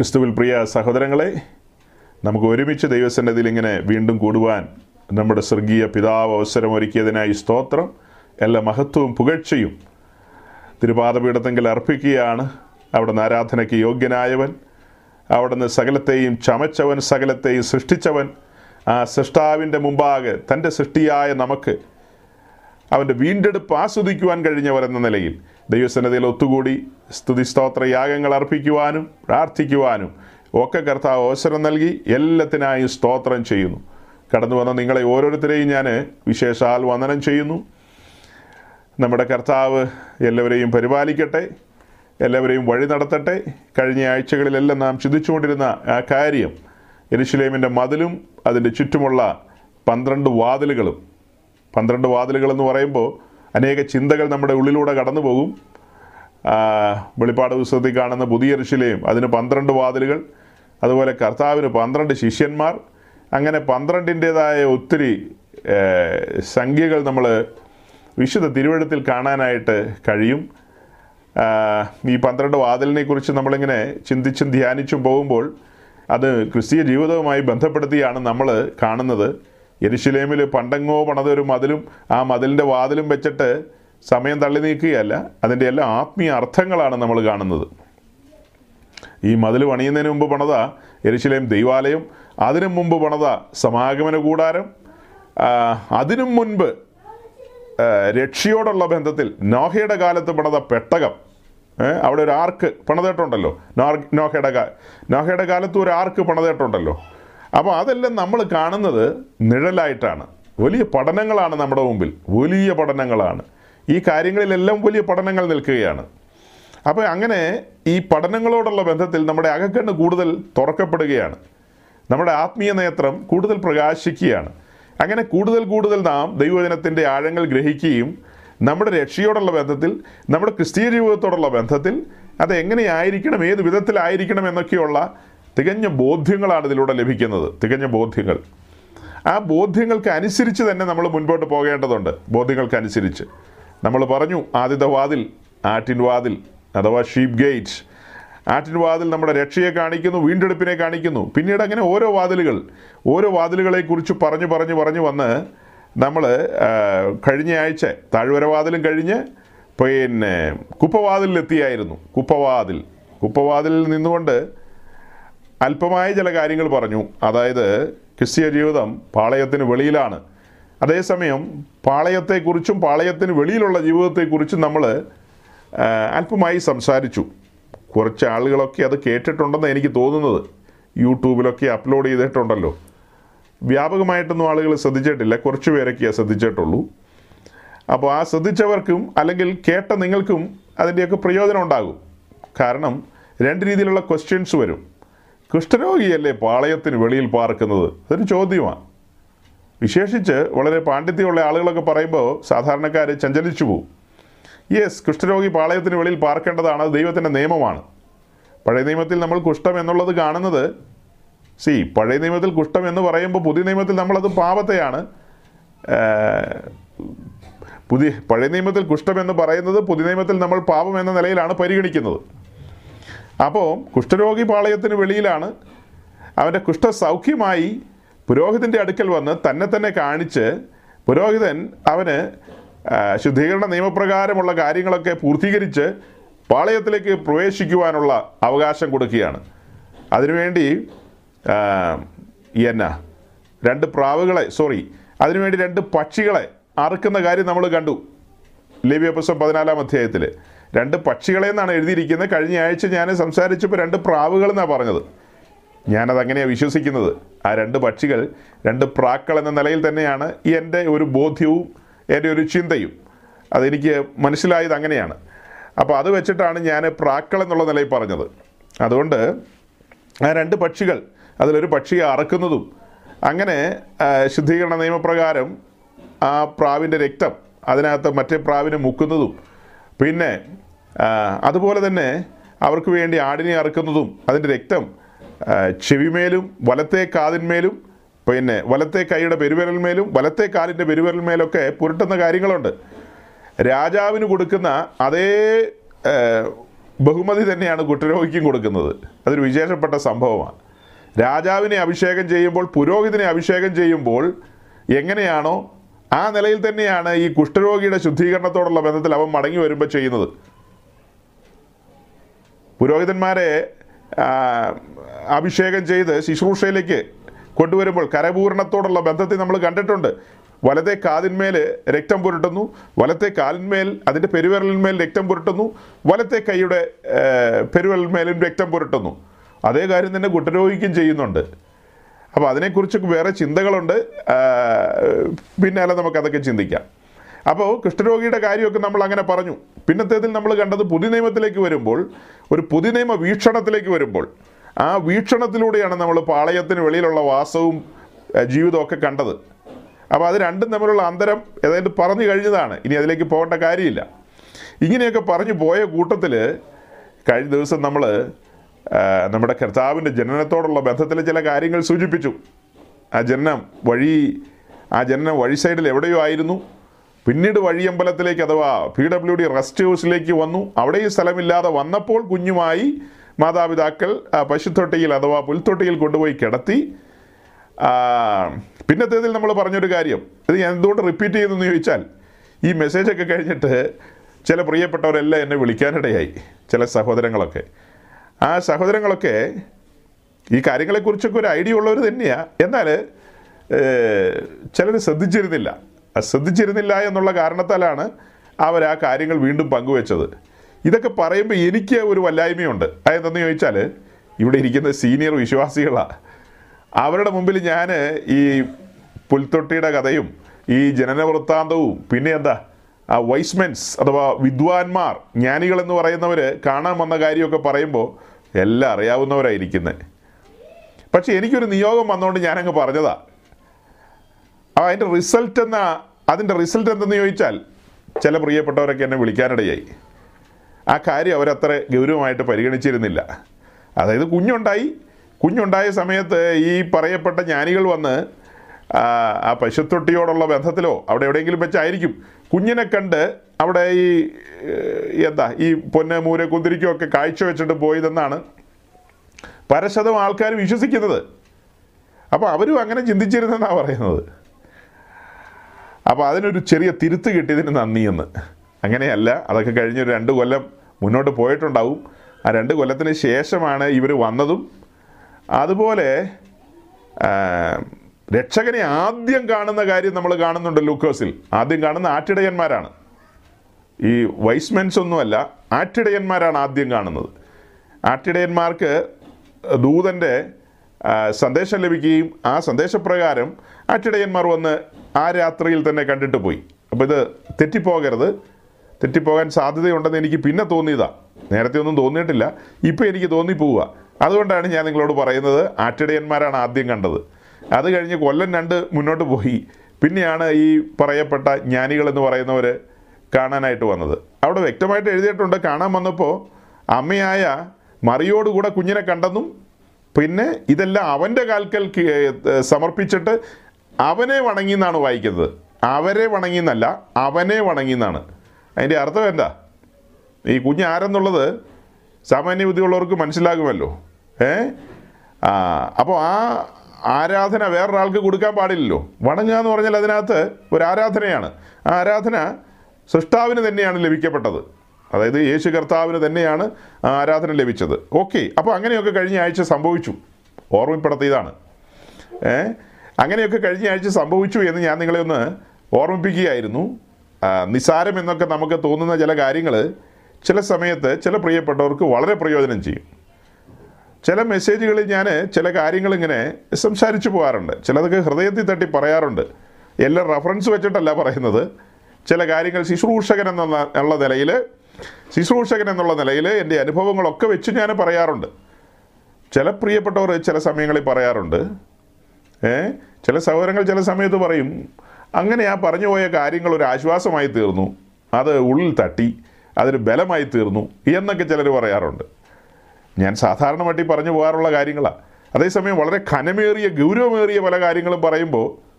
ക്രിസ്തുവിൽ പ്രിയ സഹോദരങ്ങളെ നമുക്ക് ഒരുമിച്ച് ദൈവസന്നതിയിൽ ഇങ്ങനെ വീണ്ടും കൂടുവാൻ നമ്മുടെ സ്വർഗീയ പിതാവ് അവസരമൊരുക്കിയതിനായി സ്തോത്രം. എല്ലാ മഹത്വവും പുകഴ്ചയും തിരുപാദപീഠത്തെങ്കിൽ അർപ്പിക്കുകയാണ്. അവിടുന്ന് ആരാധനയ്ക്ക് യോഗ്യനായവൻ അവിടുന്ന് സകലത്തെയും ചമച്ചവൻ സകലത്തെയും സൃഷ്ടിച്ചവൻ ആ സൃഷ്ടാവിന്റെ മുമ്പാകെ തന്റെ സൃഷ്ടിയായ നമുക്ക് അവന്റെ വീണ്ടെടുപ്പ് ആസ്വദിക്കുവാൻ കഴിഞ്ഞവർ എന്ന നിലയിൽ ദൈവസന്നതയിൽ ഒത്തുകൂടി സ്തുതി സ്തോത്ര യാഗങ്ങൾ അർപ്പിക്കുവാനും പ്രാർത്ഥിക്കുവാനും ഒക്കെ കർത്താവ് അവസരം നൽകി എല്ലാത്തിനായും സ്തോത്രം ചെയ്യുന്നു. കടന്നു വന്ന നിങ്ങളെ ഓരോരുത്തരെയും ഞാൻ വിശേഷാൽ വന്ദനം ചെയ്യുന്നു. നമ്മുടെ കർത്താവ് എല്ലാവരെയും പരിപാലിക്കട്ടെ എല്ലാവരെയും വഴി നടത്തട്ടെ. കഴിഞ്ഞ ആഴ്ചകളിലെല്ലാം നാം ചിന്തിച്ചുകൊണ്ടിരുന്ന ആ കാര്യം എരിശിലേമിന്റെ മതിലും അതിന്റെ ചുറ്റുമുള്ള പന്ത്രണ്ട് വാതിലുകളും പന്ത്രണ്ട് വാതിലുകൾ എന്ന് പറയുമ്പോൾ അനേക ചിന്തകൾ നമ്മുടെ ഉള്ളിലൂടെ കടന്നു പോകും. വെളിപ്പാട് പുസ്തകത്തിൽ കാണുന്ന പുതിയ ഋഷിലെയും അതിന് പന്ത്രണ്ട് വാതിലുകൾ അതുപോലെ കർത്താവിന് പന്ത്രണ്ട് ശിഷ്യന്മാർ അങ്ങനെ പന്ത്രണ്ടിന്റേതായ ഒത്തിരി സംഖ്യകൾ നമ്മൾ വിശുദ്ധ തിരുവഴുത്തിൽ കാണാനായിട്ട് കഴിയും. ഈ പന്ത്രണ്ട് വാതിലിനെ കുറിച്ച് നമ്മളിങ്ങനെ ചിന്തിച്ചും ധ്യാനിച്ചും പോകുമ്പോൾ അത് ക്രിസ്തീയ ജീവിതവുമായി ബന്ധപ്പെടുത്തിയാണ് നമ്മൾ കാണുന്നത്. യെരുശലേമിൽ പണ്ടങ്ങോ പണത ഒരു മതിലും ആ മതിലിന്റെ വാതിലും വെച്ചിട്ട് സമയം തള്ളി നീക്കുകയല്ല അതിന്റെ എല്ലാ ആത്മീയ അർത്ഥങ്ങളാണ് നമ്മൾ കാണുന്നത്. ഈ മതിൽ പണിയുന്നതിന് മുമ്പ് പണത എരിശിലേം ദൈവാലയം അതിനു മുമ്പ് പണത സമാഗമന കൂടാരം അതിനും മുൻപ് രക്ഷയോടുള്ള ബന്ധത്തിൽ നോഹയുടെ കാലത്ത് പണത പെട്ടകം. അവിടെ ഒരു ആർക്ക് പണിതിട്ടുണ്ടല്ലോ? നോഹയുടെ കാ നോഹയുടെ കാലത്ത് ഒരു ആർക്ക് പണിതിട്ടുണ്ടല്ലോ? അപ്പോൾ അതെല്ലാം നമ്മൾ കാണുന്നത് നിഴലായിട്ടാണ്. വലിയ പഠനങ്ങളാണ് നമ്മുടെ മുമ്പിൽ. വലിയ പഠനങ്ങളാണ്. ഈ കാര്യങ്ങളിലെല്ലാം വലിയ പഠനങ്ങൾ നിൽക്കുകയാണ്. അപ്പോൾ അങ്ങനെ ഈ പഠനങ്ങളോടുള്ള ബന്ധത്തിൽ നമ്മുടെ അകക്കണ്ണ് കൂടുതൽ തുറക്കപ്പെടുകയാണ്. നമ്മുടെ ആത്മീയ നേത്രം കൂടുതൽ പ്രകാശിക്കുകയാണ്. അങ്ങനെ കൂടുതൽ കൂടുതൽ നാം ദൈവജനത്തിന്റെ ആഴങ്ങൾ ഗ്രഹിക്കുകയും നമ്മുടെ രക്ഷയോടുള്ള ബന്ധത്തിൽ നമ്മുടെ ക്രിസ്തീയ ജീവിതത്തോടുള്ള ബന്ധത്തിൽ അത് എങ്ങനെയായിരിക്കണം ഏത് വിധത്തിലായിരിക്കണം എന്നൊക്കെയുള്ള തികഞ്ഞ ബോധ്യങ്ങളാണ് ഇതിലൂടെ ലഭിക്കുന്നത്. തികഞ്ഞ ബോധ്യങ്ങൾ. ആ ബോധ്യങ്ങൾക്ക് അനുസരിച്ച് തന്നെ നമ്മൾ മുൻപോട്ട് പോകേണ്ടതുണ്ട്. ബോധ്യങ്ങൾക്കനുസരിച്ച്. നമ്മൾ പറഞ്ഞു ആദ്യത്തെ വാതിൽ ആറ്റിൻ വാതിൽ അഥവാ ഷീപ്പ് ഗേറ്റ്. ആറ്റിൻ വാതിൽ നമ്മുടെ രക്ഷയെ കാണിക്കുന്നു വീണ്ടെടുപ്പിനെ കാണിക്കുന്നു. പിന്നീട് അങ്ങനെ ഓരോ വാതിലുകൾ ഓരോ വാതിലുകളെക്കുറിച്ച് പറഞ്ഞു പറഞ്ഞു പറഞ്ഞു വന്ന് നമ്മൾ കഴിഞ്ഞ ആഴ്ച താഴ്വര വാതിലും കഴിഞ്ഞ് പിന്നെ കുപ്പവാതിലെത്തിയായിരുന്നു കുപ്പവാതിൽ. കുപ്പവാതിലിൽ നിന്നുകൊണ്ട് അല്പമായ ചില കാര്യങ്ങൾ പറഞ്ഞു. അതായത് ക്രിസ്തീയ ജീവിതം പാളയത്തിന് വെളിയിലാണ്. അതേസമയം പാളയത്തെക്കുറിച്ചും പാളയത്തിന് വെളിയിലുള്ള ജീവിതത്തെക്കുറിച്ചും നമ്മൾ അല്പമായി സംസാരിച്ചു. കുറച്ച് ആളുകളൊക്കെ അത് കേട്ടിട്ടുണ്ടെന്ന് എനിക്ക് തോന്നുന്നത്. യൂട്യൂബിലൊക്കെ അപ്ലോഡ് ചെയ്തിട്ടുണ്ടല്ലോ. വ്യാപകമായിട്ടൊന്നും ആളുകൾ ശ്രദ്ധിച്ചിട്ടില്ല. കുറച്ച് പേരൊക്കെയാണ് ശ്രദ്ധിച്ചിട്ടുള്ളൂ. അപ്പോൾ ആ ശ്രദ്ധിച്ചവർക്കും അല്ലെങ്കിൽ കേട്ട നിങ്ങൾക്കും അതിന്റെയൊക്കെ പ്രയോജനം ഉണ്ടാകും. കാരണം രണ്ട് രീതിയിലുള്ള ക്വസ്റ്റ്യൻസ് വരും. കുഷ്ഠരോഗിയല്ലേ പാളയത്തിന് വെളിയിൽ പാർക്കുന്നത്? അതൊരു ചോദ്യമാണ് വിശേഷിച്ച് വളരെ പാണ്ഡിത്യമുള്ള ആളുകളൊക്കെ പറയുമ്പോൾ സാധാരണക്കാർ ചഞ്ചലിച്ചു പോകും യെസ് കുഷ്ഠരോഗി പാളയത്തിന് വെളിയിൽ പാർക്കേണ്ടതാണ് അത് ദൈവത്തിന്റെ നിയമമാണ്. പഴയ നിയമത്തിൽ നമ്മൾ കുഷ്ഠം എന്നുള്ളത് കാണുന്നത്. സി പഴയ നിയമത്തിൽ കുഷ്ഠം എന്ന് പറയുമ്പോൾ പുതിയ നിയമത്തിൽ നമ്മളത് പാപത്തെയാണ്. പുതിയ പഴയ നിയമത്തിൽ കുഷ്ഠം എന്ന് പറയുന്നത് പുതിയ നിയമത്തിൽ നമ്മൾ പാപം എന്ന നിലയിലാണ് പരിഗണിക്കുന്നത്. അപ്പോൾ കുഷ്ഠരോഗി പാളയത്തിന് വെളിയിലാണ്. അവന്റെ കുഷ്ഠ സൗഖ്യമായി പുരോഹിതന്റെ അടുക്കൽ വന്ന് തന്നെ തന്നെ കാണിച്ച് പുരോഹിതൻ അവന് ശുദ്ധീകരണ നിയമപ്രകാരമുള്ള കാര്യങ്ങളൊക്കെ പൂർത്തീകരിച്ച് പാളയത്തിലേക്ക് പ്രവേശിക്കുവാനുള്ള അവകാശം കൊടുക്കുകയാണ്. അതിനുവേണ്ടി എന്നാ രണ്ട് പ്രാവുകളെ സോറി അതിനുവേണ്ടി രണ്ട് പക്ഷികളെ അറുക്കുന്ന കാര്യം നമ്മൾ കണ്ടു. ലേവ്യ പുസ്തകം പതിനാലാം അധ്യായത്തിൽ രണ്ട് പക്ഷികളെ എന്നാണ് എഴുതിയിരിക്കുന്നത്. കഴിഞ്ഞ ആഴ്ച ഞാൻ സംസാരിച്ചപ്പോൾ രണ്ട് പ്രാവുകൾ എന്നാണ് പറഞ്ഞത്. ഞാനത് അങ്ങനെയാണ് വിശ്വസിക്കുന്നത്. ആ രണ്ട് പക്ഷികൾ രണ്ട് പ്രാക്കൾ എന്ന നിലയിൽ തന്നെയാണ് എന്റെ ഒരു ബോധ്യവും എന്റെ ഒരു ചിന്തയും. അതെനിക്ക് മനസ്സിലായത് അങ്ങനെയാണ്. അപ്പോൾ അത് വെച്ചിട്ടാണ് ഞാൻ പ്രാക്കൾ എന്നുള്ള നിലയിൽ പറഞ്ഞത്. അതുകൊണ്ട് ആ രണ്ട് പക്ഷികൾ അതിലൊരു പക്ഷിയെ അറക്കുന്നതും അങ്ങനെ ശുദ്ധീകരണ നിയമപ്രകാരം ആ പ്രാവിന്റെ രക്തം അതിനകത്ത് മറ്റേ പ്രാവിനെ മുക്കുന്നതും പിന്നെ അതുപോലെ തന്നെ അവർക്ക് വേണ്ടി ആടിനെ അറുക്കുന്നതും അതിന്റെ രക്തം ചെവിമേലും വലത്തെ കാതിന്മേലും പിന്നെ വലത്തെ കൈയുടെ പെരുവിരൽമേലും വലത്തെ കാലിന്റെ പെരുവിരൽമേലൊക്കെ പുരട്ടുന്ന കാര്യങ്ങളുണ്ട്. രാജാവിന് കൊടുക്കുന്ന അതേ ബഹുമതി തന്നെയാണ് കുഷ്ഠരോഗിക്കും കൊടുക്കുന്നത്. അതൊരു വിശേഷപ്പെട്ട സംഭവമാണ്. രാജാവിനെ അഭിഷേകം ചെയ്യുമ്പോൾ പുരോഹിതനെ അഭിഷേകം ചെയ്യുമ്പോൾ എങ്ങനെയാണോ ആ നിലയിൽ തന്നെയാണ് ഈ കുഷ്ഠരോഗിയുടെ ശുദ്ധീകരണത്തോടുള്ള ബന്ധത്തിൽ അവൻ മടങ്ങി വരുമ്പോൾ ചെയ്യുന്നത്. പുരോഹിതന്മാരെ അഭിഷേകം ചെയ്ത് ശുശ്രൂഷയിലേക്ക് കൊണ്ടുവരുമ്പോൾ കരപൂരണത്തോടുള്ള ബന്ധത്തെ നമ്മൾ കണ്ടിട്ടുണ്ട്. വലത്തെ കാതിന്മേൽ രക്തം പുരട്ടുന്നു വലത്തെ കാലിന്മേൽ അതിന്റെ പെരുവിരലിന്മേൽ രക്തം പുരട്ടുന്നു വലത്തെ കൈയുടെ പെരുവിരലിന്മേലും രക്തം പുരട്ടുന്നു. അതേ കാര്യം തന്നെ കുട്ടരോഗിക്കും ചെയ്യുന്നുണ്ട്. അപ്പോൾ അതിനെക്കുറിച്ച് വേറെ ചിന്തകളുണ്ട്. പിന്നെ പിന്നാലെ നമുക്കതൊക്കെ ചിന്തിക്കാം. അപ്പോൾ കുഷ്ഠരോഗിയുടെ കാര്യമൊക്കെ നമ്മൾ അങ്ങനെ പറഞ്ഞു. പിന്നത്തേതിൽ നമ്മൾ കണ്ടത് പുതിയ നിയമത്തിലേക്ക് വരുമ്പോൾ ഒരു പുതിയ നിയമ വീക്ഷണത്തിലേക്ക് വരുമ്പോൾ ആ വീക്ഷണത്തിലൂടെയാണ് നമ്മൾ പാളയത്തിന് വെളിയിലുള്ള വാസവും ജീവിതമൊക്കെ കണ്ടത്. അപ്പോൾ അത് രണ്ടും തമ്മിലുള്ള അന്തരം ഏതായാലും പറഞ്ഞു കഴിഞ്ഞതാണ്. ഇനി അതിലേക്ക് പോകേണ്ട കാര്യമില്ല. ഇങ്ങനെയൊക്കെ പറഞ്ഞു പോയ കൂട്ടത്തിൽ കഴിഞ്ഞ ദിവസം നമ്മൾ നമ്മുടെ കർത്താവിന്റെ ജനനത്തോടുള്ള ബന്ധത്തിൽ ചില കാര്യങ്ങൾ സൂചിപ്പിച്ചു. ആ ജനനം വഴി ആ ജനനം വഴി സൈഡിൽ എവിടെയോ ആയിരുന്നു. പിന്നീട് വഴിയമ്പലത്തിലേക്ക് അഥവാ പി ഡബ്ല്യു ഡി റെസ്റ്റ് ഹൗസിലേക്ക് വന്നു. അവിടെ ഈ സ്ഥലമില്ലാതെ വന്നപ്പോൾ കുഞ്ഞുമായി മാതാപിതാക്കൾ പശുത്തൊട്ടിയിൽ അഥവാ പുൽത്തൊട്ടിയിൽ കൊണ്ടുപോയി കിടത്തി. പിന്നത്തേതിൽ നമ്മൾ പറഞ്ഞൊരു കാര്യം. ഇത് ഞാൻ എന്തുകൊണ്ട് റിപ്പീറ്റ് ചെയ്തെന്ന് ചോദിച്ചാൽ ഈ മെസ്സേജൊക്കെ കഴിഞ്ഞിട്ട് ചില പ്രിയപ്പെട്ടവരെല്ലാം എന്നെ വിളിക്കാനിടയായി ചില സഹോദരങ്ങളൊക്കെ. ആ സഹോദരങ്ങളൊക്കെ ഈ കാര്യങ്ങളെക്കുറിച്ചൊക്കെ ഒരു ഐഡിയ ഉള്ളവർ തന്നെയാണ് എന്നാൽ ചിലർ ശ്രദ്ധിച്ചിരുന്നില്ല. ശ്രദ്ധിച്ചിരുന്നില്ല എന്നുള്ള കാരണത്താലാണ് അവർ ആ കാര്യങ്ങൾ വീണ്ടും പങ്കുവെച്ചത്. ഇതൊക്കെ പറയുമ്പോൾ എനിക്ക് ഒരു വല്ലായ്മയുണ്ട്. അതെന്തെന്ന് ചോദിച്ചാൽ ഇവിടെ ഇരിക്കുന്ന സീനിയർ വിശ്വാസികളാണ് അവരുടെ മുമ്പിൽ ഞാൻ ഈ പുൽത്തൊട്ടിയുടെ കഥയും ഈ ജനന വൃത്താന്തവും പിന്നെ എന്താ ആ വൈസ്മെൻസ് അഥവാ വിദ്വാൻമാർ ജ്ഞാനികൾ എന്ന് പറയുന്നവർ കാണാൻ വന്ന കാര്യമൊക്കെ പറയുമ്പോൾ എല്ലാം അറിയാവുന്നവരായിരിക്കുന്നത് പക്ഷെ എനിക്കൊരു നിയോഗം വന്നുകൊണ്ട് ഞാനങ്ങ് പറഞ്ഞതാണ് അതിന്റെ റിസൾട്ട് എന്ന അതിന്റെ റിസൾട്ട് എന്തെന്ന് ചോദിച്ചാൽ ചില പ്രിയപ്പെട്ടവരൊക്കെ എന്നെ വിളിക്കാനിടയായി. ആ കാര്യം അവരത്ര ഗൗരവമായിട്ട് പരിഗണിച്ചിരുന്നില്ല. അതായത് കുഞ്ഞുണ്ടായി. കുഞ്ഞുണ്ടായ സമയത്ത് ഈ പറയപ്പെട്ട ജ്ഞാനികൾ വന്ന് ആ, പശുത്തൊട്ടിയോടുള്ള ബന്ധത്തിലോ അവിടെ എവിടെയെങ്കിലും വെച്ചായിരിക്കും. കുഞ്ഞിനെ കണ്ട് അവിടെ ഈ എന്താ ഈ പൊന്ന് മൂര കുന്തിരിക്കൊക്കെ കാഴ്ച വെച്ചിട്ട് പോയതെന്നാണ് പരശതം ആൾക്കാർ വിശ്വസിക്കുന്നത്. അപ്പോൾ അവരും അങ്ങനെ ചിന്തിച്ചിരുന്നെന്നാണ് പറയുന്നത്. അപ്പോൾ അതിനൊരു ചെറിയ തിരുത്ത് കിട്ടിയതിന് നന്ദിയെന്ന്. അങ്ങനെയല്ല അതൊക്കെ കഴിഞ്ഞൊരു രണ്ട് കൊല്ലം മുന്നോട്ട് പോയിട്ടുണ്ടാവും. ആ രണ്ട് കൊല്ലത്തിന് ശേഷമാണ് ഇവർ വന്നതും. അതുപോലെ രക്ഷകനെ ആദ്യം കാണുന്ന കാര്യം നമ്മൾ കാണുന്നുണ്ട് ലൂക്കോസിൽ. ആദ്യം കാണുന്ന ആറ്റിടയന്മാരാണ് ഈ വൈസ്മെൻസ് ഒന്നുമല്ല ആറ്റിടയന്മാരാണ് ആദ്യം കാണുന്നത്. ആറ്റിടയന്മാർക്ക് ദൂതന്റെ സന്ദേശം ലഭിക്കുകയും ആ സന്ദേശപ്രകാരം ആറ്റിടയന്മാർ വന്ന് ആ രാത്രിയിൽ തന്നെ കണ്ടിട്ട് പോയി. അപ്പോൾ ഇത് തെറ്റിപ്പോകരുത്. തെറ്റിപ്പോകാൻ സാധ്യതയുണ്ടെന്ന് എനിക്ക് പിന്നെ തോന്നിയതാ. നേരത്തെ ഒന്നും തോന്നിയിട്ടില്ല. ഇപ്പോൾ എനിക്ക് തോന്നിപ്പോവുക. അതുകൊണ്ടാണ് ഞാൻ നിങ്ങളോട് പറയുന്നത് ആറ്റിടയന്മാരാണ് ആദ്യം കണ്ടത്. അത് കഴിഞ്ഞ് കൊല്ലം രണ്ട് മുന്നോട്ട് പോയി. പിന്നെയാണ് ഈ പറയപ്പെട്ട ജ്ഞാനികൾ എന്ന് പറയുന്നവർ കാണാനായിട്ട് വന്നത്. അവിടെ വ്യക്തമായിട്ട് എഴുതിയിട്ടുണ്ട്. കാണാൻ വന്നപ്പോൾ അമ്മയായ മറിയോടുകൂടെ കുഞ്ഞിനെ കണ്ടെന്നും പിന്നെ ഇതെല്ലാം അവന്റെ കാൽക്കൽ സമർപ്പിച്ചിട്ട് അവനെ വണങ്ങി എന്നാണ് വായിക്കുന്നത്. അവരെ വണങ്ങി എന്നല്ല അവനെ വണങ്ങി എന്നാണ്. അതിന്റെ അർത്ഥം എന്താ? ഈ കുഞ്ഞ് ആരെന്നുള്ളത് സാമാന്യ ബുദ്ധിയുള്ളവർക്ക് മനസ്സിലാകുമല്ലോ. ഏ? ആ അപ്പോൾ ആ ആരാധന വേറൊരാൾക്ക് കൊടുക്കാൻ പാടില്ലല്ലോ. വണങ്ങുക എന്ന് പറഞ്ഞാൽ അതിനകത്ത് ഒരു ആരാധനയാണ്. ആ ആരാധന സൃഷ്ടാവിന് തന്നെയാണ് ലഭിക്കപ്പെട്ടത്. അതായത് യേശു കർത്താവിന് തന്നെയാണ് ആരാധന ലഭിച്ചത്. ഓക്കെ അപ്പോൾ അങ്ങനെയൊക്കെ കഴിഞ്ഞ ആഴ്ച സംഭവിച്ചു. ഓർമ്മപ്പെടുത്തിയതാണ്. ഏ? അങ്ങനെയൊക്കെ കഴിഞ്ഞ ആഴ്ച സംഭവിച്ചു എന്ന് ഞാൻ നിങ്ങളെ ഒന്ന് ഓർമ്മിപ്പിക്കുകയായിരുന്നു. നിസാരം എന്നൊക്കെ നമുക്ക് തോന്നുന്ന ചില കാര്യങ്ങൾ ചില സമയത്ത് ചില പ്രിയപ്പെട്ടവർക്ക് വളരെ പ്രയോജനം ചെയ്യും. ചില മെസ്സേജുകളിൽ ഞാൻ ചില കാര്യങ്ങൾ ഇങ്ങനെ സംസാരിച്ചു പോകാറുണ്ട്. ചിലതൊക്കെ ഹൃദയത്തിൽ തട്ടി പറയാറുണ്ട്. എല്ലാം റെഫറൻസ് വെച്ചിട്ടല്ല പറയുന്നത്. ചില കാര്യങ്ങൾ ശുശ്രൂഷകൻ എന്നുള്ള നിലയിൽ ശുശ്രൂഷകൻ എന്നുള്ള നിലയിൽ എന്റെ അനുഭവങ്ങളൊക്കെ വെച്ച് ഞാൻ പറയാറുണ്ട്. ചില പ്രിയപ്പെട്ടവർ ചില സമയങ്ങളിൽ പറയാറുണ്ട് ഏ? ചില സഹോദരങ്ങൾ ചില സമയത്ത് പറയും അങ്ങനെ ആ പറഞ്ഞു പോയ കാര്യങ്ങൾ ഒരു ആശ്വാസമായി തീർന്നു. അത് ഉള്ളിൽ തട്ടി അതൊരു ബലമായി തീർന്നു എന്നൊക്കെ ചിലർ പറയാറുണ്ട്. ഞാൻ സാധാരണമായിട്ട് പറഞ്ഞു പോകാറുള്ള കാര്യങ്ങളാണ് അതേസമയം വളരെ ഖനമേറിയ ഗൗരവമേറിയ പല കാര്യങ്ങളും പറയുമ്പോൾ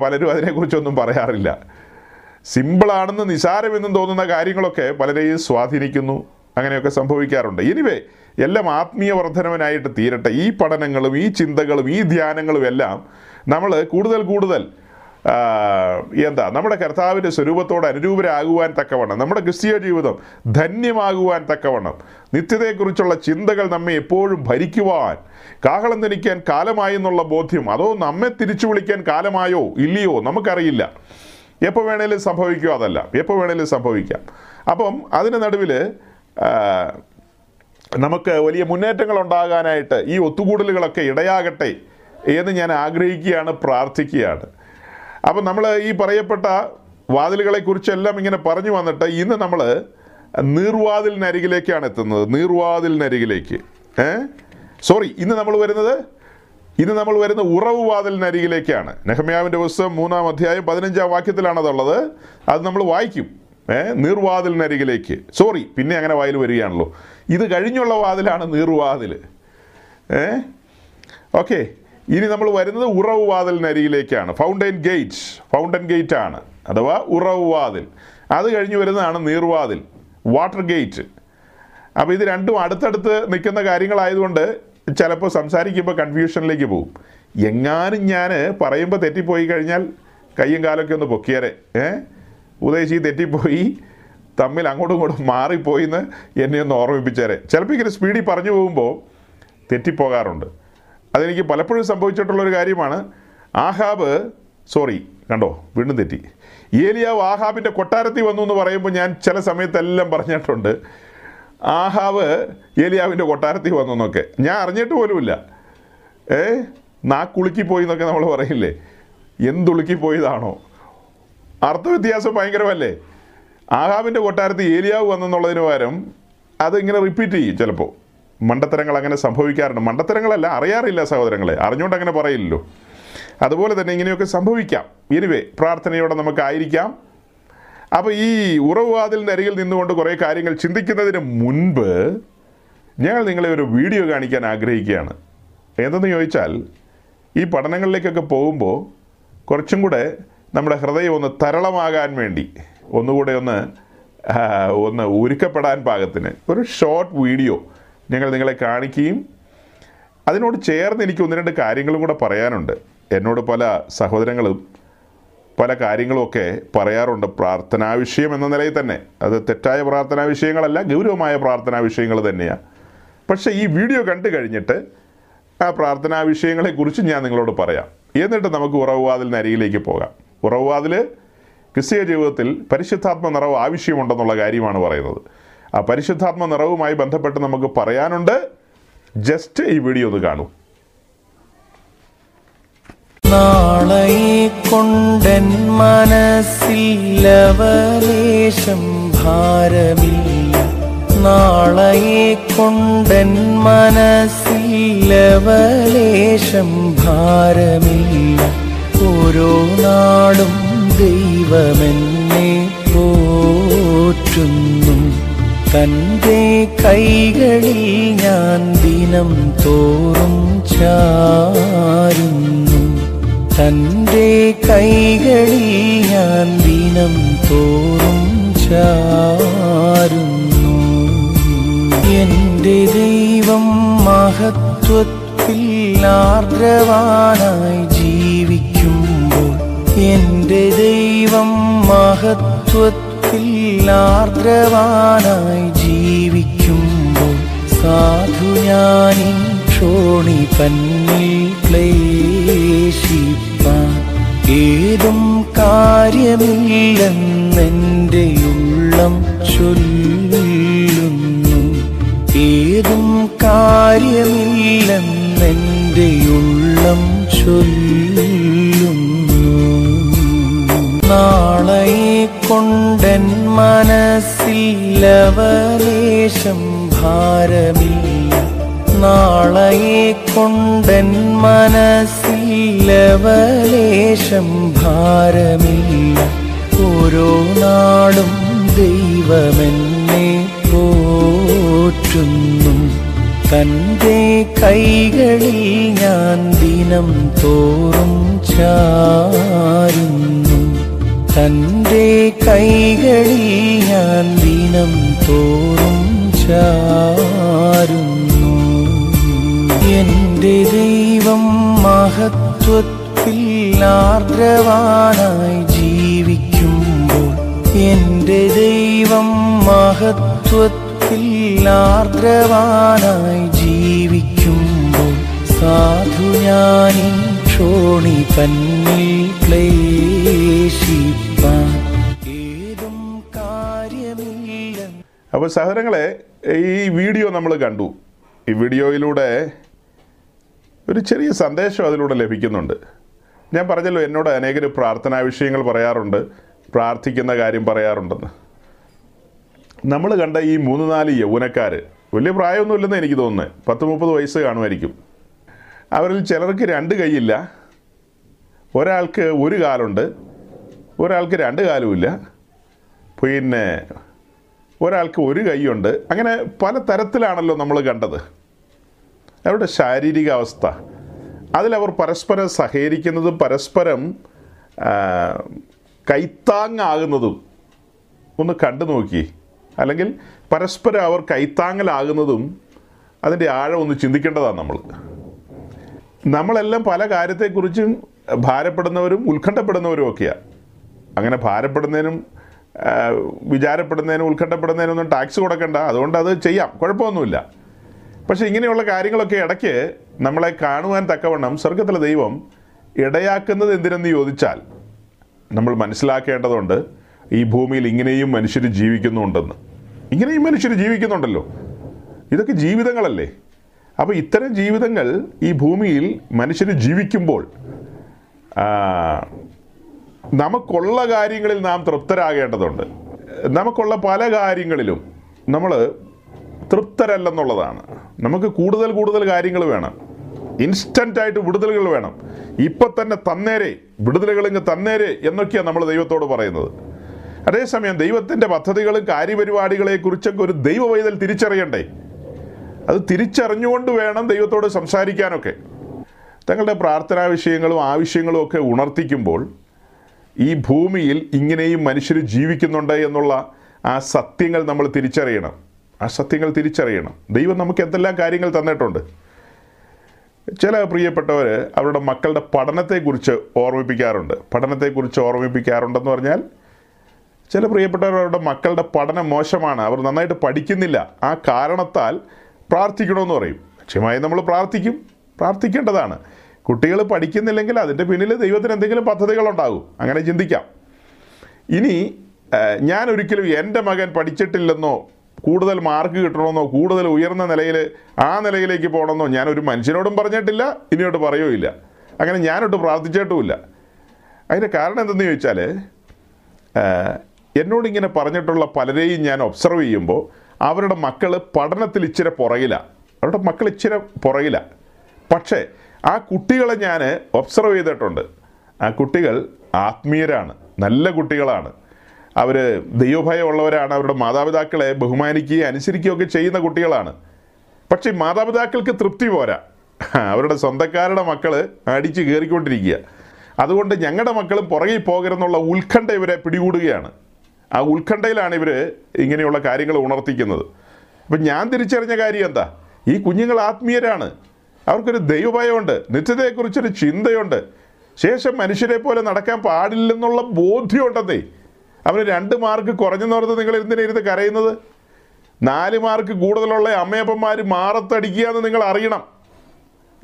പലരും അതിനെക്കുറിച്ചൊന്നും പറയാറില്ല. സിമ്പിളാണെന്ന് നിസാരമെന്നും തോന്നുന്ന കാര്യങ്ങളൊക്കെ പലരെയും സ്വാധീനിക്കുന്നു. അങ്ങനെയൊക്കെ സംഭവിക്കാറുണ്ട്. എനിവേ എല്ലാം ആത്മീയ വർധനവനായിട്ട് തീരട്ടെ. ഈ പഠനങ്ങളും ഈ ചിന്തകളും ഈ ധ്യാനങ്ങളും എല്ലാം നമ്മൾ കൂടുതൽ കൂടുതൽ എന്താ നമ്മുടെ കർത്താവിന്റെ സ്വരൂപത്തോട് അനുരൂപരാകുവാൻ തക്കവണ്ണം നമ്മുടെ ക്രിസ്തീയ ജീവിതം ധന്യമാകുവാൻ തക്കവണ്ണം നിത്യതയെക്കുറിച്ചുള്ള ചിന്തകൾ നമ്മെ എപ്പോഴും ഭരിക്കുവാൻ കാഹളം ധനിക്കാൻ കാലമായി എന്നുള്ള ബോധ്യം അതോ നമ്മെ തിരിച്ചു വിളിക്കാൻ കാലമായോ ഇല്ലയോ നമുക്കറിയില്ല. എപ്പോൾ വേണേലും സംഭവിക്കുക അതല്ല എപ്പോൾ വേണേലും സംഭവിക്കാം. അപ്പം അതിന് നടുവിൽ നമുക്ക് വലിയ മുന്നേറ്റങ്ങൾ ഉണ്ടാകാനായിട്ട് ഈ ഒത്തുകൂടലുകളൊക്കെ ഇടയാകട്ടെ എന്ന് ഞാൻ ആഗ്രഹിക്കുകയാണ് പ്രാർത്ഥിക്കുകയാണ്. അപ്പം നമ്മൾ ഈ പറയപ്പെട്ട വാതിലുകളെക്കുറിച്ചെല്ലാം ഇങ്ങനെ പറഞ്ഞു വന്നിട്ട് ഇന്ന് നമ്മൾ നീർവാതിലിനരികിലേക്കാണ് എത്തുന്നത്. നീർവാതിലിനരികിലേക്ക്. ഏ? സോറി ഇന്ന് നമ്മൾ വരുന്നത്? ഇന്ന് നമ്മൾ വരുന്ന ഉറവ് വാതിലിനരികിലേക്കാണ്. നെഹമ്യാവിന്റെ പുസ്തകം മൂന്നാം അധ്യായം പതിനഞ്ചാം വാക്യത്തിലാണതുള്ളത് അത് നമ്മൾ വായിക്കും. ഏ? നീർവാതിലിനരികിലേക്ക്. സോറി പിന്നെ അങ്ങനെ വായിൽ വരികയാണല്ലോ. ഇത് കഴിഞ്ഞുള്ള വാതിലാണ് നീർവാതിൽ ഏ? ഓക്കെ. ഇനി നമ്മൾ വരുന്നത് ഉറവ് വാതിലിനരികിലേക്കാണ്. ഫൗണ്ടൈൻ ഗേറ്റ് ഫൗണ്ടൻ ഗേറ്റ് ആണ്. അഥവാ ഉറവ് വാതിൽ. അത് കഴിഞ്ഞ് വരുന്നതാണ് നീർവാതിൽ വാട്ടർ ഗേറ്റ് അപ്പോൾ ഇത് രണ്ടും അടുത്തടുത്ത് നിൽക്കുന്ന കാര്യങ്ങളായതുകൊണ്ട് ചിലപ്പോൾ സംസാരിക്കുമ്പോൾ കൺഫ്യൂഷനിലേക്ക് പോകും. എങ്ങാനും ഞാൻ പറയുമ്പോൾ തെറ്റിപ്പോയി കഴിഞ്ഞാൽ കയ്യും കാലൊക്കെ ഒന്ന് പൊക്കിയേരെ. ഏ? ഉദ്ദേശി തെറ്റിപ്പോയി. തമ്മിൽ അങ്ങോട്ടും ഇങ്ങോട്ടും മാറിപ്പോയി എന്ന് എന്നെ ഒന്ന് ഓർമ്മിപ്പിച്ചേരെ. ചിലപ്പോൾ ഇങ്ങനെ സ്പീഡിൽ പറഞ്ഞു പോകുമ്പോൾ തെറ്റിപ്പോകാറുണ്ട്. അതെനിക്ക് പലപ്പോഴും സംഭവിച്ചിട്ടുള്ളൊരു കാര്യമാണ്. ആഹാബ് സോറി കണ്ടോ വീണ്ടും തെറ്റി. ഏലിയാവ് ആഹാബിന്റെ കൊട്ടാരത്തിൽ വന്നു എന്ന് പറയുമ്പോൾ ഞാൻ ചില സമയത്തെല്ലാം പറഞ്ഞിട്ടുണ്ട്. ആഹാവ് ഏലിയാവിന്റെ കൊട്ടാരത്തിൽ വന്നു എന്നൊക്കെ. ഞാൻ അറിഞ്ഞിട്ട് പോലുമില്ല. ഏ നാക്കുളുക്കി പോയി എന്നൊക്കെ നമ്മൾ പറയില്ലേ? എന്തുളുക്കി പോയതാണോ അർത്ഥവ്യത്യാസം ഭയങ്കരമല്ലേ? ആഹാബിന്റെ കൊട്ടാരത്തിൽ ഏലിയാവ് വന്നെന്നുള്ളതിന് പകരം അത് ഇങ്ങനെ റിപ്പീറ്റ് ചെയ്യും ചിലപ്പോൾ മണ്ടത്തരങ്ങൾ അങ്ങനെ സംഭവിക്കാറുണ്ട്. മണ്ടത്തരങ്ങളല്ല അറിയാറില്ല സഹോദരങ്ങളെ. അറിഞ്ഞുകൊണ്ട് അങ്ങനെ പറയില്ലല്ലോ. അതുപോലെ തന്നെ ഇങ്ങനെയൊക്കെ സംഭവിക്കാം. എനിവേ പ്രാർത്ഥനയോടെ നമുക്കായിരിക്കാം അപ്പോൾ ഈ ഉറവുവാതിലിന്റെ അരികിൽ നിന്നുകൊണ്ട് കുറേ കാര്യങ്ങൾ ചിന്തിക്കുന്നതിന് മുൻപ് ഞങ്ങൾ നിങ്ങളെ ഒരു വീഡിയോ കാണിക്കാൻ ആഗ്രഹിക്കുകയാണ്. എന്തെന്ന് ചോദിച്ചാൽ ഈ പഠനങ്ങളിലേക്കൊക്കെ പോകുമ്പോൾ കുറച്ചും കൂടെ നമ്മുടെ ഹൃദയം ഒന്ന് തരളമാകാൻ വേണ്ടി ഒന്നുകൂടെ ഒന്ന് ഒന്ന് ഒരുക്കപ്പെടാൻ പാകത്തിന്. ഒരു ഷോർട്ട് വീഡിയോ ഞങ്ങൾ നിങ്ങളെ കാണിക്കുകയും അതിനോട് ചേർന്ന് എനിക്ക് ഒന്ന് രണ്ട് കാര്യങ്ങളും കൂടെ പറയാനുണ്ട്. എന്നോട് പല സഹോദരങ്ങളും പല കാര്യങ്ങളുമൊക്കെ പറയാറുണ്ട് പ്രാർത്ഥനാ വിഷയം എന്ന നിലയിൽ തന്നെ. അത് തെറ്റായ പ്രാർത്ഥനാ വിഷയങ്ങളല്ല ഗൗരവമായ പ്രാർത്ഥനാ വിഷയങ്ങൾ തന്നെയാണ് പക്ഷേ ഈ വീഡിയോ കണ്ടു കഴിഞ്ഞിട്ട് ആ പ്രാർത്ഥനാ വിഷയങ്ങളെക്കുറിച്ച് ഞാൻ നിങ്ങളോട് പറയാം. എന്നിട്ട് നമുക്ക് ഉറവുവാതിലിന് അരികിലേക്ക് പോകാം. ഉറവുവാതിൽ ക്രിസ്തീയ ജീവിതത്തിൽ പരിശുദ്ധാത്മ നിറവ് ആവശ്യമുണ്ടെന്നുള്ള കാര്യമാണ് പറയുന്നത്. ആ പരിശുദ്ധാത്മ നിറവുമായി ബന്ധപ്പെട്ട് നമുക്ക് പറയാനുണ്ട്. ജസ്റ്റ് ഈ വീഡിയോ ഒന്ന് കാണൂ. നാളെ കൊണ്ടൻ മനസ്സിൽ അവലേശം ഭാരമില്ല. നാളെ കൊണ്ടൻ മനസ്സിൽ ഭാരമില്ല. ഓരോ നാളും ദൈവമെന്നെ പോറ്റുന്നു. തന്റെ കൈകളിൽ ഞാൻ ദിനം തോറും ചാരുന്നു. തന്റെ കൈകളിൽ ഞാൻ ദിനം തോറും ചാരുന്നു. എന്റെ ദൈവം മഹത്വത്തിൽ ആർദ്രവാനായി ജീവിക്കുമ്പോൾ എന്റെ ദൈവം മഹത്വത്തിൽ ആർദ്രവാനായി ജീവിക്കുമ്പോൾ സാധു ഞാനി ക്ഷോണി പന്നിൽ ക്ലേശിപ്പാൻ. ഏതും കാര്യമില്ലെന്നെന്റെ ഉള്ളം ചൊല്ലുന്നു. ഏതും കാര്യമില്ലെന്നെന്റെ ഉള്ളം ചൊല്ലുന്നു. നാളെ കൊണ്ടൻ മനസ്സില്ലവലേശം ഭാരമില്ല. നാളെ കൊണ്ടൻ മനസ്സിൽ അവലേശം ഭാരമില്ല. ഓരോ നാളും ദൈവമെന്നെ പോറ്റുന്നു. തന്റെ കൈകളിൽ ഞാൻ ദിനം തോറും ചാരുന്നു. തന്റെ കൈകളിൽ ഞാൻ ദിനം തോറും ചാരുന്നു. എന്റെ ദൈവം മഹത്വത്തിൽ ആർദ്രവാനായി ജീവിക്കുമ്പോൾ എന്റെ ദൈവം മഹത്വത്തിൽ ആർദ്രവാനായി ജീവിക്കുമ്പോൾ സാധു ഞാനീ ക്ഷോണി തന്നിൽ ക്ലേശിപ്പാൻ അപ്പോൾ സഹോദരങ്ങളെ ഈ വീഡിയോ നമ്മൾ കണ്ടു. ഈ വീഡിയോയിലൂടെ ഒരു ചെറിയ സന്ദേശം അതിലൂടെ ലഭിക്കുന്നുണ്ട്. ഞാൻ പറഞ്ഞല്ലോ എന്നോട് അനേകർ പ്രാർത്ഥനാ വിഷയങ്ങൾ പറയാറുണ്ട് പ്രാർത്ഥിക്കുന്ന കാര്യം പറയാറുണ്ടെന്ന്. നമ്മൾ കണ്ട ഈ മൂന്ന് നാല് യൗവനക്കാർ വലിയ പ്രായമൊന്നുമില്ലെന്ന് എനിക്ക് തോന്നുന്നത് പത്ത് മുപ്പത് വയസ്സ് കാണുമായിരിക്കും. അവരിൽ ചിലർക്ക് രണ്ട് കൈയില്ല ഒരാൾക്ക് ഒരു കാലുണ്ട് ഒരാൾക്ക് രണ്ട് കാലുമില്ല. പിന്നെ ഒരാൾക്ക് ഒരു കൈയുണ്ട്. അങ്ങനെ പല തരത്തിലാണല്ലോ നമ്മൾ കണ്ടത്. അവരുടെ ശാരീരിക അവസ്ഥ അതിലവർ പരസ്പരം സഹകരിക്കുന്നതും പരസ്പരം കൈത്താങ്ങാകുന്നതും ഒന്ന് കണ്ടു നോക്കി. അല്ലെങ്കിൽ പരസ്പരം അവർ കൈത്താങ്ങലാകുന്നതും അതിന്റെ ആഴം ഒന്ന് ചിന്തിക്കേണ്ടതാണ് നമ്മൾ. നമ്മളെല്ലാം പല കാര്യത്തെക്കുറിച്ചും ഭാരപ്പെടുന്നവരും ഉത്കണ്ഠപ്പെടുന്നവരും ഒക്കെയാണ് അങ്ങനെ ഭാരപ്പെടുന്നതിനും വിചാരപ്പെടുന്നതിനും ഉത്കണ്ഠപ്പെടുന്നതിനും ഒന്നും ടാക്സ് കൊടുക്കണ്ട. അതുകൊണ്ട് അത് ചെയ്യാം. കുഴപ്പമൊന്നുമില്ല. പക്ഷേ ഇങ്ങനെയുള്ള കാര്യങ്ങളൊക്കെ ഇടയ്ക്ക് നമ്മളെ കാണുവാൻ തക്കവണ്ണം സ്വർഗത്തിലെ ദൈവം ഇടയാക്കുന്നത് എന്തിനെന്ന് ചോദിച്ചാൽ നമ്മൾ മനസ്സിലാക്കേണ്ടതുണ്ട് ഈ ഭൂമിയിൽ ഇങ്ങനെയും മനുഷ്യർ ജീവിക്കുന്നുണ്ടെന്ന്. ഇങ്ങനെയും മനുഷ്യർ ജീവിക്കുന്നുണ്ടല്ലോ. ഇതൊക്കെ ജീവിതങ്ങളല്ലേ. അപ്പോൾ ഇത്തരം ജീവിതങ്ങൾ ഈ ഭൂമിയിൽ മനുഷ്യർ ജീവിക്കുമ്പോൾ നമുക്കുള്ള കാര്യങ്ങളിൽ നാം തൃപ്തരാകേണ്ടതുണ്ട്. നമുക്കുള്ള പല കാര്യങ്ങളിലും നമ്മൾ തൃപ്തരല്ലെന്നുള്ളതാണ്. നമുക്ക് കൂടുതൽ കൂടുതൽ കാര്യങ്ങൾ വേണം. ഇൻസ്റ്റന്റായിട്ട് വിടുതലുകൾ വേണം. ഇപ്പം തന്നെ തന്നേരെ വിടുതലുകളിങ്ങ് തന്നേരെ എന്നൊക്കെയാണ് നമ്മൾ ദൈവത്തോട് പറയുന്നത്. അതേസമയം ദൈവത്തിന്റെ പദ്ധതികളും കാര്യപരിപാടികളെക്കുറിച്ചൊക്കെ ഒരു ദൈവവൈതൽ തിരിച്ചറിയണ്ടേ? അത് തിരിച്ചറിഞ്ഞുകൊണ്ട് വേണം ദൈവത്തോട് സംസാരിക്കാനൊക്കെ. തങ്ങളുടെ പ്രാർത്ഥനാ വിഷയങ്ങളും ആവശ്യങ്ങളും ഒക്കെ ഉണർത്തിക്കുമ്പോൾ ഈ ഭൂമിയിൽ ഇങ്ങനെയും മനുഷ്യർ ജീവിക്കുന്നുണ്ട് എന്നുള്ള ആ സത്യങ്ങൾ നമ്മൾ തിരിച്ചറിയണം. ആ സത്യങ്ങൾ തിരിച്ചറിയണം. ദൈവം നമുക്ക് എന്തെല്ലാം കാര്യങ്ങൾ തന്നിട്ടുണ്ട്. ചില പ്രിയപ്പെട്ടവർ അവരുടെ മക്കളുടെ പഠനത്തെക്കുറിച്ച് ഓർമ്മിപ്പിക്കാറുണ്ട്. പഠനത്തെക്കുറിച്ച് ഓർമ്മിപ്പിക്കാറുണ്ടെന്ന് പറഞ്ഞാൽ ചില പ്രിയപ്പെട്ടവർ അവരുടെ മക്കളുടെ പഠനം മോശമാണ്. അവർ നന്നായിട്ട് പഠിക്കുന്നില്ല. ആ കാരണത്താൽ പ്രാർത്ഥിക്കണമെന്ന് പറയും. നിശ്ചയമായും നമ്മൾ പ്രാർത്ഥിക്കും. പ്രാർത്ഥിക്കേണ്ടതാണ്. കുട്ടികൾ പഠിക്കുന്നില്ലെങ്കിൽ അതിന്റെ പിന്നിൽ ദൈവത്തിന് എന്തെങ്കിലും പദ്ധതികളുണ്ടാകും അങ്ങനെ ചിന്തിക്കാം. ഇനി ഞാൻ ഒരിക്കലും എന്റെ മകൻ പഠിച്ചിട്ടില്ലെന്നോ കൂടുതൽ മാർക്ക് കിട്ടണമെന്നോ കൂടുതൽ ഉയർന്ന നിലയിൽ ആ നിലയിലേക്ക് പോകണമെന്നോ ഞാൻ ഒരു മനുഷ്യനോടും പറഞ്ഞിട്ടില്ല ഇനിയോട്ട് പറയുകയില്ല. അങ്ങനെ ഞാനൊട്ട് പ്രാർത്ഥിച്ചിട്ടുമില്ല. അതിന്റെ കാരണം എന്തെന്ന് ചോദിച്ചാൽ എന്നോടിങ്ങനെ പറഞ്ഞിട്ടുള്ള പലരെയും ഞാൻ ഒബ്സർവ് ചെയ്യുമ്പോൾ അവരുടെ മക്കൾ പഠനത്തിൽ ഇച്ചിരി പുറകില. അവരുടെ മക്കൾ ഇച്ചിരി പുറകില. പക്ഷേ ആ കുട്ടികളെ ഞാൻ ഒബ്സർവ് ചെയ്തിട്ടുണ്ട്. ആ കുട്ടികൾ ആത്മീയരാണ് നല്ല കുട്ടികളാണ്. അവർ ദൈവഭയമുള്ളവരാണ് അവരുടെ മാതാപിതാക്കളെ ബഹുമാനിക്കുകയും അനുസരിക്കുകയൊക്കെ ചെയ്യുന്ന കുട്ടികളാണ്. പക്ഷേ മാതാപിതാക്കൾക്ക് തൃപ്തി പോരാ. അവരുടെ സ്വന്തക്കാരുടെ മക്കൾ അടിച്ച് കയറിക്കൊണ്ടിരിക്കുക. അതുകൊണ്ട് ഞങ്ങളുടെ മക്കളും പുറകിൽ പോകരുന്നുള്ള ഉത്കണ്ഠ ഇവരെ പിടികൂടുകയാണ്. ആ ഉത്കണ്ഠയിലാണ് ഇവർ ഇങ്ങനെയുള്ള കാര്യങ്ങൾ ഉണർത്തിക്കുന്നത്. അപ്പം ഞാൻ തിരിച്ചറിഞ്ഞ കാര്യം എന്താ? ഈ കുഞ്ഞുങ്ങൾ ആത്മീയരാണ്. അവർക്കൊരു ദൈവഭയമുണ്ട് നിത്യതയെക്കുറിച്ചൊരു ചിന്തയുണ്ട്. ശേഷം മനുഷ്യരെ പോലെ നടക്കാൻ പാടില്ലെന്നുള്ള ബോധ്യമുണ്ടെന്നേ. അവന് രണ്ട് മാർക്ക് കുറഞ്ഞെന്ന് പറഞ്ഞ് നിങ്ങൾ എന്തിനാ ഇരുന്ന് കരയുന്നത്? നാല് മാർക്ക് കൂടുതലുള്ള അമ്മയപ്പന്മാർ മാറത്തടിക്കുക എന്ന് നിങ്ങൾ അറിയണം.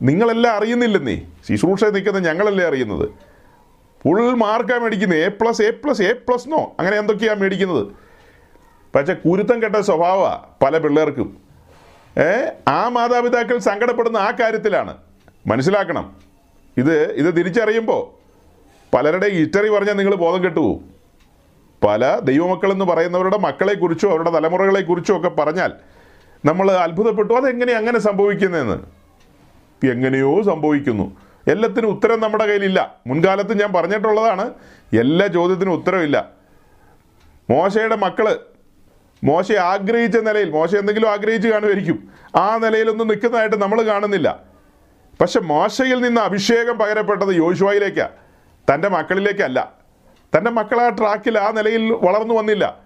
നിങ്ങളെല്ലാം അറിയുന്നില്ലെന്നേ. ശുശ്രൂഷ നിൽക്കുന്ന ഞങ്ങളല്ലേ അറിയുന്നത്? ഫുൾ മാർക്കാണ് മേടിക്കുന്നത്. A plus A plus A plus no അങ്ങനെ എന്തൊക്കെയാണ് മേടിക്കുന്നത്? പക്ഷേ കുരുത്തം കെട്ട സ്വഭാവമാണ് പല പിള്ളേർക്കും. ആ മാതാപിതാക്കൾ സങ്കടപ്പെടുന്ന ആ കാര്യത്തിലാണ്. മനസ്സിലാക്കണം. ഇത് ഇത് തിരിച്ചറിയുമ്പോൾ പലരുടെ ഹിസ്റ്ററി പറഞ്ഞാൽ നിങ്ങൾ ബോധം കെട്ടുപോകും പല ദൈവമക്കളെന്ന് പറയുന്നവരുടെ മക്കളെക്കുറിച്ചോ അവരുടെ തലമുറകളെക്കുറിച്ചോ ഒക്കെ പറഞ്ഞാൽ നമ്മൾ അത്ഭുതപ്പെട്ടു. അതെങ്ങനെ അങ്ങനെ സംഭവിക്കുന്നതെന്ന്? എങ്ങനെയോ സംഭവിക്കുന്നു. എല്ലാത്തിനും ഉത്തരം നമ്മുടെ കയ്യിലില്ല. മുൻകാലത്ത് ഞാൻ പറഞ്ഞിട്ടുള്ളതാണ് എല്ലാ ചോദ്യത്തിനും ഉത്തരവില്ല. മോശയുടെ മക്കൾ മോശ ആഗ്രഹിച്ച നിലയിൽ മോശ എന്തെങ്കിലും ആഗ്രഹിച്ച് കാണുമായിരിക്കും. ആ നിലയിലൊന്നും നിൽക്കുന്നതായിട്ട് നമ്മൾ കാണുന്നില്ല. പക്ഷെ മോശയിൽ നിന്ന് അഭിഷേകം പകരപ്പെട്ടത് യോശുവയിലേക്കാണ് തന്റെ മക്കളിലേക്കല്ല. തന്റെ മക്കൾ ആ ട്രാക്കിൽ ആ നിലയിൽ വളർന്നു വന്നില്ല.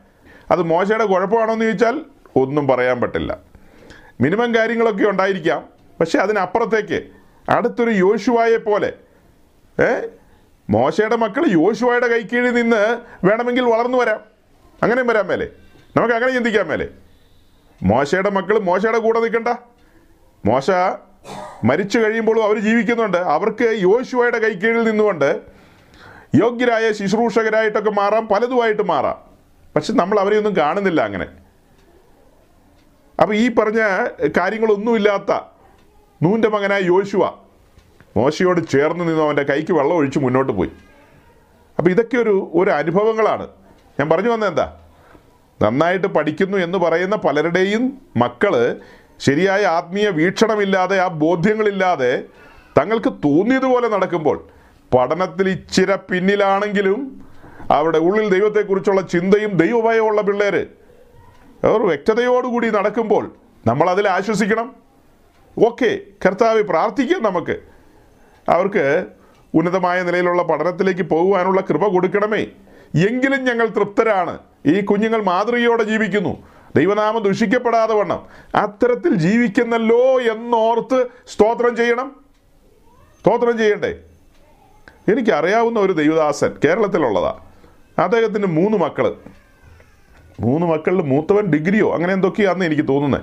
അത് മോശയുടെ കുഴപ്പമാണോ എന്ന് ചോദിച്ചാൽ ഒന്നും പറയാൻ പറ്റില്ല. മിനിമം കാര്യങ്ങളൊക്കെ ഉണ്ടായിരിക്കാം. പക്ഷെ അതിനപ്പുറത്തേക്ക് അടുത്തൊരു യോശുവായെ പോലെ ഏ? മോശയുടെ മക്കൾ യോശുവായുടെ കൈക്കീഴിൽ നിന്ന് വേണമെങ്കിൽ വളർന്നു വരാം. അങ്ങനെയും വരാൻ മേലെ. നമുക്ക് അങ്ങനെ ചിന്തിക്കാൻ മേലെ. മോശയുടെ മക്കൾ മോശയുടെ കൂടെ നിൽക്കണ്ട. മോശ മരിച്ചു കഴിയുമ്പോഴും അവർ ജീവിക്കുന്നുണ്ട്. അവർക്ക് യോശുവയുടെ കൈക്കീഴിൽ നിന്നുകൊണ്ട് യോഗ്യരായ ശുശ്രൂഷകരായിട്ടൊക്കെ മാറാം പലതുമായിട്ട് മാറാം. പക്ഷെ നമ്മൾ അവരെയൊന്നും കാണുന്നില്ല അങ്ങനെ. അപ്പോൾ ഈ പറഞ്ഞ കാര്യങ്ങളൊന്നുമില്ലാത്ത നൂന്റെ മകനായ യോശുവ മോശയോട് ചേർന്ന് നിന്നു അവന്റെ കൈക്ക് വെള്ളം ഒഴിച്ച് മുന്നോട്ട് പോയി. അപ്പോൾ ഇതൊക്കെ ഒരു ഒരു അനുഭവങ്ങളാണ്. ഞാൻ പറഞ്ഞു വന്നത് എന്താ? നന്നായിട്ട് പഠിക്കുന്നു എന്ന് പറയുന്ന പലരുടെയും മക്കൾ ശരിയായ ആത്മീയ വീക്ഷണമില്ലാതെ ആ ബോധ്യങ്ങളില്ലാതെ തങ്ങൾക്ക് തോന്നിയതുപോലെ നടക്കുമ്പോൾ പഠനത്തിൽ ഇച്ചിര പിന്നിലാണെങ്കിലും അവരുടെ ഉള്ളിൽ ദൈവത്തെക്കുറിച്ചുള്ള ചിന്തയും ദൈവഭയമുള്ള പിള്ളേർ അവർ വ്യക്തതയോടുകൂടി നടക്കുമ്പോൾ നമ്മൾ അതിൽ ആശ്വസിക്കണം. ഓക്കെ കർത്താവ് പ്രാർത്ഥിക്കാം നമുക്ക്. അവർക്ക് ഉന്നതമായ നിലയിലുള്ള പഠനത്തിലേക്ക് പോകുവാനുള്ള കൃപ കൊടുക്കണമേ. എങ്കിലും ഞങ്ങൾ തൃപ്തരാണ്. ഈ കുഞ്ഞുങ്ങൾ മാതൃകയോടെ ജീവിക്കുന്നു. ദൈവനാമം ദുഷിക്കപ്പെടാതെ വണ്ണം. അത്തരത്തിൽ ജീവിക്കുന്നല്ലോ എന്നോർത്ത് സ്തോത്രം ചെയ്യണം. സ്തോത്രം ചെയ്യണ്ടേ? എനിക്കറിയാവുന്ന ഒരു ദൈവദാസൻ കേരളത്തിലുള്ളതാ. അദ്ദേഹത്തിന് മൂന്ന് മക്കൾ മൂന്ന് മക്കളിൽ മൂത്തവൻ ഡിഗ്രിയോ അങ്ങനെ എന്തൊക്കെയാണെന്ന് എനിക്ക് തോന്നുന്നത്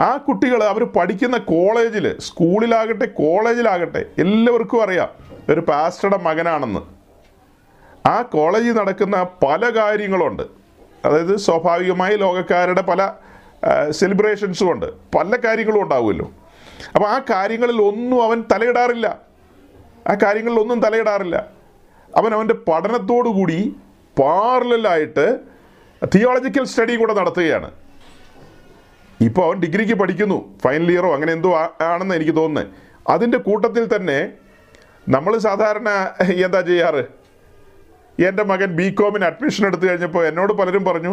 ആ കുട്ടികൾ അവർ പഠിക്കുന്ന കോളേജിൽ സ്കൂളിലാകട്ടെ കോളേജിലാകട്ടെ എല്ലാവർക്കും അറിയാം. ഒരു പാസ്റ്ററുടെ മകനാണെന്ന്. ആ കോളേജിൽ നടക്കുന്ന പല കാര്യങ്ങളുണ്ട്. അതായത് സ്വാഭാവികമായി ലോകക്കാരുടെ പല സെലിബ്രേഷൻസും ഉണ്ട്. പല കാര്യങ്ങളും ഉണ്ടാവുമല്ലോ. അപ്പോൾ ആ കാര്യങ്ങളിൽ ഒന്നും അവൻ തലയിടാറില്ല. ആ കാര്യങ്ങളിൽ ഒന്നും തലയിടാറില്ല. അവൻ അവന്റെ പഠനത്തോടുകൂടി പാർലലായിട്ട് തിയോളജിക്കൽ സ്റ്റഡി കൂടെ നടത്തുകയാണ്. ഇപ്പോൾ അവൻ ഡിഗ്രിക്ക് പഠിക്കുന്നു. ഫൈനൽ ഇയറോ അങ്ങനെ എന്തോ ആണെന്ന് എനിക്ക് തോന്നുന്നത് അതിന്റെ കൂട്ടത്തിൽ തന്നെ നമ്മൾ സാധാരണ എന്താ ചെയ്യാറ്? എന്റെ മകൻ ബി കോമിന് അഡ്മിഷൻ എടുത്തു കഴിഞ്ഞപ്പോൾ എന്നോട് പലരും പറഞ്ഞു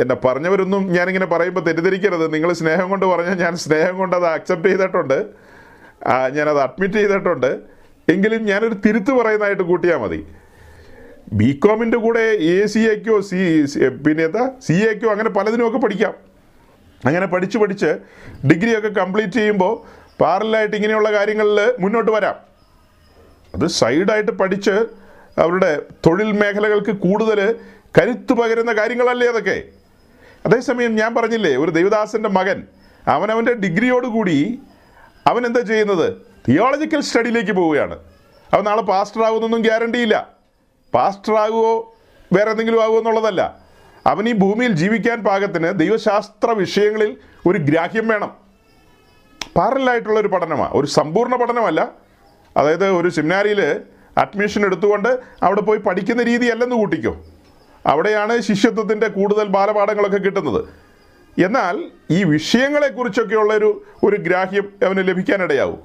എന്നെ പറഞ്ഞവരൊന്നും ഞാനിങ്ങനെ പറയുമ്പോൾ തെറ്റിദ്ധരിക്കരുത്. നിങ്ങൾ സ്നേഹം കൊണ്ട് പറഞ്ഞാൽ ഞാൻ സ്നേഹം കൊണ്ട് അത് അക്സെപ്റ്റ് ചെയ്തിട്ടുണ്ട്. ഞാനത് അഡ്മിറ്റ് ചെയ്തിട്ടുണ്ട്. എങ്കിലും ഞാനൊരു തിരുത്ത് പറയുന്നതായിട്ട് കൂട്ടിയാൽ മതി. ബി കോമിന്റെ കൂടെ എ സി എക്കോ സി പിന്നെ എന്താ? സി എക്കോ അങ്ങനെ പലതിനുമൊക്കെ പഠിക്കാം. അങ്ങനെ പഠിച്ച് പഠിച്ച് ഡിഗ്രിയൊക്കെ കംപ്ലീറ്റ് ചെയ്യുമ്പോൾ പാരലായിട്ട് ഇങ്ങനെയുള്ള കാര്യങ്ങളിൽ മുന്നോട്ട് വരാം. അത് സൈഡായിട്ട് പഠിച്ച് അവരുടെ തൊഴിൽ മേഖലകൾക്ക് കൂടുതൽ കരുത്തു പകരുന്ന കാര്യങ്ങളല്ലേ അതൊക്കെ. അതേസമയം ഞാൻ പറഞ്ഞില്ലേ ഒരു ദൈവദാസന്റെ മകൻ അവനവന്റെ ഡിഗ്രിയോടുകൂടി അവൻ എന്താ ചെയ്യുന്നത്? തിയോളജിക്കൽ സ്റ്റഡിയിലേക്ക് പോവുകയാണ്. അവൻ നാളെ പാസ്റ്റർ ആകുമെന്നൊന്നും ഗ്യാരണ്ടിയില്ല പാസ്റ്റർ ആകുമോ വേറെ എന്തെങ്കിലും ആകുമോ എന്നുള്ളതല്ല. അവൻ ഈ ഭൂമിയിൽ ജീവിക്കാൻ പാകത്തിന് ദൈവശാസ്ത്ര വിഷയങ്ങളിൽ ഒരു ഗ്രാഹ്യം വേണം. പാരലായിട്ടുള്ള ഒരു പഠനമാണ് ഒരു സമ്പൂർണ പഠനമല്ല അതായത് ഒരു സെമിനാരിയിൽ അഡ്മിഷൻ എടുത്തുകൊണ്ട് അവിടെ പോയി പഠിക്കുന്ന രീതിയല്ലെന്ന് കൂട്ടിക്കോ. അവിടെയാണ് ശിഷ്യത്വത്തിന്റെ കൂടുതൽ ബാലപാഠങ്ങളൊക്കെ കിട്ടുന്നത്. എന്നാൽ ഈ വിഷയങ്ങളെക്കുറിച്ചൊക്കെയുള്ള ഒരു ഒരു ഗ്രാഹ്യം അവന് ലഭിക്കാനിടയാവും.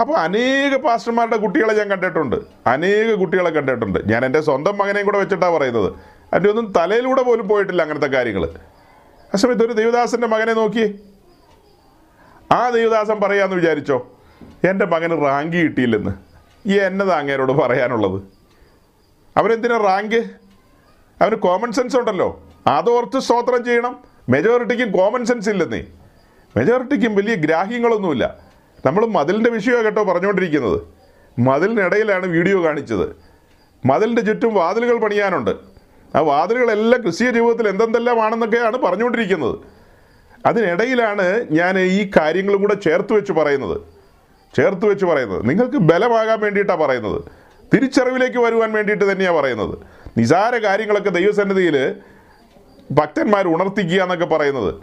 അപ്പോൾ അനേക പാസ്റ്റർമാരുടെ കുട്ടികളെ ഞാൻ കണ്ടിട്ടുണ്ട്. അനേക കുട്ടികളെ കണ്ടിട്ടുണ്ട്. ഞാൻ എന്റെ സ്വന്തം മകനെയും കൂടെ വെച്ചിട്ടാണ് പറയുന്നത്. അതിന്റെ ഒന്നും തലയിലൂടെ പോലും പോയിട്ടില്ല അങ്ങനത്തെ കാര്യങ്ങൾ ആ സമയത്ത് ഒരു ദേവദാസന്റെ മകനെ നോക്കി ആ ദേവദാസൻ പറയാമെന്ന് വിചാരിച്ചോ? എന്റെ മകന് റാങ്ക് കിട്ടിയില്ലെന്ന്. ഈ എന്നതാ അങ്ങേരോട് പറയാനുള്ളത്? അവരെന്തിനാ റാങ്ക് അവന് കോമൺ സെൻസ് ഉണ്ടല്ലോ. അതോർത്ത് സ്തോത്രം ചെയ്യണം. മെജോറിറ്റിക്കും കോമൺ സെൻസ് ഇല്ലെന്നേ. മെജോറിറ്റിക്കും വലിയ ഗ്രാഹ്യങ്ങളൊന്നുമില്ല. നമ്മൾ മതിലിന്റെ വിഷയമാണ് കേട്ടോ പറഞ്ഞുകൊണ്ടിരിക്കുന്നത്. മതിലിനിടയിലാണ് വീഡിയോ കാണിച്ചത്. മതിലിന്റെ ചുറ്റും വാതിലുകൾ പണിയാനുണ്ട്. ആ വാതിലുകളെല്ലാം ക്രിസ്തീയ ജീവിതത്തിൽ എന്തെന്തെല്ലാമാണെന്നൊക്കെയാണ് പറഞ്ഞുകൊണ്ടിരിക്കുന്നത്. അതിനിടയിലാണ് ഞാൻ ഈ കാര്യങ്ങളും കൂടെ ചേർത്ത് വെച്ച് പറയുന്നത്. ചേർത്ത് വെച്ച് പറയുന്നത്. നിങ്ങൾക്ക് ബലമാകാൻ വേണ്ടിയിട്ടാണ് പറയുന്നത്. തിരിച്ചറിവിലേക്ക് വരുവാൻ വേണ്ടിയിട്ട് തന്നെയാണ് പറയുന്നത്. നിസാര കാര്യങ്ങളൊക്കെ ദൈവസന്നിധിയിൽ ഭക്തന്മാർ ഉണർത്തിക്കുക എന്നൊക്കെ പറയുന്നത്.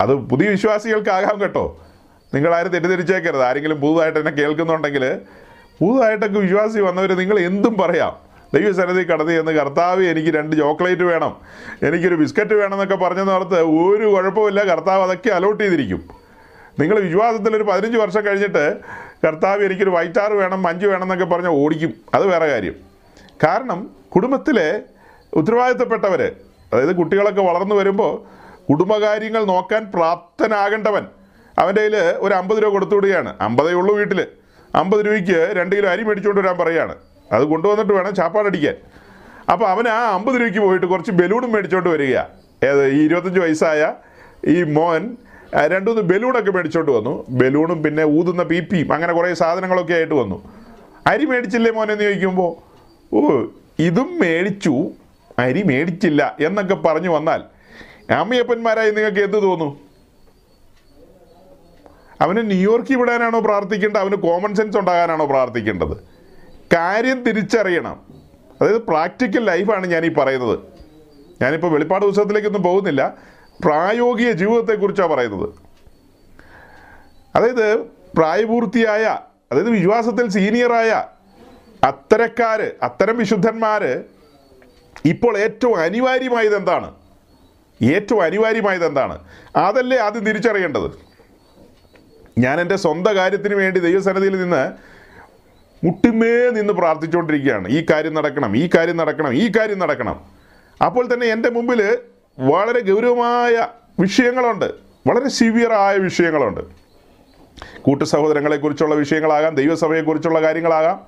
അത് പുതിയ വിശ്വാസികൾക്കാകാം കേട്ടോ. നിങ്ങളാരും തെറ്റിദ്ധരിച്ചേക്കരുത്. ആരെങ്കിലും പുതുതായിട്ട് എന്നെ കേൾക്കുന്നുണ്ടെങ്കിൽ പുതുതായിട്ടൊക്കെ വിശ്വാസി വന്നവർ നിങ്ങൾ എന്തും പറയാം. ദൈവസന്നിധി കടന്നു ചെന്ന് കർത്താവ് എനിക്ക് രണ്ട് ചോക്ലേറ്റ് വേണം. എനിക്കൊരു ബിസ്ക്കറ്റ് വേണം എന്നൊക്കെ പറഞ്ഞെന്ന് ഓർത്ത് ഒരു കുഴപ്പമില്ല കർത്താവ് അതൊക്കെ അലോട്ട് ചെയ്തിരിക്കും. നിങ്ങൾ വിശ്വാസത്തിൽ ഒരു പതിനഞ്ച് വർഷം കഴിഞ്ഞിട്ട് കർത്താവ് എനിക്കൊരു വൈറ്റാർ വേണം മഞ്ച് വേണം എന്നൊക്കെ പറഞ്ഞ് ഓടിക്കും. അത് വേറെ കാര്യം. കാരണം കുടുംബത്തിലെ ഉത്തരവാദിത്തപ്പെട്ടവർ അതായത് കുട്ടികളൊക്കെ വളർന്നു വരുമ്പോൾ കുടുംബകാര്യങ്ങൾ നോക്കാൻ പ്രാപ്തനാകേണ്ടവൻ അവന്റെ കയ്യിൽ ഒരു അമ്പത് രൂപ കൊടുത്തു വിടുകയാണ് അമ്പതേ ഉള്ളൂ വീട്ടിൽ അമ്പത് രൂപയ്ക്ക് രണ്ട് കിലോ അരി മേടിച്ചുകൊണ്ട് വരാൻ പറയുകയാണ് അത് കൊണ്ടുവന്നിട്ട് വേണം ചാപ്പാടടിക്കാൻ അപ്പോൾ അവൻ ആ അമ്പത് രൂപയ്ക്ക് പോയിട്ട് കുറച്ച് ബലൂണും മേടിച്ചുകൊണ്ട് വരിക ഏത് ഈ ഇരുപത്തഞ്ച് വയസ്സായ ഈ മോൻ രണ്ടുമൂന്ന് ബലൂണൊക്കെ മേടിച്ചോണ്ട് വന്നു. ബലൂണും പിന്നെ ഊതുന്ന പി പിയും അങ്ങനെ കുറേ സാധനങ്ങളൊക്കെ ആയിട്ട് വന്നു. അരി മേടിച്ചില്ലേ മോനെ എന്ന് ചോദിക്കുമ്പോൾ ഓ ഇതും മേടിച്ചു. അരി മേടിച്ചില്ല എന്നൊക്കെ പറഞ്ഞു വന്നാൽ അമ്മയപ്പന്മാരായി നിങ്ങൾക്ക് എന്ത് തോന്നും? അവന് ന്യൂയോർക്കിൽ വിടാനാണോ പ്രാർത്ഥിക്കേണ്ടത്? അവന് കോമൺ സെൻസ് ഉണ്ടാകാനാണോ പ്രാർത്ഥിക്കേണ്ടത്? കാര്യം തിരിച്ചറിയണം. അതായത് പ്രാക്ടിക്കൽ ലൈഫാണ് ഞാൻ ഈ പറയുന്നത്. ഞാനിപ്പോൾ വെളിപ്പാട് പുസ്തകത്തിലേക്കൊന്നും പോകുന്നില്ല. പ്രായോഗിക ജീവിതത്തെക്കുറിച്ചാണ് പറയുന്നത്. അതായത് പ്രായപൂർത്തിയായ അതായത് വിശ്വാസത്തിൽ സീനിയറായ അത്തരക്കാര് അത്തരം വിശുദ്ധന്മാര് ഇപ്പോൾ ഏറ്റവും അനിവാര്യമായത് എന്താണ് ഏറ്റവും അനിവാര്യമായത് എന്താണ് അതല്ലേ ആദ്യം തിരിച്ചറിയേണ്ടത്? ഞാൻ എന്റെ സ്വന്തം കാര്യത്തിന് വേണ്ടി ദൈവസന്നിധിയിൽ നിന്ന് മുട്ടിമേ നിന്ന് പ്രാർത്ഥിച്ചുകൊണ്ടിരിക്കുകയാണ്. ഈ കാര്യം നടക്കണം ഈ കാര്യം നടക്കണം ഈ കാര്യം നടക്കണം. അപ്പോൾ തന്നെ എന്റെ മുമ്പിൽ വളരെ ഗൗരവമായ വിഷയങ്ങളുണ്ട്. വളരെ സിവിയറായ വിഷയങ്ങളുണ്ട്. കൂട്ടു സഹോദരങ്ങളെക്കുറിച്ചുള്ള വിഷയങ്ങളാകാം ദൈവസഭയെക്കുറിച്ചുള്ള കാര്യങ്ങളാകാം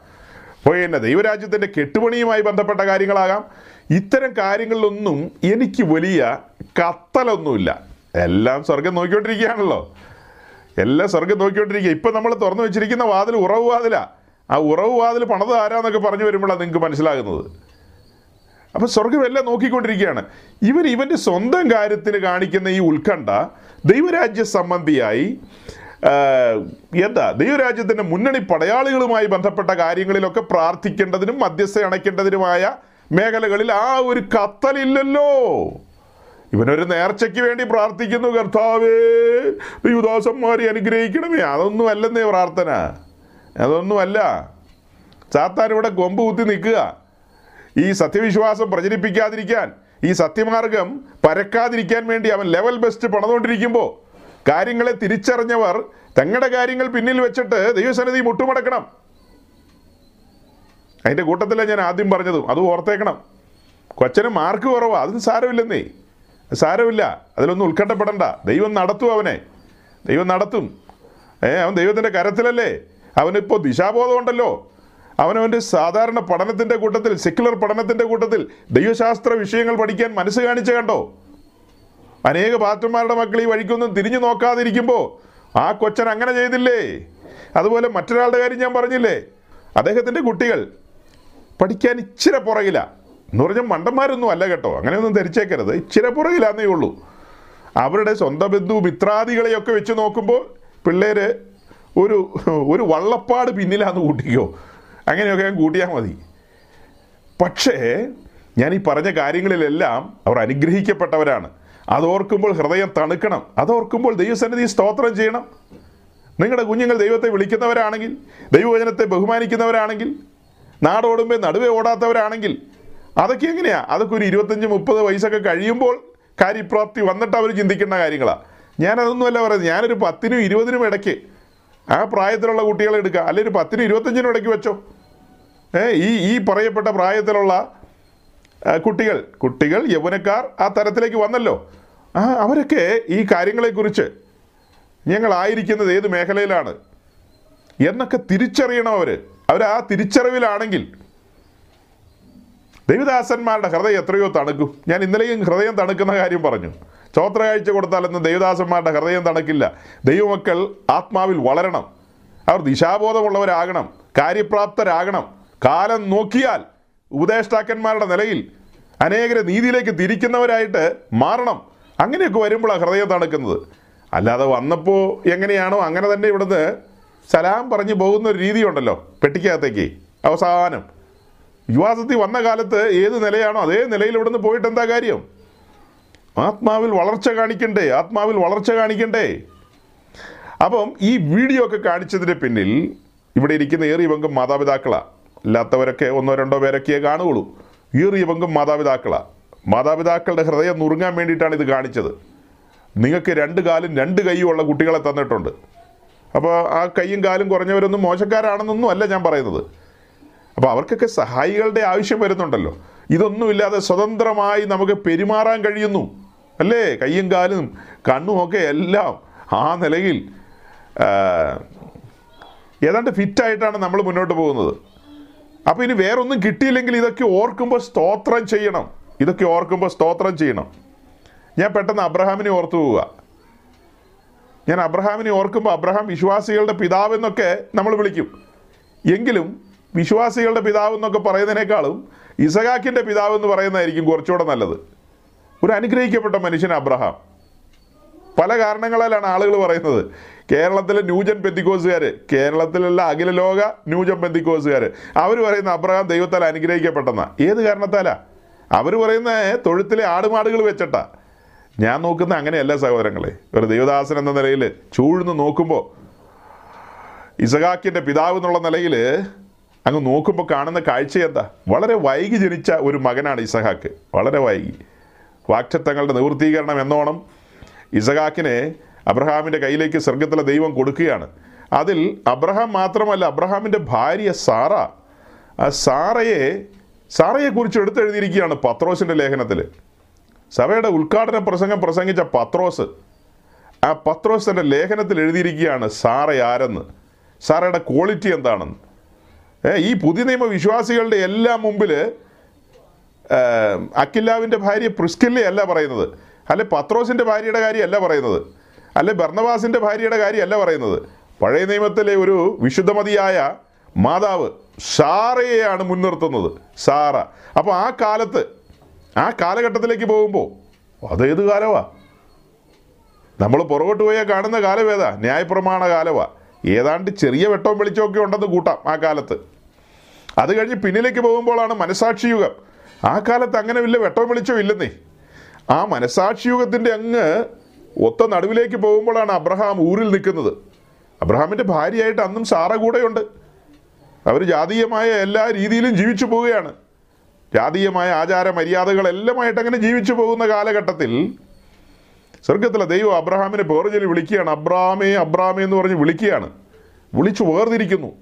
പിന്നെ ദൈവരാജ്യത്തിന്റെ കെട്ടുപണിയുമായി ബന്ധപ്പെട്ട കാര്യങ്ങളാകാം. ഇത്തരം കാര്യങ്ങളിലൊന്നും എനിക്ക് വലിയ കത്തലൊന്നുമില്ല. എല്ലാം സ്വർഗം നോക്കിക്കൊണ്ടിരിക്കുകയാണല്ലോ. എല്ലാം സ്വർഗം നോക്കിക്കൊണ്ടിരിക്കുക. ഇപ്പം നമ്മൾ തുറന്നു വെച്ചിരിക്കുന്ന വാതിൽ ഉറവ് വാതിലാണ് ആ ഉറവ് വാതിൽ പണത് ആരാന്നൊക്കെ പറഞ്ഞു വരുമ്പോഴാണ് നിങ്ങൾക്ക് മനസ്സിലാകുന്നത്. അപ്പം സ്വർഗമെല്ലാം നോക്കിക്കൊണ്ടിരിക്കുകയാണ്. ഇവൻ ഇവന്റെ സ്വന്തം കാര്യത്തിന് കാണിക്കുന്ന ഈ ഉത്കണ്ഠ ദൈവരാജ്യ സംബന്ധിയായി എന്താ ദൈവരാജ്യത്തിന്റെ മുന്നണി പടയാളികളുമായി ബന്ധപ്പെട്ട കാര്യങ്ങളിലൊക്കെ പ്രാർത്ഥിക്കേണ്ടതിനും മധ്യസ്ഥ അണയ്ക്കേണ്ടതിനുമായ മേഖലകളിൽ ആ ഒരു കത്തലില്ലല്ലോ. ഇവനൊരു നേർച്ചയ്ക്ക് വേണ്ടി പ്രാർത്ഥിക്കുന്നു കർത്താവേ യുദാസന്മാരെ അനുഗ്രഹിക്കണമേ. അതൊന്നും അല്ലെന്നേ പ്രാർത്ഥന. അതൊന്നുമല്ല. സാത്താൻ ഇവിടെ കൊമ്പ് കുത്തി നിൽക്കുക. ഈ സത്യവിശ്വാസം പ്രചരിപ്പിക്കാതിരിക്കാൻ ഈ സത്യമാർഗം പരക്കാതിരിക്കാൻ വേണ്ടി അവൻ ലെവൽ ബെസ്റ്റ് പണിതുകൊണ്ടിരിക്കുമ്പോൾ കാര്യങ്ങളെ തിരിച്ചറിഞ്ഞവർ തങ്ങളുടെ കാര്യങ്ങൾ പിന്നിൽ വെച്ചിട്ട് ദൈവസന്നിധി മുട്ടുമടക്കണം. അതിന്റെ കൂട്ടത്തിലാണ് ഞാൻ ആദ്യം പറഞ്ഞതും അത് ഓർത്തേക്കണം. കൊച്ചന് മാർക്ക് കുറവാ അതിന് സാരമില്ലെന്നേ. സാരമില്ല അതിലൊന്നും ഉത്കണ്ഠപ്പെടണ്ട. ദൈവം നടത്തും അവനെ. ദൈവം നടത്തും. ഏ അവൻ ദൈവത്തിന്റെ കരത്തിലല്ലേ? അവനിപ്പോൾ ദിശാബോധം ഉണ്ടല്ലോ. അവനവന്റെ സാധാരണ പഠനത്തിന്റെ കൂട്ടത്തിൽ സെക്യുലർ പഠനത്തിന്റെ കൂട്ടത്തിൽ ദൈവശാസ്ത്ര വിഷയങ്ങൾ പഠിക്കാൻ മനസ്സ് കാണിച്ച കണ്ടോ? അനേക പാത്രന്മാരുടെ മക്കൾ ഈ വഴിക്കൊന്നും തിരിഞ്ഞു നോക്കാതിരിക്കുമ്പോൾ ആ കൊച്ചൻ അങ്ങനെ ചെയ്തില്ലേ? അതുപോലെ മറ്റൊരാളുടെ കാര്യം ഞാൻ പറഞ്ഞില്ലേ? അദ്ദേഹത്തിന്റെ കുട്ടികൾ പഠിക്കാൻ ഇച്ചിരി പുറകില. എന്ന് പറഞ്ഞാൽ മണ്ടന്മാരൊന്നും അല്ല കേട്ടോ. അങ്ങനെയൊന്നും ധരിച്ചേക്കരുത്. ഇച്ചിരി പുറകിലാന്നേ ഉള്ളൂ. അവരുടെ സ്വന്തം ബന്ധു മിത്രാദികളെയൊക്കെ വെച്ച് നോക്കുമ്പോൾ പിള്ളേർ ഒരു ഒരു വള്ളപ്പാട് പിന്നിലാന്ന് കൂട്ടിക്കോ. അങ്ങനെയൊക്കെ കൂട്ടിയാൽ മതി. പക്ഷേ ഞാൻ ഈ പറഞ്ഞ കാര്യങ്ങളിലെല്ലാം അവർ അനുഗ്രഹിക്കപ്പെട്ടവരാണ്. അതോർക്കുമ്പോൾ ഹൃദയം തണുക്കണം. അതോർക്കുമ്പോൾ ദൈവസന്നിധി സ്തോത്രം ചെയ്യണം. നിങ്ങളുടെ കുഞ്ഞുങ്ങൾ ദൈവത്തെ വിളിക്കുന്നവരാണെങ്കിൽ ദൈവവചനത്തെ ബഹുമാനിക്കുന്നവരാണെങ്കിൽ നാടോടുമ്പോൾ നടുവേ ഓടാത്തവരാണെങ്കിൽ അതൊക്കെ എങ്ങനെയാ? അതൊക്കെ ഒരു ഇരുപത്തഞ്ച് മുപ്പത് വയസ്സൊക്കെ കഴിയുമ്പോൾ കാര്യപ്രാപ്തി വന്നിട്ട് അവർ ചിന്തിക്കേണ്ട കാര്യങ്ങളാണ് ഞാനതൊന്നുമല്ല പറയുന്നത്. ഞാനൊരു പത്തിനും ഇരുപതിനും ഇടയ്ക്ക് ആ പ്രായത്തിലുള്ള കുട്ടികളെ എടുക്കുക. അല്ലെങ്കിൽ ഒരു പത്തിനും ഇരുപത്തഞ്ചിനും ഇടയ്ക്ക് വെച്ചോ. ഈ ഈ പറയപ്പെട്ട പ്രായത്തിലുള്ള കുട്ടികൾ കുട്ടികൾ യൗവനക്കാർ ആ തരത്തിലേക്ക് വന്നല്ലോ. ആ അവരൊക്കെ ഈ കാര്യങ്ങളെക്കുറിച്ച് ഞങ്ങളായിരിക്കുന്നത് ഏത് മേഖലയിലാണ്? എന്നൊക്കെ തിരിച്ചറിയണം അവർ അവർ ആ തിരിച്ചറിവിലാണെങ്കിൽ ദൈവദാസന്മാരുടെ ഹൃദയം എത്രയോ തണുക്കും. ഞാൻ ഇന്നലെയും ഹൃദയം തണുക്കുന്ന കാര്യം പറഞ്ഞു. ചോത്ര കാഴ്ച കൊടുത്താലൊന്നും ദൈവദാസന്മാരുടെ ഹൃദയം തണുക്കില്ല. ദൈവമക്കൾ ആത്മാവിൽ വളരണം. അവർ ദിശാബോധമുള്ളവരാകണം. കാര്യപ്രാപ്തരാകണം. കാലം നോക്കിയാൽ ഉപദേഷ്ടാക്കന്മാരുടെ നിലയിൽ അനേകരെ നീതിയിലേക്ക് തിരിക്കുന്നവരായിട്ട് മാറണം. അങ്ങനെയൊക്കെ വരുമ്പോഴാണ് ഹൃദയം തണുക്കുന്നത്. അല്ലാതെ വന്നപ്പോൾ എങ്ങനെയാണോ അങ്ങനെ തന്നെ ഇവിടുന്ന് സലാം പറഞ്ഞു പോകുന്ന ഒരു രീതിയുണ്ടല്ലോ പെട്ടിക്കകത്തേക്ക് അവസാനം. യുവാസത്തിൽ വന്ന കാലത്ത് ഏത് നിലയാണോ അതേ നിലയിൽ ഇവിടുന്ന് പോയിട്ട് എന്താ കാര്യം? ആത്മാവിൽ വളർച്ച കാണിക്കണ്ടേ ആത്മാവിൽ വളർച്ച കാണിക്കണ്ടേ? അപ്പം ഈ വീഡിയോ ഒക്കെ കാണിച്ചതിന്റെ പിന്നിൽ ഇവിടെ ഇരിക്കുന്ന ഏറിയ പങ്കും മാതാപിതാക്കളാണ് അല്ലാത്തവരൊക്കെ ഒന്നോ രണ്ടോ പേരൊക്കെയേ കാണുകയുള്ളൂ. ഈറി പങ്കും മാതാപിതാക്കളാണ് മാതാപിതാക്കളുടെ ഹൃദയം നുറുങ്ങാൻ വേണ്ടിയിട്ടാണ് ഇത് കാണിച്ചത്. നിങ്ങൾക്ക് രണ്ട് കാലും രണ്ട് കൈയും ഉള്ള കുട്ടികളെ തന്നിട്ടുണ്ട്. അപ്പോൾ ആ കൈയും കാലും കുറഞ്ഞവരൊന്നും മോശക്കാരാണെന്നൊന്നും അല്ല ഞാൻ പറയുന്നത്. അപ്പോൾ അവർക്കൊക്കെ സഹായികളുടെ ആവശ്യം വരുന്നുണ്ടല്ലോ. ഇതൊന്നുമില്ലാതെ സ്വതന്ത്രമായി നമുക്ക് പെരുമാറാൻ കഴിയുന്നു. അല്ലേ? കയ്യും കാലും കണ്ണും ഒക്കെ എല്ലാം ആ നിലയിൽ ഏതാണ്ട് ഫിറ്റായിട്ടാണ് നമ്മൾ മുന്നോട്ട് പോകുന്നത്. അപ്പോൾ ഇനി വേറൊന്നും കിട്ടിയില്ലെങ്കിൽ ഇതൊക്കെ ഓർക്കുമ്പോൾ സ്തോത്രം ചെയ്യണം. ഇതൊക്കെ ഓർക്കുമ്പോൾ സ്തോത്രം ചെയ്യണം. ഞാൻ പെട്ടെന്ന് അബ്രഹാമിനെ ഓർത്തു പോവുക. ഞാൻ അബ്രഹാമിനെ ഓർക്കുമ്പോൾ അബ്രഹാം വിശ്വാസികളുടെ പിതാവ് എന്നൊക്കെ നമ്മൾ വിളിക്കും. എങ്കിലും വിശ്വാസികളുടെ പിതാവ് എന്നൊക്കെ പറയുന്നതിനേക്കാളും ഇസഹാക്കിന്റെ പിതാവ് എന്ന് പറയുന്നതായിരിക്കും കുറച്ചുകൂടെ നല്ലത്. ഒരു അനുഗ്രഹിക്കപ്പെട്ട മനുഷ്യൻ അബ്രഹാം. പല കാരണങ്ങളാലാണ് ആളുകൾ പറയുന്നത്. കേരളത്തിലെ ന്യൂജൻ പെന്തിക്കോസുകാർ കേരളത്തിലുള്ള അഖില ലോക ന്യൂജൻ പെന്തിക്കോസുകാർ അവർ പറയുന്ന അബ്രഹാം ദൈവത്താൽ അനുഗ്രഹിക്കപ്പെട്ടെന്ന. ഏത് കാരണത്താലാ? അവർ പറയുന്ന തൊഴുത്തിലെ ആടുമാടുകൾ വെച്ചിട്ടാ. ഞാൻ നോക്കുന്ന അങ്ങനെയല്ല സഹോദരങ്ങളെ. ഒരു ദൈവദാസൻ എന്ന നിലയിൽ ചൂഴ്ന്ന് നോക്കുമ്പോൾ ഇസഹാക്കിന്റെ പിതാവ് എന്നുള്ള നിലയിൽ അങ്ങ് നോക്കുമ്പോൾ കാണുന്ന കാഴ്ച എന്താ? വളരെ വൈകി ജനിച്ച ഒരു മകനാണ് ഇസഹാക്ക്. വളരെ വൈകി. വാക്ചത്തങ്ങളുടെ നിവൃത്തീകരണം എന്നോണം ഇസഹാക്കിനെ അബ്രഹാമിന്റെ കയ്യിലേക്ക് സ്വർഗത്തിലെ ദൈവം കൊടുക്കുകയാണ്. അതിൽ അബ്രഹാം മാത്രമല്ല അബ്രഹാമിന്റെ ഭാര്യ സാറ. ആ സാറയെ സാറയെക്കുറിച്ച് എടുത്തെഴുതിയിരിക്കുകയാണ് പത്രോസിന്റെ ലേഖനത്തിൽ. സഭയുടെ ഉദ്ഘാടന പ്രസംഗം പ്രസംഗിച്ച പത്രോസ്. ആ പത്രോസ് തന്റെ ലേഖനത്തിൽ എഴുതിയിരിക്കുകയാണ് സാറ ആരെന്ന്. സാറയുടെ ക്വാളിറ്റി എന്താണെന്ന്. ഈ പുതിയ നിയമ വിശ്വാസികളുടെ എല്ലാം മുമ്പിൽ അക്കില്ലാവിന്റെ ഭാര്യ പ്രിസ്കില്ലയല്ല പറയുന്നത്. അല്ലെ പത്രോസിന്റെ ഭാര്യയുടെ കാര്യമല്ല പറയുന്നത്. അല്ലെ ബർണവാസിന്റെ ഭാര്യയുടെ കാര്യമല്ല പറയുന്നത്. പഴയ നിയമത്തിലെ ഒരു വിശുദ്ധമതിയായ മാതാവ് സാറയെയാണ് മുൻനിർത്തുന്നത്. സാറ. അപ്പോൾ ആ കാലത്ത് ആ കാലഘട്ടത്തിലേക്ക് പോകുമ്പോൾ അതേത് കാലമാ നമ്മൾ പുറകോട്ട് പോയാൽ കാണുന്ന കാലം ഏതാ? ന്യായപ്രമാണ കാലമാ ഏതാണ്ട് ചെറിയ വെട്ടവും വെളിച്ചമൊക്കെ ഉണ്ടെന്ന് കൂട്ടാം ആ കാലത്ത്. അത് കഴിഞ്ഞ് പിന്നിലേക്ക് പോകുമ്പോഴാണ് മനസാക്ഷി യുഗം. ആ കാലത്ത് അങ്ങനെ വലിയ വെട്ടവും വെളിച്ചവും ഇല്ലെന്നേ. ആ മനസാക്ഷി യുഗത്തിന്റെ അങ്ങ് ഒത്ത നടുവിലേക്ക് പോകുമ്പോഴാണ് അബ്രഹാം ഊരിൽ നിൽക്കുന്നത്. അബ്രഹാമിന്റെ ഭാര്യയായിട്ട് അന്നും സാറ കൂടെയുണ്ട്. അവർ ജാതീയമായ എല്ലാ രീതിയിലും ജീവിച്ചു പോവുകയാണ്. ജാതീയമായ ആചാര മര്യാദകളെല്ലാമായിട്ട് അങ്ങനെ ജീവിച്ചു പോകുന്ന കാലഘട്ടത്തിൽ സ്വർഗത്തിലെ ദൈവം അബ്രഹാമിനെ പേർജലി വിളിക്കുകയാണ്. അബ്രാമേ അബ്രാമേ എന്ന് പറഞ്ഞ് വിളിക്കുകയാണ്. വിളിച്ചു വേർതിരിക്കുന്നു.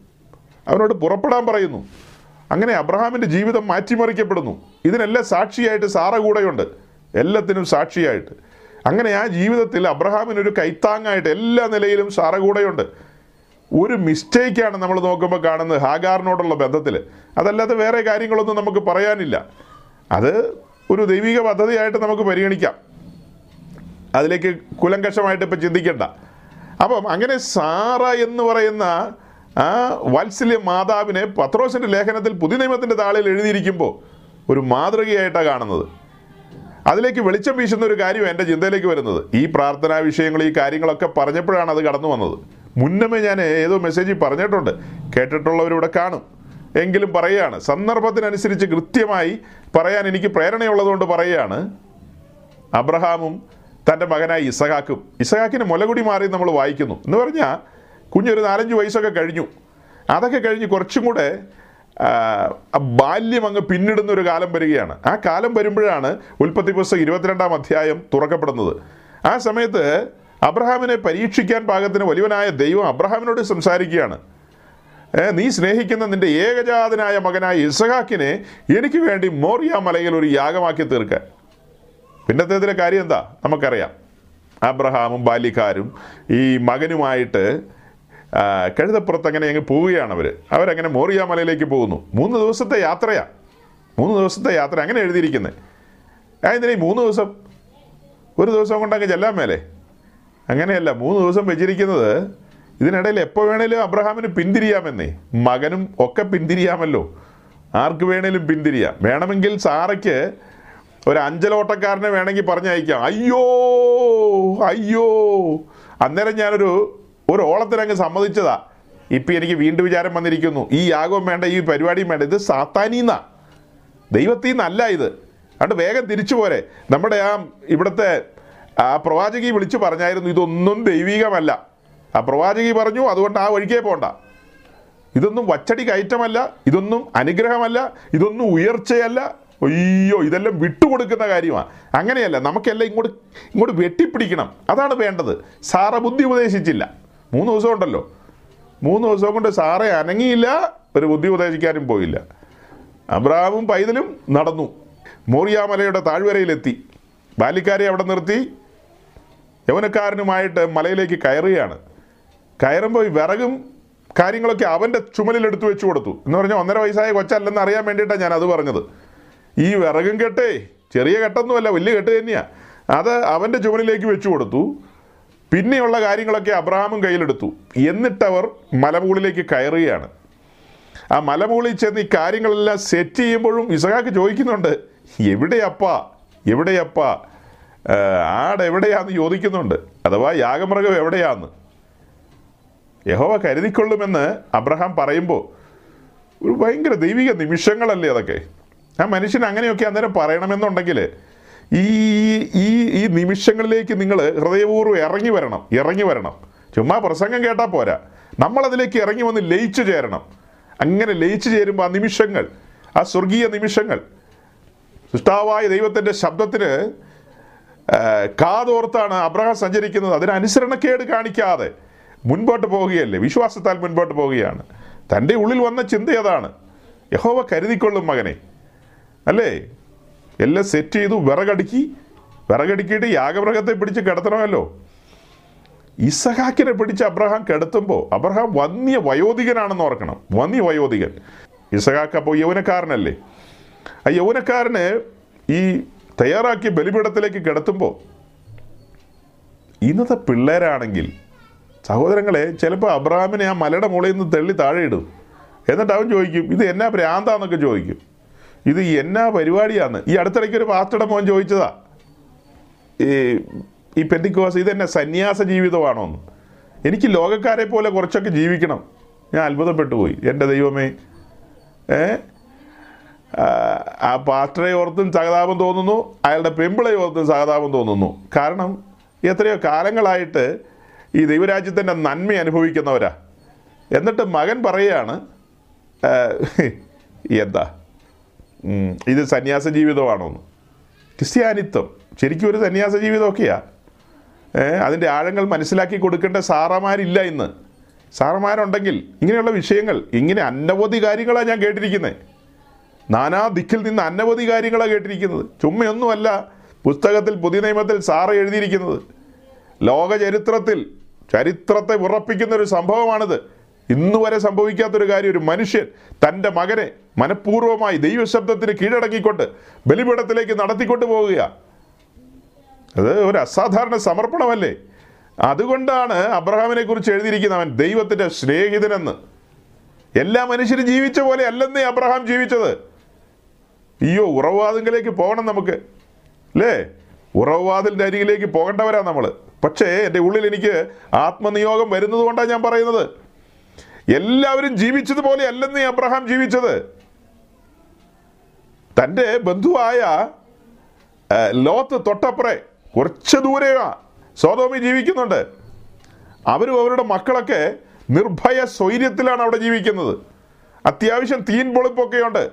അവനോട് പുറപ്പെടാൻ പറയുന്നു. അങ്ങനെ അബ്രഹാമിന്റെ ജീവിതം മാറ്റിമറിക്കപ്പെടുന്നു. ഇതിനെല്ലാം സാക്ഷിയായിട്ട് സാറ കൂടെയുണ്ട്. എല്ലാത്തിനും സാക്ഷിയായിട്ട്. അങ്ങനെ ആ ജീവിതത്തിൽ അബ്രഹാമിനൊരു കൈത്താങ്ങായിട്ട് എല്ലാ നിലയിലും സാറ കൂടെയുണ്ട്. ഒരു മിസ്റ്റേക്കാണ് നമ്മൾ നോക്കുമ്പോൾ കാണുന്നത് ഹാഗാറിനോടുള്ള ബന്ധത്തിൽ അതല്ലാതെ വേറെ കാര്യങ്ങളൊന്നും നമുക്ക് പറയാനില്ല. അത് ഒരു ദൈവിക പദ്ധതിയായിട്ട് നമുക്ക് പരിഗണിക്കാം. അതിലേക്ക് കുലങ്കഷമായിട്ട് ഇപ്പം ചിന്തിക്കണ്ട. അപ്പം അങ്ങനെ സാറ എന്ന് പറയുന്ന ആ വാത്സല്യ മാതാവിനെ പത്രോസിന്റെ ലേഖനത്തിൽ പുതിയ നിയമത്തിന്റെ താളിൽ എഴുതിയിരിക്കുമ്പോൾ ഒരു മാതൃകയായിട്ടാണ് കാണുന്നത്. അതിലേക്ക് വെളിച്ചം വീശുന്ന ഒരു കാര്യം എന്റെ ചിന്തയിലേക്ക് വരുന്നത്. ഈ പ്രാർത്ഥനാ വിഷയങ്ങൾ ഈ കാര്യങ്ങളൊക്കെ പറഞ്ഞപ്പോഴാണ് അത് കടന്നു വന്നത്. മുന്നമേ ഞാൻ ഏതോ മെസ്സേജിൽ പറഞ്ഞിട്ടുണ്ട്. കേട്ടിട്ടുള്ളവരിവിടെ കാണും. എങ്കിലും പറയുകയാണ് സന്ദർഭത്തിനനുസരിച്ച് കൃത്യമായി പറയാൻ എനിക്ക് പ്രേരണയുള്ളതുകൊണ്ട് പറയുകയാണ് അബ്രഹാമും തന്റെ മകനായ ഇസഹാക്കും. ഇസഹാക്കിന് മുലകുടി മാറി നമ്മൾ വായിക്കുന്നു. എന്ന് പറഞ്ഞാൽ കുഞ്ഞൊരു നാലഞ്ച് വയസ്സൊക്കെ കഴിഞ്ഞു. അതൊക്കെ കഴിഞ്ഞ് കുറച്ചും കൂടെ ബാല്യം അങ്ങ് പിന്നിടുന്ന ഒരു കാലം വരികയാണ്. ആ കാലം വരുമ്പോഴാണ് ഉൽപ്പത്തി പുസ്തകം ഇരുപത്തിരണ്ടാം അധ്യായം തുറക്കപ്പെടുന്നത്. ആ സമയത്ത് അബ്രഹാമിനെ പരീക്ഷിക്കാൻ പാകത്തിന് വലിയവനായ ദൈവം അബ്രഹാമിനോട് സംസാരിക്കുകയാണ്. നീ സ്നേഹിക്കുന്ന നിന്റെ ഏകജാതനായ മകനായ ഇസഹാക്കിനെ എനിക്ക് വേണ്ടി മോറിയ മലയിൽ ഒരു യാഗമാക്കി തീർക്കാൻ പിന്നത്തേതിലെ കാര്യം എന്താ? നമുക്കറിയാം. അബ്രഹാമും ബാല്യക്കാരും ഈ മകനുമായിട്ട് കഴുതപ്പുറത്ത് അങ്ങനെ അങ്ങ് പോവുകയാണ് അവർ അവരങ്ങനെ മോറിയ മലയിലേക്ക് പോകുന്നു. മൂന്ന് ദിവസത്തെ യാത്രയാണ് മൂന്ന് ദിവസത്തെ യാത്ര. അങ്ങനെ എഴുതിയിരിക്കുന്നത് എന്തിനാ ഈ മൂന്ന് ദിവസം ഒരു ദിവസം കൊണ്ട് അങ്ങ് ചെല്ലാൻ മേലെ. അങ്ങനെയല്ല മൂന്ന് ദിവസം വെച്ചിരിക്കുന്നത് ഇതിനിടയിൽ എപ്പോൾ വേണേലും അബ്രഹാമിന് പിന്തിരിയാമെന്നേ. മകനും ഒക്കെ പിന്തിരിയാമല്ലോ. ആർക്ക് വേണേലും പിന്തിരിയാം. വേണമെങ്കിൽ സാറയ്ക്ക് ഒരു അഞ്ചലോട്ടക്കാരനെ വേണമെങ്കിൽ പറഞ്ഞയക്കാം. അയ്യോ അയ്യോ. അന്നേരം ഞാനൊരു ഒരു ഓളത്തിനങ്ങ് സമ്മതിച്ചതാ. ഇപ്പം എനിക്ക് വീണ്ടും വിചാരം വന്നിരിക്കുന്നു. ഈ യാഗവും വേണ്ട ഈ പരിപാടിയും വേണ്ട ഇത് സാത്താനീന്നാ. ദൈവത്തിൽ നിന്നല്ല ഇത്. അതുകൊണ്ട് വേഗം തിരിച്ചു പോരെ. നമ്മുടെ ആ ഇവിടുത്തെ ആ പ്രവാചകി വിളിച്ചു പറഞ്ഞായിരുന്നു ഇതൊന്നും ദൈവികമല്ല. ആ പ്രവാചകി പറഞ്ഞു അതുകൊണ്ട് ആ വഴിക്കേ പോണ്ട. ഇതൊന്നും വച്ചടി കയറ്റമല്ല ഇതൊന്നും അനുഗ്രഹമല്ല ഇതൊന്നും ഉയർച്ചയല്ല. അയ്യോ ഇതെല്ലാം വിട്ടുകൊടുക്കുന്ന കാര്യമാണ് അങ്ങനെയല്ല നമുക്കെല്ലാം ഇങ്ങോട്ട് ഇങ്ങോട്ട് വെട്ടിപ്പിടിക്കണം. അതാണ് വേണ്ടത്. സാറ ബുദ്ധി ഉപദേശിച്ചില്ല. മൂന്ന് ദിവസം ഉണ്ടല്ലോ. മൂന്ന് ദിവസം കൊണ്ട് സാറെ അനങ്ങിയില്ല ഒരു ബുദ്ധി ഉപദേശിക്കാനും പോയില്ല. അബ്രഹാമും പൈതലും നടന്നു. മോറിയാമലയുടെ താഴ്വരയിലെത്തി. ബാല്യക്കാരെ അവിടെ നിർത്തി. യൗവനക്കാരനുമായിട്ട് മലയിലേക്ക് കയറുകയാണ്. കയറുമ്പോൾ ഈ വിറകും കാര്യങ്ങളൊക്കെ അവന്റെ ചുമലിലെടുത്ത് വെച്ചു കൊടുത്തു. എന്ന് പറഞ്ഞാൽ ഒന്നര വയസ്സായ കൊച്ചല്ലെന്ന് അറിയാൻ വേണ്ടിയിട്ടാണ് ഞാൻ അത് പറഞ്ഞത്. ഈ വിറകും കെട്ടേ ചെറിയ കെട്ടൊന്നുമല്ല വലിയ കെട്ട് തന്നെയാണ് അത് അവന്റെ ചുമലിലേക്ക് വെച്ചു കൊടുത്തു. പിന്നെയുള്ള കാര്യങ്ങളൊക്കെ അബ്രഹാമും കയ്യിലെടുത്തു. എന്നിട്ടവർ മലമുകളിലേക്ക് കയറുകയാണ്. ആ മലമുകളിൽ ചെന്ന് ഈ കാര്യങ്ങളെല്ലാം സെറ്റ് ചെയ്യുമ്പോഴും ഇസഹാക്ക് ചോദിക്കുന്നുണ്ട് എവിടെയപ്പാ? എവിടെയപ്പാ? ആട് എവിടെയാന്ന് ചോദിക്കുന്നുണ്ട്. അഥവാ യാഗമൃഗം എവിടെയാന്ന്? യഹോവ കരുതിക്കൊള്ളുമെന്ന് അബ്രഹാം പറയുമ്പോൾ ഒരു ഭയങ്കര ദൈവിക നിമിഷങ്ങളല്ലേ അതൊക്കെ? ആ മനുഷ്യൻ അങ്ങനെയൊക്കെ അന്നേരം പറയണമെന്നുണ്ടെങ്കിൽ ഈ ഈ ഈ നിമിഷങ്ങളിലേക്ക് നിങ്ങൾ ഹൃദയപൂർവം ഇറങ്ങി വരണം ഇറങ്ങി വരണം. ചുമ്മാ പ്രസംഗം കേട്ടാൽ പോരാ. നമ്മളതിലേക്ക് ഇറങ്ങി വന്ന് ലയിച്ചു ചേരണം. അങ്ങനെ ലയിച്ചു ചേരുമ്പോൾ ആ നിമിഷങ്ങൾ ആ സ്വർഗീയ നിമിഷങ്ങൾ സൃഷ്ടാവായ ദൈവത്തിന്റെ ശബ്ദത്തിന് കാതോർത്താണ് അബ്രഹാം സഞ്ചരിക്കുന്നത്. അതിനനുസരണക്കേട് കാണിക്കാതെ മുൻപോട്ട് പോവുകയല്ലേ? വിശ്വാസത്താൽ മുൻപോട്ട് പോവുകയാണ്. തന്റെ ഉള്ളിൽ വന്ന ചിന്ത അതാണ്. യഹോവ കരുതിക്കൊള്ളും മകനെ. അല്ലേ? എല്ലാം സെറ്റ് ചെയ്തു വിറകടുക്കി. വിറകടുക്കിയിട്ട് യാഗമൃഗത്തെ പിടിച്ച് കിടത്തണമല്ലോ. ഇസഹാക്കിനെ പിടിച്ച് അബ്രഹാം കിടത്തുമ്പോൾ അബ്രഹാം വന്യ വയോധികനാണെന്ന് ഓർക്കണം. വന്യ വയോധികൻ. ഇസഹാക്ക് അപ്പോൾ യൗവനക്കാരനല്ലേ. ആ യൗവനക്കാരന് ഈ തയ്യാറാക്കിയ ബലിപീഠത്തിലേക്ക് കിടത്തുമ്പോൾ ഇന്നത്തെ പിള്ളേരാണെങ്കിൽ സഹോദരങ്ങളെ ചിലപ്പോൾ അബ്രഹാമിനെ ആ മലയുടെ മുകളിൽ നിന്ന് തള്ളി താഴെ ഇടും. എന്നിട്ട് അവൻ ചോദിക്കും ഇത് എന്നാ ഭ്രാന്താന്നൊക്കെ ചോദിക്കും. ഇത് എന്നാ പരിപാടിയാന്ന് ഈ അടുത്തിടയ്ക്ക് ഒരു പാസ്റ്റയുടെ മോൻ ചോദിച്ചതാ. ഈ ഈ പെന്തിക്കോസ് ഇതെന്നെ സന്യാസ ജീവിതമാണോ എന്ന്. എനിക്ക് ലോകക്കാരെ പോലെ കുറച്ചൊക്കെ ജീവിക്കണം. ഞാൻ അത്ഭുതപ്പെട്ടു പോയി. എന്റെ ദൈവമേ. ഏ? ആ, പാസ്റ്ററെ ഓർത്തും സഹതാപം തോന്നുന്നു. അയാളുടെ പെമ്പിളെ ഓർത്തും സഹതാപം തോന്നുന്നു. കാരണം എത്രയോ കാലങ്ങളായിട്ട് ഈ ദൈവരാജ്യത്തിന്റെ നന്മ അനുഭവിക്കുന്നവരാ. എന്നിട്ട് മകൻ പറയുകയാണ് എന്താ? ഇത് സന്യാസ ജീവിതമാണോന്ന് ക്രിസ്ത്യാനിത്വം. ശരിക്കും ഒരു സന്യാസ ജീവിതമൊക്കെയാ ഏ, അതിന്റെ ആഴങ്ങൾ മനസ്സിലാക്കി കൊടുക്കേണ്ട സാറമാരില്ല ഇന്ന്. സാറമാരുണ്ടെങ്കിൽ ഇങ്ങനെയുള്ള വിഷയങ്ങൾ ഇങ്ങനെ അനവധി കാര്യങ്ങളാണ് ഞാൻ കേട്ടിരിക്കുന്നത് നാനാ ദിക്കിൽ നിന്ന് അനവധി കാര്യങ്ങളാണ് കേട്ടിരിക്കുന്നത്. ചുമ്മയൊന്നുമല്ല പുസ്തകത്തിൽ പുതിയ നിയമത്തിൽ സാറ് എഴുതിയിരിക്കുന്നത്. ലോക ചരിത്രത്തിൽ ചരിത്രത്തെ ഉറപ്പിക്കുന്ന ഒരു സംഭവമാണിത്. ഇന്നു വരെ സംഭവിക്കാത്തൊരു കാര്യം ഒരു മനുഷ്യൻ തന്റെ മകനെ മനഃപൂർവമായി ദൈവശബ്ദത്തിന് കീഴടങ്ങിക്കൊണ്ട് ബലിപീഠത്തിലേക്ക് നടത്തിക്കൊണ്ട് പോവുക അത് ഒരു അസാധാരണ സമർപ്പണമല്ലേ? അതുകൊണ്ടാണ് അബ്രഹാമിനെ കുറിച്ച് എഴുതിയിരിക്കുന്നത് അവൻ ദൈവത്തിന്റെ സ്നേഹിതനെന്ന്. എല്ലാ മനുഷ്യരും ജീവിച്ച പോലെ അല്ലെന്നേ അബ്രഹാം ജീവിച്ചത്. അയ്യോ ഉറവാദങ്ങളിലേക്ക് പോകണം നമുക്ക് അല്ലേ? ഉറവാദിന്റെ അരികിലേക്ക് പോകേണ്ടവരാ നമ്മൾ പക്ഷേ എന്റെ ഉള്ളിൽ എനിക്ക് ആത്മനിയോഗം വരുന്നത് കൊണ്ടാണ് ഞാൻ പറയുന്നത്. എല്ലാവരും ജീവിച്ചതുപോലെ അല്ലെന്ന് അബ്രഹാം ജീവിച്ചത്. തന്റെ ബന്ധുവായ ലോത്ത് തൊട്ടപ്പുറേ കുറച്ച് ദൂരെയാ സോതോമി ജീവിക്കുന്നുണ്ട്. അവരും അവരുടെ മക്കളൊക്കെ നിർഭയ സ്വൈര്യത്തിലാണ് അവിടെ ജീവിക്കുന്നത്. അത്യാവശ്യം തീൻ പൊളിപ്പൊക്കെയുണ്ട്.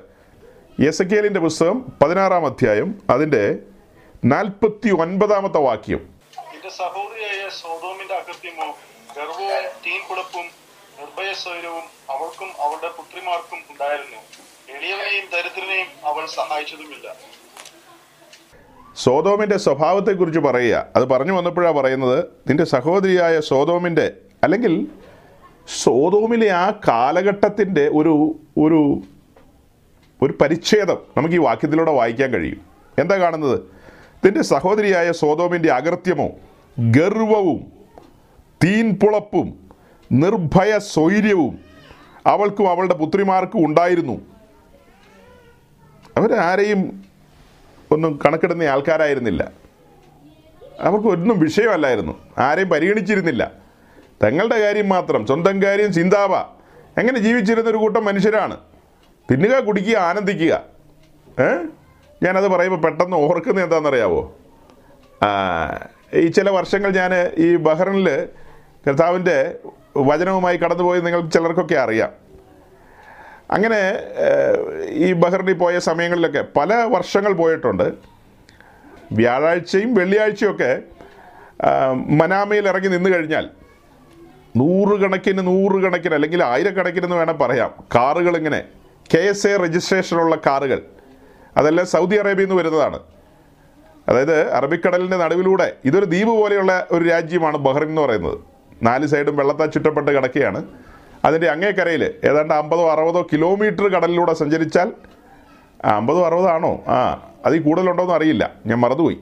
എസ് കെലിന്റെ പുസ്തകം പതിനാറാം അധ്യായം അതിന്റെ നാൽപ്പത്തി ഒൻപതാമത്തെ വാക്യം സഹോദരിയായ സോതോമിന്റെ അകൃത്യമോ ഗർവവും തീൻകുളപ്പും നിർഭയസ്വൈരവും അവൾക്കും അവളുടെ പുത്രിമാർക്കും ഉണ്ടായിരുന്നു. എളിയവനെയും ദരിദ്രനെയും അവൾ സഹായിച്ചതുമില്ല. സോതോമിന്റെ സ്വഭാവത്തെക്കുറിച്ച് പറയുക. അത് പറഞ്ഞു വന്നപ്പോഴാണ് പറയുന്നത് നിന്റെ സഹോദരിയായ സോതോമിന്റെ അല്ലെങ്കിൽ സോതോമിലെ ആ കാലഘട്ടത്തിന്റെ ഒരു ഒരു ഒരു പരിച്ഛേദം നമുക്ക് ഈ വാക്യത്തിലൂടെ വായിക്കാൻ കഴിയും. എന്താ കാണുന്നത്? നിന്റെ സഹോദരിയായ സോതോമിന്റെ അകൃത്യമോ ഗർവവും തീൻപുളപ്പും നിർഭയ സ്വൈര്യവും അവൾക്കും അവളുടെ പുത്രിമാർക്കും ഉണ്ടായിരുന്നു. അവരാരെയും ഒന്നും കണക്കിടുന്ന ആൾക്കാരായിരുന്നില്ല. അവർക്ക് ഒന്നും വിഷയമല്ലായിരുന്നു. ആരെയും പരിഗണിച്ചിരുന്നില്ല. തങ്ങളുടെ കാര്യം മാത്രം സ്വന്തം കാര്യം ചിന്താവ. എങ്ങനെ ജീവിച്ചിരുന്ന ഒരു കൂട്ടം മനുഷ്യരാണ്. തിന്നുക കുടിക്കുക ആനന്ദിക്കുക. ഏ? ഞാനത് പറയുമ്പോൾ പെട്ടെന്ന് ഓർക്കുന്നത് എന്താണെന്നറിയാവോ? ഈ ചില വർഷങ്ങൾ ഞാൻ ഈ ബഹ്റിനിൽ കർത്താവിന്റെ വചനവുമായി കടന്നുപോയി നിങ്ങൾ ചിലർക്കൊക്കെ അറിയാം. അങ്ങനെ ഈ ബഹ്റിനിൽ പോയ സമയങ്ങളിലൊക്കെ പല വർഷങ്ങൾ പോയിട്ടുണ്ട്. വ്യാഴാഴ്ചയും വെള്ളിയാഴ്ചയൊക്കെ മനാമയിൽ ഇറങ്ങി നിന്ന് കഴിഞ്ഞാൽ നൂറുകണക്കിന് നൂറുകണക്കിന് അല്ലെങ്കിൽ ആയിരക്കണക്കിന് എന്ന് വേണം പറയാം. കാറുകൾ ഇങ്ങനെ കെ എസ് എ രജിസ്ട്രേഷനുള്ള കാറുകൾ. അതെല്ലാം സൗദി അറേബ്യയിൽ നിന്ന് വരുന്നതാണ്. അതായത് അറബിക്കടലിന്റെ നടുവിലൂടെ ഇതൊരു ദ്വീപ് പോലെയുള്ള ഒരു രാജ്യമാണ് ബഹ്റിൻ എന്ന് പറയുന്നത്. നാല് സൈഡും വെള്ളത്താൽ ചുറ്റപ്പെട്ട് കിടക്കുകയാണ്. അതിന്റെ അങ്ങേക്കരയിൽ ഏതാണ്ട് അമ്പതോ അറുപതോ കിലോമീറ്റർ കടലിലൂടെ സഞ്ചരിച്ചാൽ അമ്പതോ അറുപതാണോ ആ അതിൽ കൂടുതലുണ്ടോ എന്ന് അറിയില്ല. ഞാൻ മറന്നുപോയി.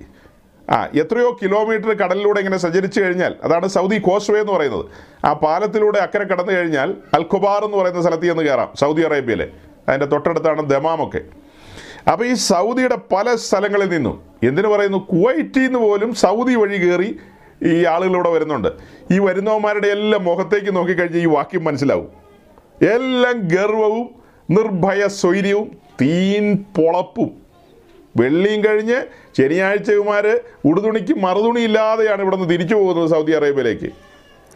ആ എത്രയോ കിലോമീറ്റർ കടലിലൂടെ ഇങ്ങനെ സഞ്ചരിച്ചു കഴിഞ്ഞാൽ അതാണ് സൗദി കോസ്റ്റ്വേ എന്ന് പറയുന്നത്. ആ പാലത്തിലൂടെ അക്കരെ കടന്നു കഴിഞ്ഞാൽ അൽഖുബാർ എന്ന് പറയുന്ന സ്ഥലത്ത് ചെന്ന് കയറാം സൗദി അറേബ്യയിലെ. അതിന്റെ തൊട്ടടുത്താണ് ദമാമൊക്കെ. അപ്പോൾ ഈ സൗദിയുടെ പല സ്ഥലങ്ങളിൽ നിന്നും എന്തിനു പറയുന്നു കുവൈറ്റിൽ നിന്ന് പോലും സൗദി വഴി കയറി ഈ ആളുകളിവിടെ വരുന്നുണ്ട്. ഈ വരുന്നവന്മാരുടെ എല്ലാം മുഖത്തേക്ക് നോക്കിക്കഴിഞ്ഞാൽ ഈ വാക്യം മനസ്സിലാവും. എല്ലാം ഗർവവും നിർഭയ സ്വൈര്യവും തീൻ പൊളപ്പും. വെള്ളിയും കഴിഞ്ഞ് ശനിയാഴ്ചകുമാർ ഉടുതുണിക്ക് മറുതുണി ഇല്ലാതെയാണ് ഇവിടെ നിന്ന് തിരിച്ചു പോകുന്നത് സൗദി അറേബ്യയിലേക്ക്.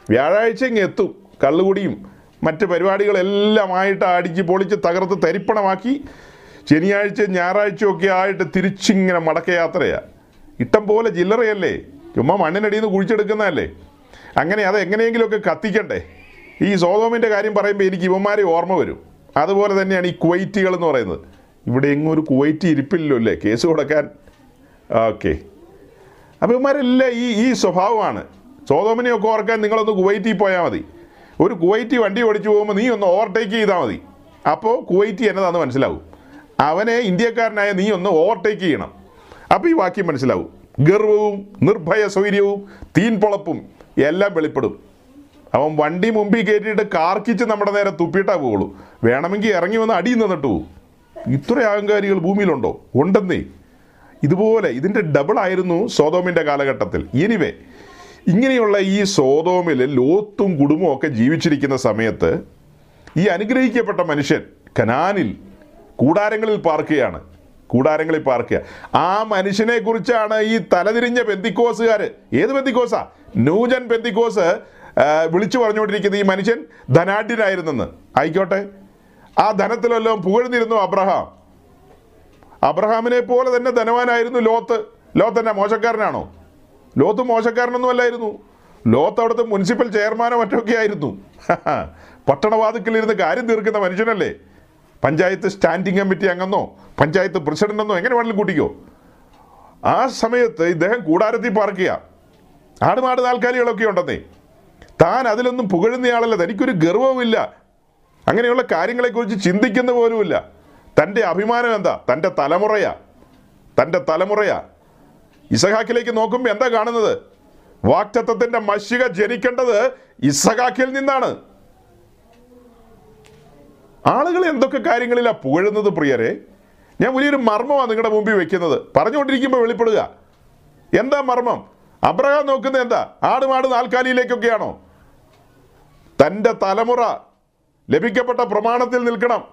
വ്യാഴാഴ്ച ഇങ്ങ് എത്തും കള്ളുകുടിയും മറ്റ് പരിപാടികളെല്ലാമായിട്ട് അടിച്ച് പൊളിച്ച് തകർത്ത് തരിപ്പണമാക്കി ശനിയാഴ്ച ഞായറാഴ്ചയൊക്കെ ആയിട്ട് തിരിച്ചിങ്ങനെ മടക്കയാത്രയാണ് ഇഷ്ടം പോലെ ചില്ലറയല്ലേ? ചുമ്മാ മണ്ണിനടിയിൽ നിന്ന് കുഴിച്ചെടുക്കുന്നതല്ലേ? അങ്ങനെ അത് എങ്ങനെയെങ്കിലുമൊക്കെ കത്തിക്കണ്ടേ? ഈ സോതോമിന്റെ കാര്യം പറയുമ്പോൾ എനിക്ക് ഇവന്മാരെ ഓർമ്മ വരും. അതുപോലെ തന്നെയാണ് ഈ കുവൈറ്റുകൾ എന്ന് പറയുന്നത്. ഇവിടെ എങ്ങും ഒരു കുവൈറ്റി ഇരിപ്പില്ലല്ലോ അല്ലേ? കേസ് കൊടുക്കാൻ. ഓക്കെ. അപ്പോൾ ഇവന്മാരെല്ലാം ഈ ഈ സ്വഭാവമാണ്. സോതോമിനെയൊക്കെ ഓർക്കാൻ നിങ്ങളൊന്ന് കുവൈറ്റിൽ പോയാൽ മതി. ഒരു കുവൈറ്റി വണ്ടി ഓടിച്ചു പോകുമ്പോൾ നീ ഒന്ന് ഓവർടേക്ക് ചെയ്താൽ മതി. അപ്പോൾ കുവൈറ്റി എന്നതാന്ന് മനസ്സിലാവും. അവനെ ഇന്ത്യക്കാരനായ നീ ഒന്ന് ഓവർടേക്ക് ചെയ്യണം. അപ്പോൾ ഈ വാക്യം മനസ്സിലാവും. ഗർവവും നിർഭയ സ്വൈര്യവും തീൻപൊളപ്പും എല്ലാം വെളിപ്പെടും. അവൻ വണ്ടി മുമ്പിൽ കയറ്റിയിട്ട് കാർക്കിച്ച് നമ്മുടെ നേരെ തുപ്പിയിട്ടാ പോകുള്ളൂ വേണമെങ്കിൽ ഇറങ്ങി വന്ന് അടിയിൽ നിന്നിട്ട് പോകും ഇത്ര അഹങ്കാരികൾ ഭൂമിയിലുണ്ടോ? ഉണ്ടെന്നേ. ഇതുപോലെ ഇതിന്റെ ഡബിൾ ആയിരുന്നു സോതോമിന്റെ കാലഘട്ടത്തിൽ. എനിവേ ഇങ്ങനെയുള്ള ഈ സോതോമിൽ ലോത്തും കുടുംബവും ഒക്കെ ജീവിച്ചിരിക്കുന്ന സമയത്ത് ഈ അനുഗ്രഹിക്കപ്പെട്ട മനുഷ്യൻ കനാനിൽ കൂടാരങ്ങളിൽ പാർക്കുകയാണ്. കൂടാരങ്ങളിൽ പാർക്കുക. ആ മനുഷ്യനെ കുറിച്ചാണ് ഈ തലതിരിഞ്ഞ ബെന്തിക്കോസുകാർ ഏത് ബെന്തിക്കോസാ നൂജൻ ബെന്തിക്കോസ് വിളിച്ചു പറഞ്ഞുകൊണ്ടിരിക്കുന്ന ഈ മനുഷ്യൻ ധനാഢ്യനായിരുന്നെന്ന്. ആയിക്കോട്ടെ. ആ ധനത്തിലെല്ലാം പുകഴ്ന്നിരുന്നു അബ്രഹാം. അബ്രഹാമിനെ പോലെ തന്നെ ധനവാനായിരുന്നു ലോത്ത്. ലോത്ത് തന്നെ മോശക്കാരനാണോ? ലോത്ത് മോശക്കാരനൊന്നും അല്ലായിരുന്നു ലോത്ത് അവിടുത്തെ മുനിസിപ്പൽ ചെയർമാനോ മറ്റൊക്കെ ആയിരുന്നു. പട്ടണവാതുക്കലിരുന്ന് കാര്യം തീർക്കുന്ന മനുഷ്യനല്ലേ? പഞ്ചായത്ത് സ്റ്റാൻഡിംഗ് കമ്മിറ്റി അംഗമെന്നോ പഞ്ചായത്ത് പ്രസിഡന്റെന്നോ എങ്ങനെ വേണമെങ്കിലും കൂട്ടിക്കോ. ആ സമയത്ത് ഇദ്ദേഹം കൂടാരത്തിൽ പാർക്കുക ആടുമാട് താൽക്കാലികളൊക്കെ ഉണ്ടെന്നേ. താൻ അതിലൊന്നും പുകഴുന്നയാളല്ല തനിക്കൊരു ഗർവവുമില്ല. അങ്ങനെയുള്ള കാര്യങ്ങളെക്കുറിച്ച് ചിന്തിക്കുന്ന പോലുമില്ല. തന്റെ അഭിമാനം എന്താ? തന്റെ തലമുറയാ. തന്റെ തലമുറയാ. ഇസഹാക്കിലേക്ക് നോക്കുമ്പോൾ എന്താ കാണുന്നത്? വാക്ചത്വത്തിന്റെ മഷിക ജനിക്കേണ്ടത് ഇസഹാക്കിൽ നിന്നാണ്. ആളുകൾ എന്തൊക്കെ കാര്യങ്ങളിലാ പുകഴുന്നത് പ്രിയരെ? ഞാൻ വലിയൊരു മർമ്മമാണ് നിങ്ങളുടെ മുമ്പിൽ വെക്കുന്നത്. പറഞ്ഞുകൊണ്ടിരിക്കുമ്പോൾ വെളിപ്പെടുക. എന്താ മർമ്മം? അബ്രഹാം നോക്കുന്നത് എന്താ? ആടുമാട് നാൽക്കാലിയിലേക്കൊക്കെയാണോ? തന്റെ തലമുറ ലഭിക്കപ്പെട്ട പ്രമാണത്തിൽ നിൽക്കണം.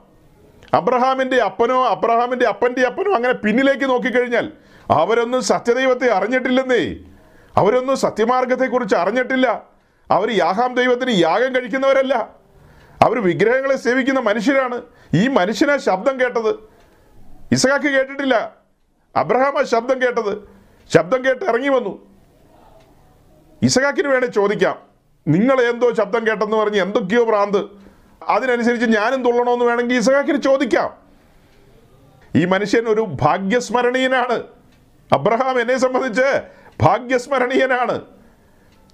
അബ്രഹാമിന്റെ അപ്പനോ അബ്രഹാമിന്റെ അപ്പന്റെ അപ്പനോ അങ്ങനെ പിന്നിലേക്ക് നോക്കിക്കഴിഞ്ഞാൽ അവരൊന്നും സത്യദൈവത്തെ അറിഞ്ഞിട്ടില്ലെന്നേ. അവരൊന്നും സത്യമാർഗത്തെക്കുറിച്ച് അറിഞ്ഞിട്ടില്ല. അവർ യാഹാം ദൈവത്തിന് യാഗം കഴിക്കുന്നവരല്ല. അവർ വിഗ്രഹങ്ങളെ സേവിക്കുന്ന മനുഷ്യരാണ്. ഈ മനുഷ്യനാ ശബ്ദം കേട്ടത്. ഇസഹാക്ക് കേട്ടിട്ടില്ല. അബ്രഹാം ശബ്ദം കേട്ടത്. ശബ്ദം കേട്ട് ഇറങ്ങി വന്നു. ഇസഹാക്കിന് വേണേ ചോദിക്കാം. നിങ്ങൾ എന്തോ ശബ്ദം കേട്ടെന്ന് പറഞ്ഞ് എന്തൊക്കെയോ പ്രാന്ത്. അതിനനുസരിച്ച് ഞാനും തുള്ളണമെന്ന് വേണമെങ്കിൽ ഇസഹാക്കിന് ചോദിക്കാം. ഈ മനുഷ്യൻ ഒരു ഭാഗ്യസ്മരണീയനാണ്. അബ്രഹാം എന്നെ സംബന്ധിച്ച് ഭാഗ്യസ്മരണീയനാണ്.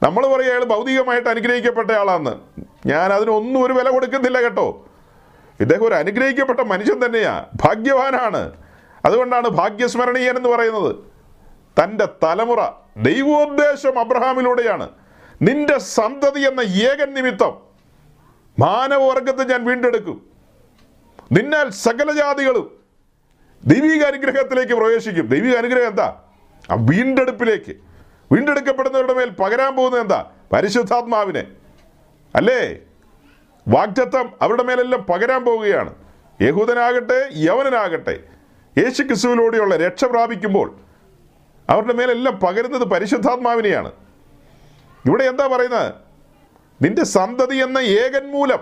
നമ്മൾ പറയുക അയാൾ ഭൗതികമായിട്ട് അനുഗ്രഹിക്കപ്പെട്ട ആളാന്ന് ഞാൻ അതിനൊന്നും ഒരു വില കൊടുക്കുന്നില്ല കേട്ടോ. ഇദ്ദേഹം ഒരു അനുഗ്രഹിക്കപ്പെട്ട മനുഷ്യൻ തന്നെയാണ് ഭാഗ്യവാനാണ്. അതുകൊണ്ടാണ് ഭാഗ്യസ്മരണീയൻ എന്ന് പറയുന്നത്. തന്റെ തലമുറ ദൈവോദ്ദേശം അബ്രഹാമിലൂടെയാണ്. നിന്റെ സന്തതി എന്ന ഏകൻ നിമിത്തം മാനവവർഗത്തെ ഞാൻ വീണ്ടെടുക്കും. നിന്നാൽ സകല ജാതികളും ദൈവിക അനുഗ്രഹത്തിലേക്ക് പ്രവേശിക്കും. ദൈവിക അനുഗ്രഹം എന്താ? ആ വീണ്ടെടുപ്പിലേക്ക്. വീണ്ടെടുക്കപ്പെടുന്നവരുടെ മേൽ പകരാൻ പോകുന്നത് എന്താ? പരിശുദ്ധാത്മാവിനെ. അല്ലേ? വാഗ്ദത്തം അവരുടെ മേലെല്ലാം പകരാൻ പോവുകയാണ്. യഹൂദനാകട്ടെ യവനനാകട്ടെ യേശു ക്രിസ്തുവിലൂടെയുള്ള രക്ഷ പ്രാപിക്കുമ്പോൾ അവരുടെ മേലെല്ലാം പകരുന്നത് പരിശുദ്ധാത്മാവിനെയാണ്. ഇവിടെ എന്താ പറയുന്നത്? നിന്റെ സന്തതി എന്ന ഏകൻ മൂലം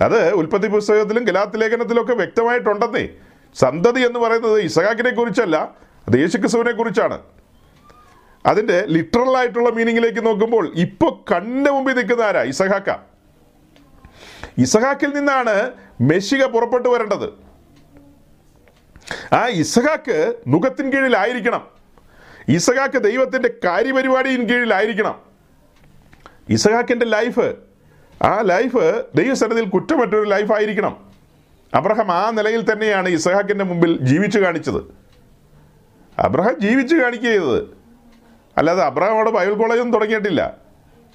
അത് ഉൽപ്പത്തി പുസ്തകത്തിലും ഗലാത്ത് ലേഖനത്തിലൊക്കെ വ്യക്തമായിട്ടുണ്ടെന്നേ. സന്തതി എന്ന് പറയുന്നത് ഇസഹാക്കിനെ കുറിച്ചല്ല അത് യേശുക്രിസ്തുവിനെ കുറിച്ചാണ്. അതിന്റെ ലിറ്ററൽ ആയിട്ടുള്ള മീനിങ്ങിലേക്ക് നോക്കുമ്പോൾ ഇപ്പോൾ കണ്ണു മുമ്പിൽ നിൽക്കുന്ന ആരാ? ഇസഹാക്ക. ഇസഹാക്കിൽ നിന്നാണ് മെഷിക പുറപ്പെട്ടു വരേണ്ടത്. ആ ഇസഹാക്ക് മുഖത്തിൻ കീഴിലായിരിക്കണം ഇസഹാക്ക് ദൈവത്തിന്റെ കാര്യപരിപാടിയിൻ കീഴിലായിരിക്കണം ഇസഹാക്കിന്റെ ലൈഫ് ആ ലൈഫ് ദൈവസന്നിധിയിൽ കുറ്റമറ്റൊരു ലൈഫായിരിക്കണം അബ്രഹാം ആ നിലയിൽ തന്നെയാണ് ഇസഹാക്കിന്റെ മുമ്പിൽ ജീവിച്ചു കാണിച്ചത്. അബ്രഹാം ജീവിച്ചു കാണിക്കുക അല്ലാതെ അബ്രഹാം അവിടെ ബൈബിൾ കോളേജൊന്നും തുടങ്ങിയിട്ടില്ല.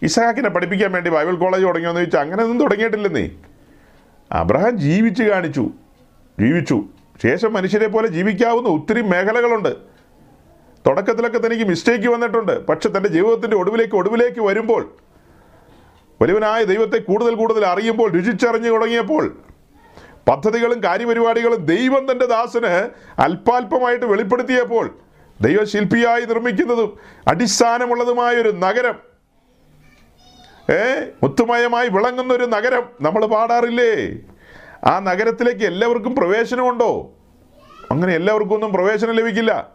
ഇസഹാക്കിനെ പഠിപ്പിക്കാൻ വേണ്ടി ബൈബിൾ കോളേജ് തുടങ്ങിയോന്ന് ചോദിച്ചാൽ അങ്ങനെ ഒന്നും തുടങ്ങിയിട്ടില്ലെന്നേ. അബ്രഹാം ജീവിച്ച് കാണിച്ചു. ജീവിച്ചു. ശേഷം മനുഷ്യരെ പോലെ ജീവിക്കാവുന്ന ഒത്തിരി മേഖലകളുണ്ട്. തുടക്കത്തിലൊക്കെ തനിക്ക് മിസ്റ്റേക്ക് വന്നിട്ടുണ്ട്. പക്ഷെ തന്റെ ജീവിതത്തിന്റെ ഒടുവിലേക്ക് ഒടുവിലേക്ക് വരുമ്പോൾ വലുവനായ ദൈവത്തെ കൂടുതൽ കൂടുതൽ അറിയുമ്പോൾ രുചിച്ചറിഞ്ഞു തുടങ്ങിയപ്പോൾ പദ്ധതികളും കാര്യപരിപാടികളും ദൈവം തന്റെ ദാസന് അല്പാൽപമായിട്ട് വെളിപ്പെടുത്തിയപ്പോൾ ദൈവശില്പിയായി നിർമ്മിക്കുന്നതും അടിസ്ഥാനമുള്ളതുമായ ഒരു നഗരം ഏ? മുത്തുമയമായി വിളങ്ങുന്ന ഒരു നഗരം നമ്മൾ പാടാറില്ലേ? ആ നഗരത്തിലേക്ക് എല്ലാവർക്കും പ്രവേശനമുണ്ടോ? അങ്ങനെ എല്ലാവർക്കും ഒന്നും പ്രവേശനം ലഭിക്കില്ല.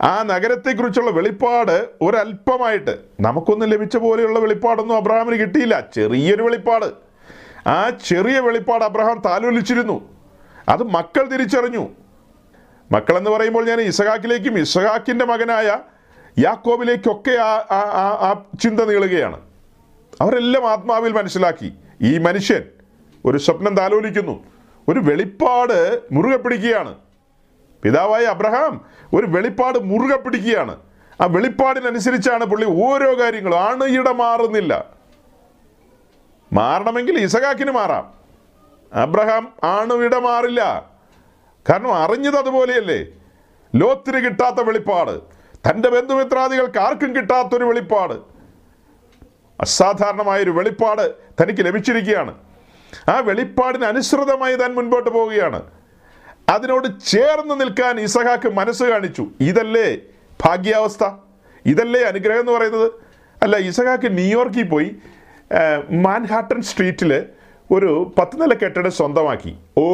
ആ നഗരത്തെക്കുറിച്ചുള്ള വെളിപ്പാട് ഒരല്പമായിട്ട് നമുക്കൊന്നും ലഭിച്ച പോലെയുള്ള വെളിപ്പാടൊന്നും അബ്രഹാമിന് കിട്ടിയില്ല. ചെറിയൊരു വെളിപ്പാട്. ആ ചെറിയ വെളിപ്പാട് അബ്രഹാം താലോലിച്ചിരുന്നു. അത് മക്കൾ തിരിച്ചറിഞ്ഞു. മക്കളെന്ന് പറയുമ്പോൾ ഞാൻ ഇസഹാക്കിലേക്കും ഇസഹാക്കിന്റെ മകനായ യാക്കോബിലേക്കൊക്കെ ആ ആ- ചിന്ത നീളുകയാണ്. അവരെല്ലാം ആത്മാവിൽ മനസ്സിലാക്കി. ഈ മനുഷ്യൻ ഒരു സ്വപ്നം താലോലിക്കുന്നു. ഒരു വെളിപ്പാട് മുറുകെ പിടിക്കുകയാണ്. പിതാവായ അബ്രഹാം ഒരു വെളിപ്പാട് മുറുകെ പിടിക്കുകയാണ്. ആ വെളിപ്പാടിനനുസരിച്ചാണ് പുള്ളി ഓരോ കാര്യങ്ങളും. അണുയിട മാറുന്നില്ല. മാറണമെങ്കിൽ ഇസഹാക്കിന് മാറാം. അബ്രഹാം അണുവിട മാറില്ല. കാരണം അറിഞ്ഞത് അതുപോലെയല്ലേ. ലോത്തിന് കിട്ടാത്ത വെളിപ്പാട്. തന്റെ ബന്ധുമിത്രാദികൾക്ക് ആർക്കും കിട്ടാത്തൊരു വെളിപ്പാട്. അസാധാരണമായൊരു വെളിപ്പാട് തനിക്ക് ലഭിച്ചിരിക്കുകയാണ്. ആ വെളിപ്പാടിന് അനുസൃതമായി താൻ മുൻപോട്ട് പോവുകയാണ്. അതിനോട് ചേർന്ന് നിൽക്കാൻ ഇസഹാക്ക് മനസ്സ് കാണിച്ചു. ഇതല്ലേ ഭാഗ്യാവസ്ഥ? ഇതല്ലേ അനുഗ്രഹം എന്ന് പറയുന്നത്? അല്ല ഇസഹാക്ക് ന്യൂയോർക്കിൽ പോയി മാൻഹാട്ടൺ സ്ട്രീറ്റിൽ ഒരു പത്ത് നില കെട്ടിടം സ്വന്തമാക്കി. ഓ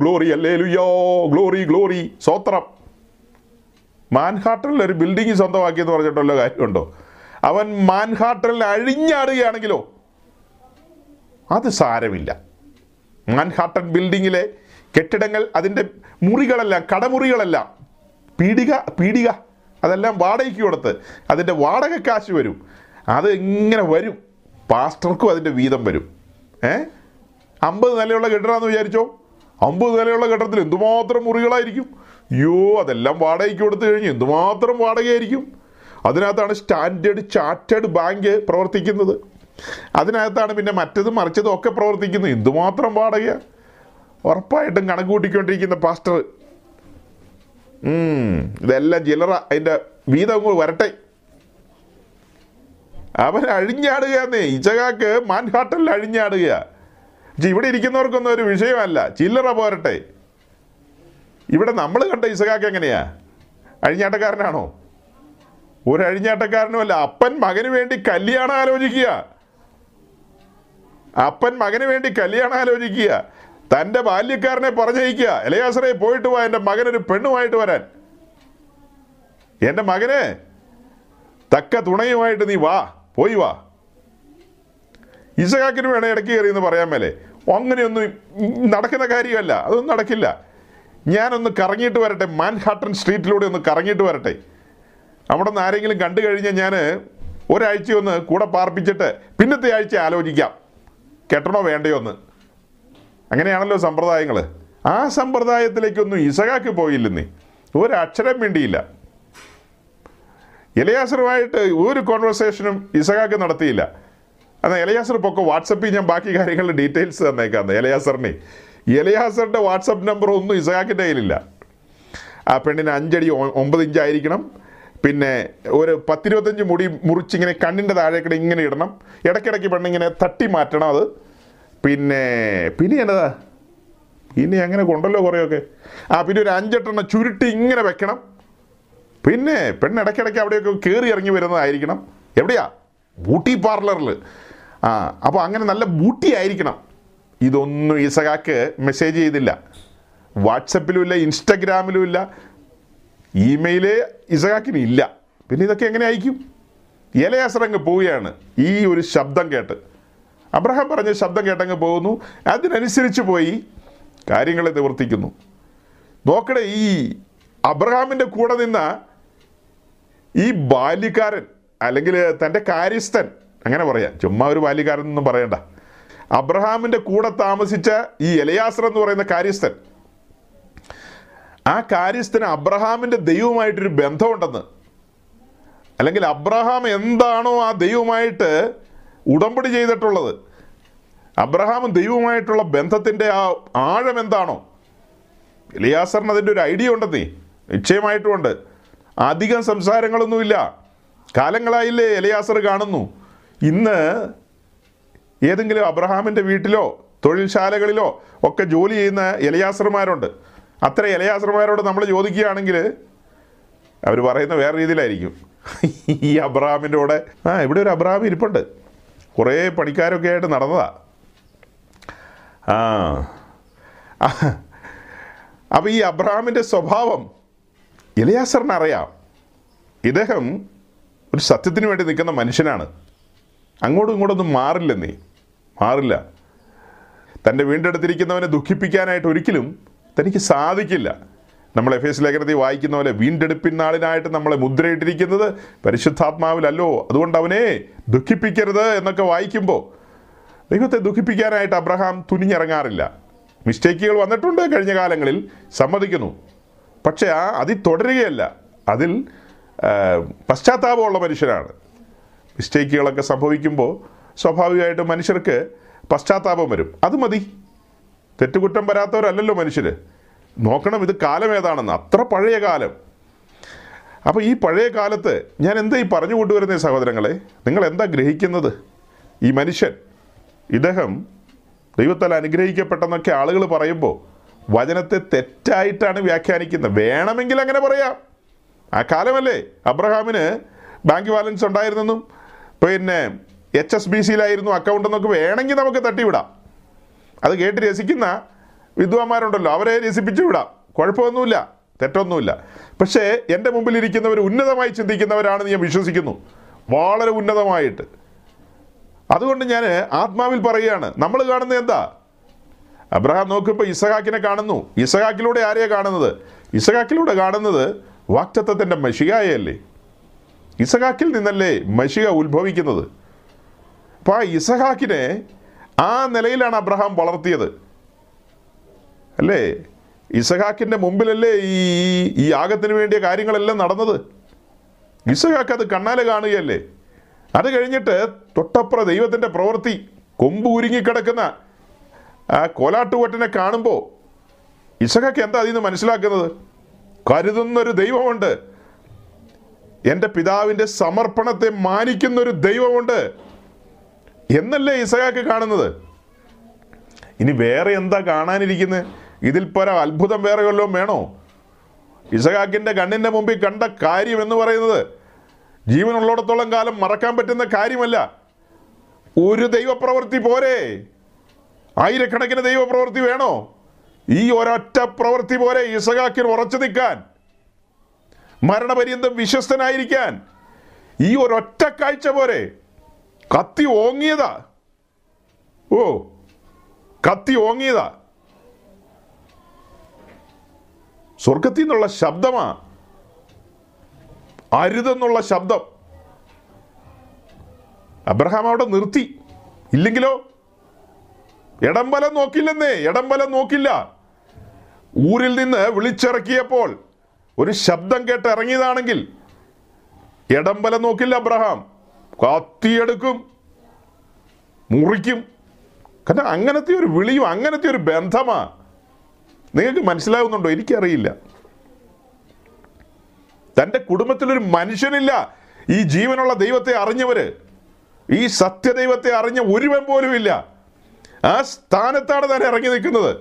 ഗ്ലോറി അല്ലേ ലുയോ ഗ്ലോറി ഗ്ലോറി സ്വോത്രം മാൻഹാട്ടനിൽ ഒരു ബിൽഡിംഗ് സ്വന്തമാക്കിയെന്ന് പറഞ്ഞിട്ടുള്ള കാര്യമുണ്ടോ? അവൻ മാൻഹാട്ടനിൽ അഴിഞ്ഞാടുകയാണെങ്കിലോ? അത് സാരമില്ല. മാൻഹാട്ടൻ ബിൽഡിങ്ങിലെ കെട്ടിടങ്ങൾ അതിന്റെ മുറികളെല്ലാം കടമുറികളെല്ലാം. പീടിക പീടിക അതെല്ലാം വാടകയ്ക്ക് കൊടുത്ത് അതിന്റെ വാടക കാശ് വരും. അത് ഇങ്ങനെ വരും. പാസ്റ്റർക്കും അതിന്റെ വീതം വരും. ഏ? അമ്പത് നിലയുള്ള കെട്ടിടമാണെന്ന് വിചാരിച്ചോ? അമ്പത് നിലയുള്ള കെട്ടിടത്തിൽ എന്തുമാത്രം മുറികളായിരിക്കും? അയ്യോ അതെല്ലാം വാടകയ്ക്ക് കൊടുത്തു കഴിഞ്ഞ് എന്തുമാത്രം വാടകയായിരിക്കും? അതിനകത്താണ് സ്റ്റാൻഡേർഡ് ചാർട്ടേഡ് ബാങ്ക് പ്രവർത്തിക്കുന്നത്. അതിനകത്താണ് പിന്നെ മറ്റതും മറിച്ചതും ഒക്കെ പ്രവർത്തിക്കുന്നത്. എന്തുമാത്രം വാടക? ഉറപ്പായിട്ടും കണക്ക് കൂട്ടിക്കൊണ്ടിരിക്കുന്ന പാസ്റ്റർ. ഇതെല്ലാം ചിലറ അതിന്റെ വീതം വരട്ടെ. അവൻ അഴിഞ്ഞാടുകയെന്നേ. ഇച്ചകാക്ക് മാൻഹാട്ടനിൽ അഴിഞ്ഞാടുക പക്ഷെ ഇവിടെ ഇരിക്കുന്നവർക്കൊന്നും ഒരു വിഷയമല്ല. ചില്ലറ പോരട്ടെ. ഇവിടെ നമ്മൾ കണ്ട ഇസഖാക്ക് എങ്ങനെയാ? അഴിഞ്ഞാട്ടക്കാരനാണോ? ഒരു അഴിഞ്ഞാട്ടക്കാരനുമല്ല. അപ്പൻ മകന് വേണ്ടി കല്യാണം ആലോചിക്കുക. അപ്പൻ മകന് വേണ്ടി കല്യാണം ആലോചിക്കുക. തന്റെ ബാല്യക്കാരനെ പറഞ്ഞയക്കുക. എലയാസറെ പോയിട്ട് വാ എന്റെ മകനൊരു പെണ്ണുമായിട്ട് വരാൻ. എന്റെ മകന് തക്ക തുണയുമായിട്ട് നീ വാ പോയി വാ. ഇസഹാക്കിന് വേണേ ഇടയ്ക്ക് കയറി എന്ന് പറയാൻ മേലെ. അങ്ങനെയൊന്നും നടക്കുന്ന കാര്യമല്ല. അതൊന്നും നടക്കില്ല. ഞാനൊന്ന് കറങ്ങിയിട്ട് വരട്ടെ. മാൻഹാട്ടൻ സ്ട്രീറ്റിലൂടെ ഒന്ന് കറങ്ങിയിട്ട് വരട്ടെ. അവിടെ നിന്ന് ആരെങ്കിലും കണ്ടു കഴിഞ്ഞാൽ ഞാൻ ഒരാഴ്ചയൊന്ന് കൂടെ പാർപ്പിച്ചിട്ട് പിന്നത്തെ ആഴ്ച ആലോചിക്കാം. കെട്ടണോ വേണ്ടയോ എന്ന്. അങ്ങനെയാണല്ലോ സമ്പ്രദായങ്ങൾ ആ സമ്പ്രദായത്തിലേക്കൊന്നും ഇസഹാക്ക് പോയില്ലെന്നേ. ഒരക്ഷരം വേണ്ടിയില്ല ഇലയാസറുമായിട്ട് ഒരു കോൺവെർസേഷനും ഇസഹാക്ക് നടത്തിയില്ല. എന്നാൽ ഇലയാസർ പൊക്കെ വാട്സപ്പിൽ ഞാൻ ബാക്കി കാര്യങ്ങളുടെ ഡീറ്റെയിൽസ് തന്നേക്കാം ഇലയാസറിനെ ഇലയാസറിന്റെ വാട്സപ്പ് നമ്പർ ഒന്നും ഇസഹാക്കിന്റെ കയ്യിലില്ല. ആ പെണ്ണിന് അഞ്ചടി ഒമ്പത് ഇഞ്ച് ആയിരിക്കണം പിന്നെ ഒരു പത്തിരുപത്തഞ്ച് മുടി മുറിച്ചിങ്ങനെ കണ്ണിന്റെ താഴേക്കിടെ ഇങ്ങനെ ഇടണം. ഇടയ്ക്കിടയ്ക്ക് പെണ്ണിങ്ങനെ തട്ടി മാറ്റണം അത്. പിന്നെ പിന്നെ എന്നതാ? പിന്നെ അങ്ങനെ കൊണ്ടല്ലോ കുറേയൊക്കെ. ആ പിന്നെ ഒരു അഞ്ചെട്ടെണ്ണം ചുരുട്ടി ഇങ്ങനെ വെക്കണം. പിന്നെ പെണ്ണ് ഇടയ്ക്കിടയ്ക്ക് അവിടെയൊക്കെ കയറി ഇറങ്ങി വരുന്നതായിരിക്കണം. എവിടെയാ? ബൂട്ടി പാർലറിൽ ആ അപ്പോൾ അങ്ങനെ നല്ല ബൂട്ടി ആയിരിക്കണം. ഇതൊന്നും ഈസകാക്ക് മെസ്സേജ് ചെയ്തില്ല. വാട്സപ്പിലും ഇല്ല ഇൻസ്റ്റഗ്രാമിലും ഇല്ല. ഇമെയിൽ ഇസഹാക്കിന് ഇല്ല. പിന്നെ ഇതൊക്കെ എങ്ങനെ അയക്കും ഇലയാസറങ്ങ് പോവുകയാണ്. ഈ ഒരു ശബ്ദം കേട്ട്. അബ്രഹാം പറഞ്ഞ ശബ്ദം കേട്ടങ്ങ് പോകുന്നു. അതിനനുസരിച്ച് പോയി കാര്യങ്ങളെ നിവർത്തിക്കുന്നു. നോക്കണേ ഈ അബ്രഹാമിന്റെ കൂടെ നിന്ന ഈ ബാല്യക്കാരൻ അല്ലെങ്കിൽ തന്റെ കാര്യസ്ഥൻ അങ്ങനെ പറയാം. ചുമ്മാ ഒരു ബാല്യക്കാരൻ ഒന്നും പറയണ്ട. അബ്രഹാമിന്റെ കൂടെ താമസിച്ച ഈ എലയാസർ എന്ന് പറയുന്ന കാര്യസ്ഥൻ ആ കാര്യസ്ഥന് അബ്രഹാമിന്റെ ദൈവമായിട്ടൊരു ബന്ധമുണ്ടെന്ന്. അല്ലെങ്കിൽ അബ്രഹാം എന്താണോ ആ ദൈവമായിട്ട് ഉടമ്പടി ചെയ്തിട്ടുള്ളത്. അബ്രഹാമും ദൈവമായിട്ടുള്ള ബന്ധത്തിന്റെ ആ ആഴം എന്താണോ? എലിയാസറിന് അതിന്റെ ഒരു ഐഡിയ ഉണ്ടെന്നേ. നിശ്ചയമായിട്ടുമുണ്ട്. അധികം സംസാരങ്ങളൊന്നുമില്ല. കാലങ്ങളായില്ലേ എലിയാസർ കാണുന്നു. ഇന്ന് ഏതെങ്കിലും അബ്രഹാമിന്റെ വീട്ടിലോ തൊഴിൽശാലകളിലോ ഒക്കെ ജോലി ചെയ്യുന്ന എലയാസർമാരുണ്ട്. അത്ര ഇലയാസർമാരോട് നമ്മൾ ചോദിക്കുകയാണെങ്കിൽ അവർ പറയുന്ന വേറെ രീതിയിലായിരിക്കും. ഈ അബ്രഹാമിന്റെ കൂടെ ആ ഇവിടെ ഒരു അബ്രഹാം ഇരിപ്പുണ്ട്. കുറേ പണിക്കാരൊക്കെ ആയിട്ട് നടന്നതാ. ആ. അപ്പോൾ ഈ അബ്രഹാമിന്റെ സ്വഭാവം ഇലയാസറിനറിയാം. ഇദ്ദേഹം ഒരു സത്യത്തിന് വേണ്ടി നിൽക്കുന്ന മനുഷ്യനാണ്. അങ്ങോട്ടും ഇങ്ങോട്ടൊന്നും മാറില്ലെന്നേ. മാറില്ല. തന്റെ വീണ്ടെടുത്തിരിക്കുന്നവനെ ദുഃഖിപ്പിക്കാനായിട്ട് ഒരിക്കലും തനിക്ക് സാധിക്കില്ല. നമ്മൾ എഫ് എസ് ലേഖനത്തിൽ വായിക്കുന്ന പോലെ വീണ്ടെടുപ്പിൻ നാളിനായിട്ട് നമ്മളെ മുദ്രയിട്ടിരിക്കുന്നത് പരിശുദ്ധാത്മാവിലല്ലോ. അതുകൊണ്ട് അവനെ ദുഃഖിപ്പിക്കരുത് എന്നൊക്കെ വായിക്കുമ്പോൾ ദൈവത്തെ ദുഃഖിപ്പിക്കാനായിട്ട് അബ്രഹാം തുനിഞ്ഞിറങ്ങാറില്ല. മിസ്റ്റേക്കുകൾ വന്നിട്ടുണ്ട് കഴിഞ്ഞ കാലങ്ങളിൽ. സമ്മതിക്കുന്നു. പക്ഷേ ആ അതിൽ തുടരുകയല്ല. അതിൽ പശ്ചാത്താപമുള്ള മനുഷ്യനാണ്. മിസ്റ്റേക്കുകളൊക്കെ സംഭവിക്കുമ്പോൾ സ്വാഭാവികമായിട്ടും മനുഷ്യർക്ക് പശ്ചാത്താപം വരും. അത് മതി. തെറ്റുകുറ്റം വരാത്തവരല്ലല്ലോ മനുഷ്യർ നോക്കണം ഇത് കാലം ഏതാണെന്ന്. അത്ര പഴയ കാലം. അപ്പോൾ ഈ പഴയ കാലത്ത് ഞാൻ എന്താ ഈ പറഞ്ഞു കൊണ്ടുവരുന്ന സഹോദരങ്ങളെ? നിങ്ങൾ എന്താ ഗ്രഹിക്കുന്നത്? ഈ മനുഷ്യൻ ഇദ്ദേഹം ദൈവത്താൽ അനുഗ്രഹിക്കപ്പെട്ടെന്നൊക്കെ ആളുകൾ പറയുമ്പോൾ വചനത്തെ തെറ്റായിട്ടാണ് വ്യാഖ്യാനിക്കുന്നത്. വേണമെങ്കിൽ അങ്ങനെ പറയാം. ആ കാലമല്ലേ അബ്രഹാമിന് ബാങ്ക് ബാലൻസ് ഉണ്ടായിരുന്നെന്നും പിന്നെ എച്ച് എസ് ബി സിയിലായിരുന്നു അക്കൗണ്ട് എന്നൊക്കെ വേണമെങ്കിൽ നമുക്ക് തട്ടിവിടാം. അത് കേട്ട് രസിക്കുന്ന വിദ്വാന്മാരുണ്ടല്ലോ. അവരെ രസിപ്പിച്ചു വിടാം. കുഴപ്പമൊന്നുമില്ല. തെറ്റൊന്നുമില്ല. പക്ഷേ എന്റെ മുമ്പിൽ ഇരിക്കുന്നവർ ഉന്നതമായി ചിന്തിക്കുന്നവരാണെന്ന് ഞാൻ വിശ്വസിക്കുന്നു. വളരെ ഉന്നതമായിട്ട്. അതുകൊണ്ട് ഞാൻ ആത്മാവിൽ പറയുകയാണ്. നമ്മൾ കാണുന്നത് എന്താ? അബ്രഹാം നോക്കുമ്പോൾ ഇസഹാക്കിനെ കാണുന്നു. ഇസഹാക്കിലൂടെ ആരെയാണ് കാണുന്നത്? ഇസഹാക്കിലൂടെ കാണുന്നത് വാക്തത്വത്തിന്റെ മഷികായല്ലേ ഇസഹാക്കിൽ നിന്നല്ലേ മഷിക ഉത്ഭവിക്കുന്നത്. അപ്പോൾ ആ ഇസഹാക്കിനെ ആ നിലയിലാണ് അബ്രഹാം വളർത്തിയത്. അല്ലേ? ഇസഹാക്കിന്റെ മുമ്പിലല്ലേ ഈ ഈ യാഗത്തിന് വേണ്ടിയ കാര്യങ്ങളെല്ലാം നടന്നത്? ഇസഹാക്ക് അത് കണ്ണാലെ കാണുകയല്ലേ? അത് കഴിഞ്ഞിട്ട് തൊട്ടപ്പുറ ദൈവത്തിന്റെ പ്രവൃത്തി കൊമ്പ് ഉരുങ്ങിക്കിടക്കുന്ന ആ കോലാട്ടുകൊറ്റനെ കാണുമ്പോൾ ഇസഹാക്ക് എന്താ അതിൽ നിന്ന് മനസ്സിലാക്കുന്നത്? കരുതുന്നൊരു ദൈവമുണ്ട്. എന്റെ പിതാവിന്റെ സമർപ്പണത്തെ മാനിക്കുന്നൊരു ദൈവമുണ്ട്. എന്നല്ലേ ഇസഹാക്ക് കാണുന്നത്? ഇനി വേറെ എന്താ കാണാനിരിക്കുന്നത് ഇതിൽ പര അത്ഭുതം വേറെ വല്ലതും വേണോ? ഇസഹാക്കിന്റെ കണ്ണിന്റെ മുമ്പിൽ കണ്ട കാര്യം എന്ന് പറയുന്നത് ജീവനുള്ളിടത്തോളം കാലം മറക്കാൻ പറ്റുന്ന കാര്യമല്ല. ഒരു ദൈവപ്രവൃത്തി പോരെ? ആയിരക്കണക്കിന് ദൈവപ്രവൃത്തി വേണോ? ഈ ഒരൊറ്റ പ്രവൃത്തി പോരെ ഇസഹാക്കിന് ഉറച്ചു നിൽക്കാൻ? മരണപര്യന്തം വിശ്വസ്തനായിരിക്കാൻ? ഈ ഒരൊറ്റ കാഴ്ച പോരെ? കത്തി ഓങ്ങിയതാ. ഓ കത്തി ഓങ്ങിയതാ. സ്വർഗത്തിൽ നിന്നുള്ള ശബ്ദമാ. അരുതെന്നുള്ള ശബ്ദം. അബ്രഹാം അവിടെ നിർത്തി. ഇല്ലെങ്കിലോ? ഇടംബലം നോക്കില്ലെന്നേ ഇടംബലം നോക്കില്ല. ഊരിൽ നിന്ന് വിളിച്ചിറക്കിയപ്പോൾ ഒരു ശബ്ദം കേട്ട് ഇറങ്ങിയതാണെങ്കിൽ ഇടംബലം നോക്കില്ല അബ്രഹാം. കത്തിയെടുക്കും. മുറിക്കും. കാരണം അങ്ങനത്തെ ഒരു വിളിയും അങ്ങനത്തെ ഒരു ബന്ധമാ. നിങ്ങൾക്ക് മനസ്സിലാവുന്നുണ്ടോ? എനിക്കറിയില്ല. തന്റെ കുടുംബത്തിലൊരു മനുഷ്യനില്ല. ഈ ജീവനുള്ള ദൈവത്തെ അറിഞ്ഞവര് ഈ സത്യദൈവത്തെ അറിഞ്ഞ ഒരുവൻ പോലും ഇല്ല ആ സ്ഥാനത്താണ് താൻ ഇറങ്ങി നിൽക്കുന്നത്.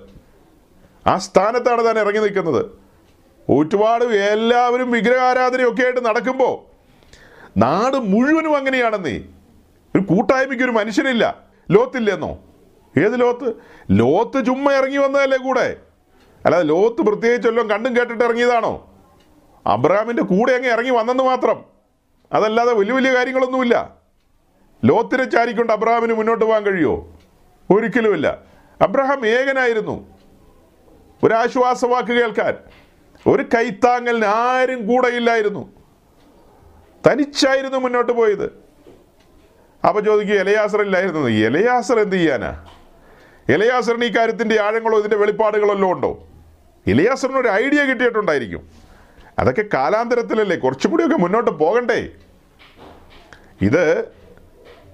ആ സ്ഥാനത്താണ് താൻ ഇറങ്ങി നിൽക്കുന്നത്. ഒരുപാട് എല്ലാവരും വിഗ്രഹാരാധനയൊക്കെ ആയിട്ട് നടക്കുമ്പോൾ നാട് മുഴുവനും അങ്ങനെയാണെന്നേ. ഒരു കൂട്ടായ്മയ്ക്ക് ഒരു മനുഷ്യനില്ല. ലോത്തില്ലെന്നോ? ഏത് ലോത്ത്? ലോത്ത് ചുമ്മാ ഇറങ്ങി വന്നതല്ലേ കൂടെ? അല്ലാതെ ലോത്ത് പ്രത്യേകിച്ച് എല്ലാം കണ്ടും കേട്ടിട്ട് ഇറങ്ങിയതാണോ? അബ്രഹാമിന്റെ കൂടെ അങ്ങ് ഇറങ്ങി വന്നെന്ന് മാത്രം. അതല്ലാതെ വലിയ വലിയ കാര്യങ്ങളൊന്നുമില്ല. ലോത്തിനെ ചാരിക്കൊണ്ട് അബ്രഹാമിന് മുന്നോട്ട് പോകാൻ കഴിയുമോ ഒരിക്കലുമില്ല അബ്രഹാം ഏകനായിരുന്നു. ഒരാശ്വാസവാക്ക് കേൾക്കാൻ. ഒരു കൈത്താങ്ങലിന് ആരും കൂടെയില്ലായിരുന്നു തനിച്ചായിരുന്നു മുന്നോട്ട് പോയത്. അപ്പൊ ചോദിക്കും ഇലയാസർ ഇല്ലായിരുന്നു ഇലയാസർ എന്ത് ചെയ്യാനാ? ഇലയാസറിന് ഈ കാര്യത്തിന്റെ ആഴങ്ങളോ ഇതിന്റെ വെളിപ്പാടുകളല്ലോ ഉണ്ടോ? ഇലയാസറിന് ഒരു ഐഡിയ കിട്ടിയിട്ടുണ്ടായിരിക്കും. അതൊക്കെ കാലാന്തരത്തിലല്ലേ? കുറച്ചും കൂടിയൊക്കെ മുന്നോട്ട് പോകണ്ടേ. ഇത്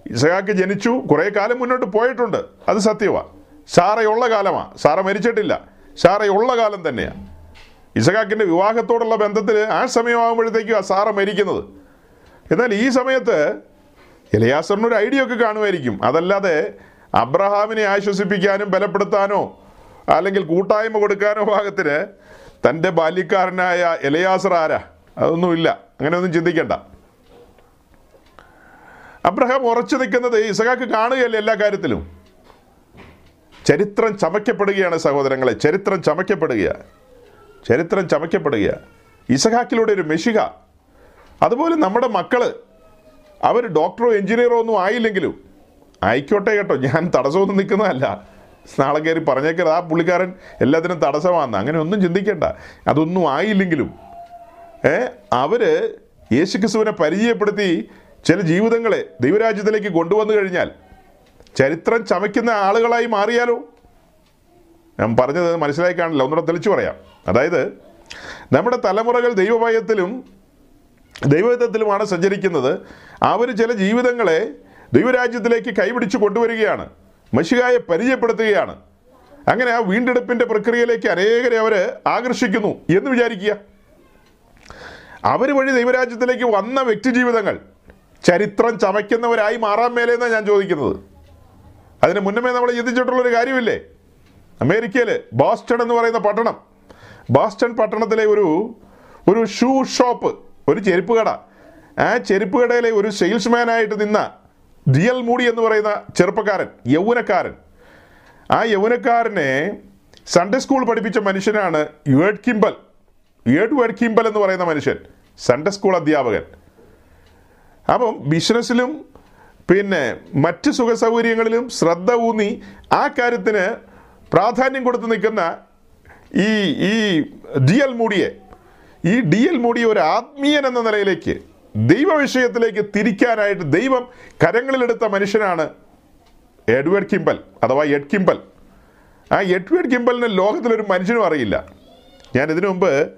ഇസഹാക്ക് ജനിച്ചു കുറേ കാലം മുന്നോട്ട് പോയിട്ടുണ്ട്. അത് സത്യമാണ് സാറയുള്ള കാലമാ. സാറ മരിച്ചിട്ടില്ല. സാറയുള്ള കാലം തന്നെയാണ് ഇസഹാക്കിന്റെ വിവാഹത്തോടുള്ള ബന്ധത്തിൽ ആ സമയമാകുമ്പോഴത്തേക്കും ആ സാറ മരിക്കുന്നത്. എന്നാൽ ഈ സമയത്ത് എലിയാസറിന് ഒരു ഐഡിയ ഒക്കെ കാണുമായിരിക്കും. അതല്ലാതെ അബ്രഹാമിനെ ആശ്വസിപ്പിക്കാനും ബലപ്പെടുത്താനോ അല്ലെങ്കിൽ കൂട്ടായ്മ കൊടുക്കാനോ ഭാഗത്തിന് തന്റെ ബാല്യക്കാരനായ ഇലയാസർ ആരാ? അതൊന്നുമില്ല. അങ്ങനെയൊന്നും ചിന്തിക്കണ്ട. അബ്രഹാം ഉറച്ചു നിൽക്കുന്നത് ഇസഹാക്ക് കാണുകയല്ലേ എല്ലാ കാര്യത്തിലും? ചരിത്രം ചമയ്ക്കപ്പെടുകയാണ് സഹോദരങ്ങളെ. ചരിത്രം ചമയ്ക്കപ്പെടുകയാണ്. ചരിത്രം ചമയ്ക്കപ്പെടുകയാണ്. ഇസഹാക്കിലൂടെ ഒരു മെഷിക അതുപോലെ നമ്മുടെ മക്കൾ അവർ ഡോക്ടറോ എഞ്ചിനീയറോ ഒന്നും ആയില്ലെങ്കിലും ആയിക്കോട്ടെ കേട്ടോ ഞാൻ തടസ്സമൊന്നും നിൽക്കുന്നതല്ല. നാളെ കയറി പറഞ്ഞേക്കരുത്. ആ പുള്ളിക്കാരൻ എല്ലാത്തിനും തടസ്സമാണെന്ന്. അങ്ങനെ ഒന്നും ചിന്തിക്കേണ്ട. അതൊന്നും ആയില്ലെങ്കിലും ഏ അവർ യേശുക്രിസ്തുവിനെ പരിചയപ്പെടുത്തി ചില ജീവിതങ്ങളെ ദൈവരാജ്യത്തിലേക്ക് കൊണ്ടുവന്നു കഴിഞ്ഞാൽ ചരിത്രം ചമയ്ക്കുന്ന ആളുകളായി മാറിയാലോ? ഞാൻ പറഞ്ഞത് മനസ്സിലായി കാണില്ല. ഒന്നുകൂടെ തെളിച്ചു പറയാം. അതായത് നമ്മുടെ തലമുറകൾ ദൈവഭയത്തിലും ദൈവഹിതത്തിലുമാണ് സഞ്ചരിക്കുന്നത്. അവർ ചില ജീവിതങ്ങളെ ദൈവരാജ്യത്തിലേക്ക് കൈപിടിച്ച് കൊണ്ടുവരികയാണ്. മഷികായെ പരിചയപ്പെടുത്തുകയാണ്. അങ്ങനെ ആ വീണ്ടെടുപ്പിന്റെ പ്രക്രിയയിലേക്ക് അനേകരെ അവർ ആകർഷിക്കുന്നു എന്ന് വിചാരിക്കുക. അവർ വഴി ദൈവരാജ്യത്തിലേക്ക് വന്ന വ്യക്തി ജീവിതങ്ങൾ ചരിത്രം ചമയ്ക്കുന്നവരായി മാറാൻ മേലെന്നാണ് ഞാൻ ചോദിക്കുന്നത്. അതിന് മുന്നമേ നമ്മൾ ചിന്തിച്ചിട്ടുള്ളൊരു കാര്യമില്ലേ? അമേരിക്കയിൽ ബോസ്റ്റൺ എന്ന് പറയുന്ന പട്ടണം. ബോസ്റ്റൺ പട്ടണത്തിലെ ഒരു ഒരു ഷൂ ഷോപ്പ് ഒരു ചെരുപ്പ് കട. ആ ചെരുപ്പ് കടയിലെ ഒരു സെയിൽസ്മാനായിട്ട് നിന്ന ഡിയൽ മൂടി എന്ന് പറയുന്ന ചെറുപ്പക്കാരൻ യൗവനക്കാരൻ. ആ യൗവനക്കാരനെ സൺഡേ സ്കൂൾ പഠിപ്പിച്ച മനുഷ്യനാണ് യുവേഡ് കിംബൽ. എഡ്വേർഡ് കിംബൽ എന്ന് പറയുന്ന മനുഷ്യൻ സൺഡേ സ്കൂൾ അധ്യാപകൻ. അപ്പം ബിസിനസ്സിലും പിന്നെ മറ്റ് സുഖ സൗകര്യങ്ങളിലും ശ്രദ്ധ ഊന്നി ആ കാര്യത്തിന് പ്രാധാന്യം കൊടുത്ത് നിൽക്കുന്ന ഈ ഈ ഡി എൽ മൂടിയെ ഈ ഡി എൽ മോഡി ഒരു ആത്മീയൻ എന്ന നിലയിലേക്ക് ദൈവ വിഷയത്തിലേക്ക് തിരിക്കാനായിട്ട് ദൈവം കരങ്ങളിലെടുത്ത മനുഷ്യനാണ് എഡ്വേർഡ് കിംബൽ അഥവാ എഡ് കിംബൽ. ആ എഡ്വേർഡ് കിംബലിന് ലോകത്തിലൊരു മനുഷ്യനും അറിയില്ല. ഞാൻ ഇതിനു മുമ്പ്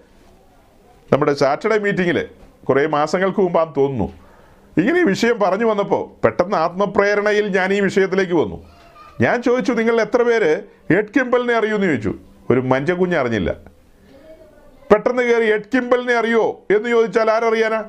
നമ്മുടെ സാറ്റർഡേ മീറ്റിങ്ങിൽ കുറേ മാസങ്ങൾക്ക് മുമ്പാന്ന് തോന്നുന്നു. ഇങ്ങനെ ഈ വിഷയം പറഞ്ഞു വന്നപ്പോൾ പെട്ടെന്ന് ആത്മപ്രേരണയിൽ ഞാൻ ഈ വിഷയത്തിലേക്ക് വന്നു. ഞാൻ ചോദിച്ചു നിങ്ങൾ എത്ര പേര് എഡ് കിംബലിനെ അറിയുമെന്ന് ചോദിച്ചു. ഒരു മഞ്ചക്കുഞ്ഞ് അറിഞ്ഞില്ല. പെട്ടെന്ന് കയറി എഡ് കിംബലിനെ അറിയോ എന്ന് ചോദിച്ചാൽ ആരറിയാനാ?